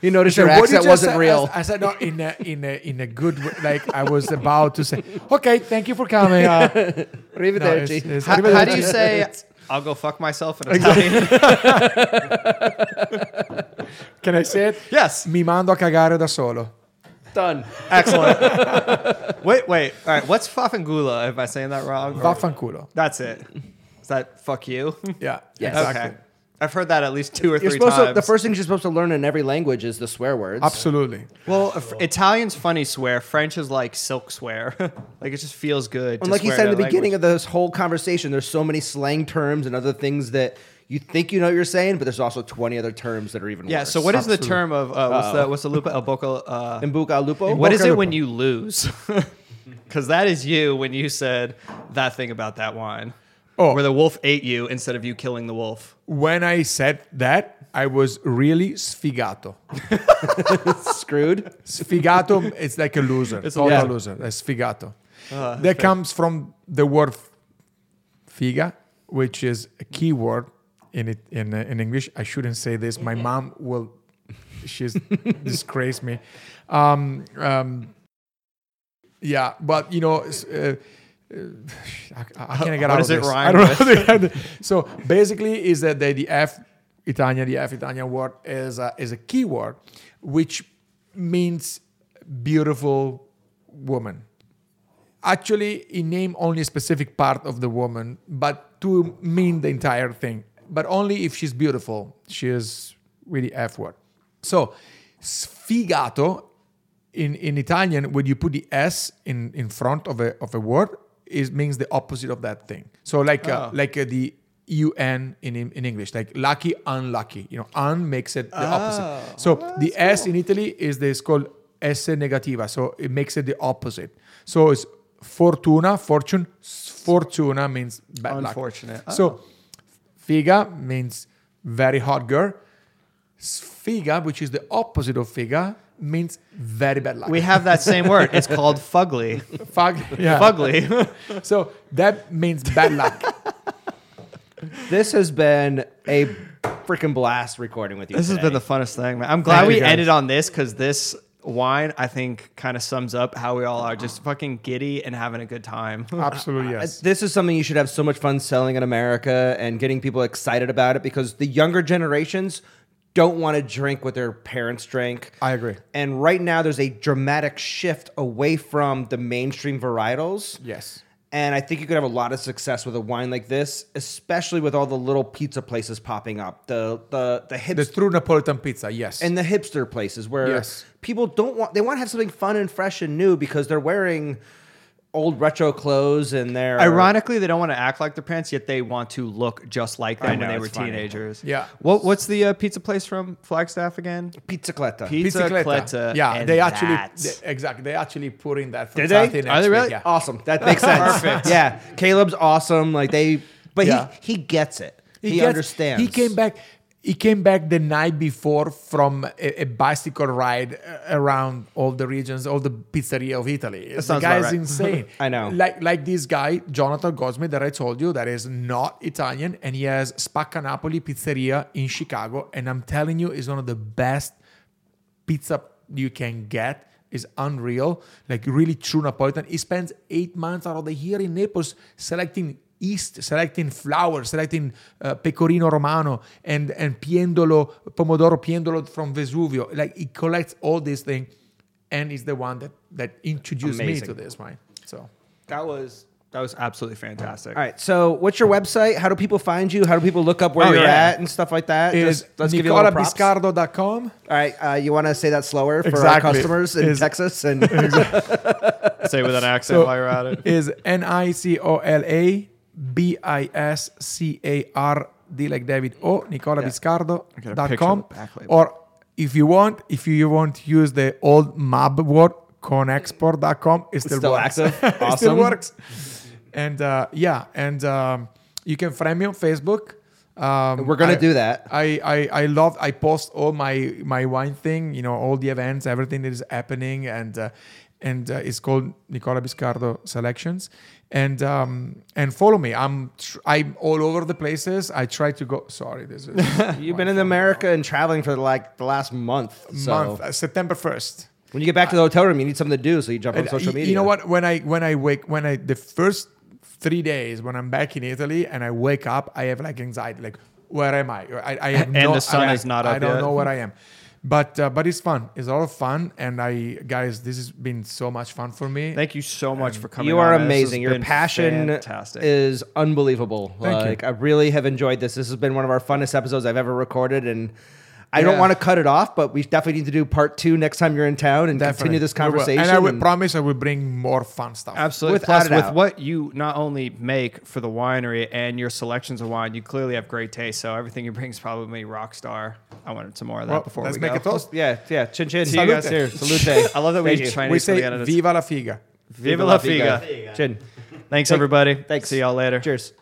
You noticed So your what you wasn't said- real. I, I said no in a in a in a good way. Like I was about to say, okay, thank you for coming. Uh, no, it's- it's- How, how do you say? I'll go fuck myself in Italian. Can I say it? yes. Mi mando a cagare da solo. Done. Excellent. wait, wait. All right. What's fafangula? Am I saying that wrong? Or- Vaffanculo. That's it. Is that fuck you? Yeah. Yes. Exactly. Okay. I've heard that at least two or You're three supposed times. to. The first thing you're supposed to learn in every language is the swear words. Absolutely. well, if- Italian's funny swear. French is like silk swear. like it just feels good. And like you said in the beginning of this whole conversation, there's so many slang terms and other things that you think you know what you're saying, but there's also 20 other terms that are even yeah. worse. Yeah, so what is the term of uh, what's the what's the lupa el boca? Uh, Imbuca lupo? what is Boca it when you lose? Because that is you when you said that thing about that wine. Oh. Where the wolf ate you instead of you killing the wolf. When I said that, I was really sfigato. Screwed? Sfigato, it's like a loser. It's a total loser. loser. That's sfigato. that comes from the word figa, which is a key word in it in uh, in English. I shouldn't say this. My mom will. She's disgraced me. Um, um, yeah, but you know. Uh, I, I can't get out of it this. I don't know. so basically, is that the, the F Italian, the F Italian word is a, is a key word, which means beautiful woman. Actually, it name only a specific part of the woman, but to mean the entire thing. But only if she's beautiful. She is really F word. So, sfigato in, in Italian, when you put the S in, in front of a, of a word, is means the opposite of that thing. So, like uh, Oh. like uh, the UN in, in English, like lucky, unlucky. You know, un makes it the opposite. So the S in Italy is this called S negativa. So it makes it the opposite. So it's fortuna, fortune. Fortuna means bad luck. Unfortunate. So figa means very hot girl. Sfiga, which is the opposite of figa, means very bad luck. We have that same word. It's called fugly. Fug, yeah. Fugly. So that means bad luck. This has been a freaking blast recording with you. This has been the funnest thing, man. I'm glad Thank we ended on this because this wine, I think, kind of sums up how we all are just fucking giddy and having a good time. Absolutely, uh, yes. Uh, this is something you should have so much fun selling in America and getting people excited about it because the younger generations don't want to drink what their parents drank. I agree. And right now, there's a dramatic shift away from the mainstream varietals. Yes. And I think you could have a lot of success with a wine like this, especially with all the little pizza places popping up. The the the The hipster true Napolitan pizza, yes. and the hipster places where Yes. people don't want they want to have something fun and fresh and new because they're wearing old retro clothes and they're Ironically, they don't want to act like their parents, yet they want to look just like them I when know, they were funny. teenagers. Yeah. What What's the uh, pizza place from Flagstaff again? Pizzicletta. Pizza Bicicletta. Cletta, Yeah, and they actually they- exactly they actually put in that. Did they? frittati Are they week, really? Yeah. Awesome. That makes sense. Perfect. Yeah. Caleb's awesome. Like they, but Yeah. he he gets it. He, gets- understands. He came back. He came back the night before from a, a bicycle ride uh, around all the regions, all the pizzeria of Italy. the sounds guy is right. insane. I know. Like like this guy, Jonathan Goldsmith, that I told you, that is not Italian, and he has Spacca Napoli Pizzeria in Chicago, and I'm telling you, is one of the best pizza you can get is unreal, like really true Napolitan. He spends eight months out of the year in Naples selecting yeast, selecting flour, selecting uh, pecorino romano and and piennolo, pomodoro piennolo from Vesuvio. Like he collects all these things, and he's the one that that introduced Amazing. me to this wine. So That was that was absolutely fantastic. All right. So, what's your website? How do people find you? How do people look up where Oh, you're yeah. at and stuff like that? is Just- let's give you a little props. All nicolabiscardo.com. right. Uh, you want to say that slower for Exactly. our customers in Is- Texas and Say with an accent So- while you're at it. is N I C O L A B I S C A R D like David O Nicola a picture nicolabiscardo.com of the back label. or if you want if you want to use the old MAB word conexport.com it still, still works. active? it still works. And uh, yeah and um, you can friend me on Facebook. Um, we're gonna I- do that. I, I I love I post all my my wine thing, you know, all the events, everything that is happening, and uh, and uh, it's called Nicola Biscardo Selections, and um and follow me. I'm tr- I'm all over the places. I try to go. Sorry, this is You've been in America and traveling for like the last month. So month uh, September first. when you get back to the hotel room, you need something to do. So you jump on social media. You know what? When I when I wake when I the first three days when I'm back in Italy and I wake up, I have like anxiety. Like, where am I? I, I have And no, the sun I, is not I up don't yet. know where I am. But uh, but it's fun. It's a lot of fun, and I guys, this has been so much fun for me. Thank you so much for coming. you are on. Amazing. Your passion fantastic. is unbelievable. Thank you. like I really have enjoyed this. This has been one of our funnest episodes I've ever recorded, and I don't Yeah. want to cut it off, but we definitely need to do part two next time you're in town and Definitely. continue this We will. conversation. And I will and- promise I will bring more fun stuff. Absolutely. Without Plus, a with doubt. what you not only make for the winery and your selections of wine, you clearly have great taste. So everything you bring is probably rock star. I wanted some more of that Well, before let's we make go. a toast. yeah, yeah. Chin chin. See you guys. Here, salute. I love that we Thank you. Chinese We for the say end of this. "Viva la figa." Viva la figa. Chin. Thanks, everybody. Thanks. See y'all later. Cheers.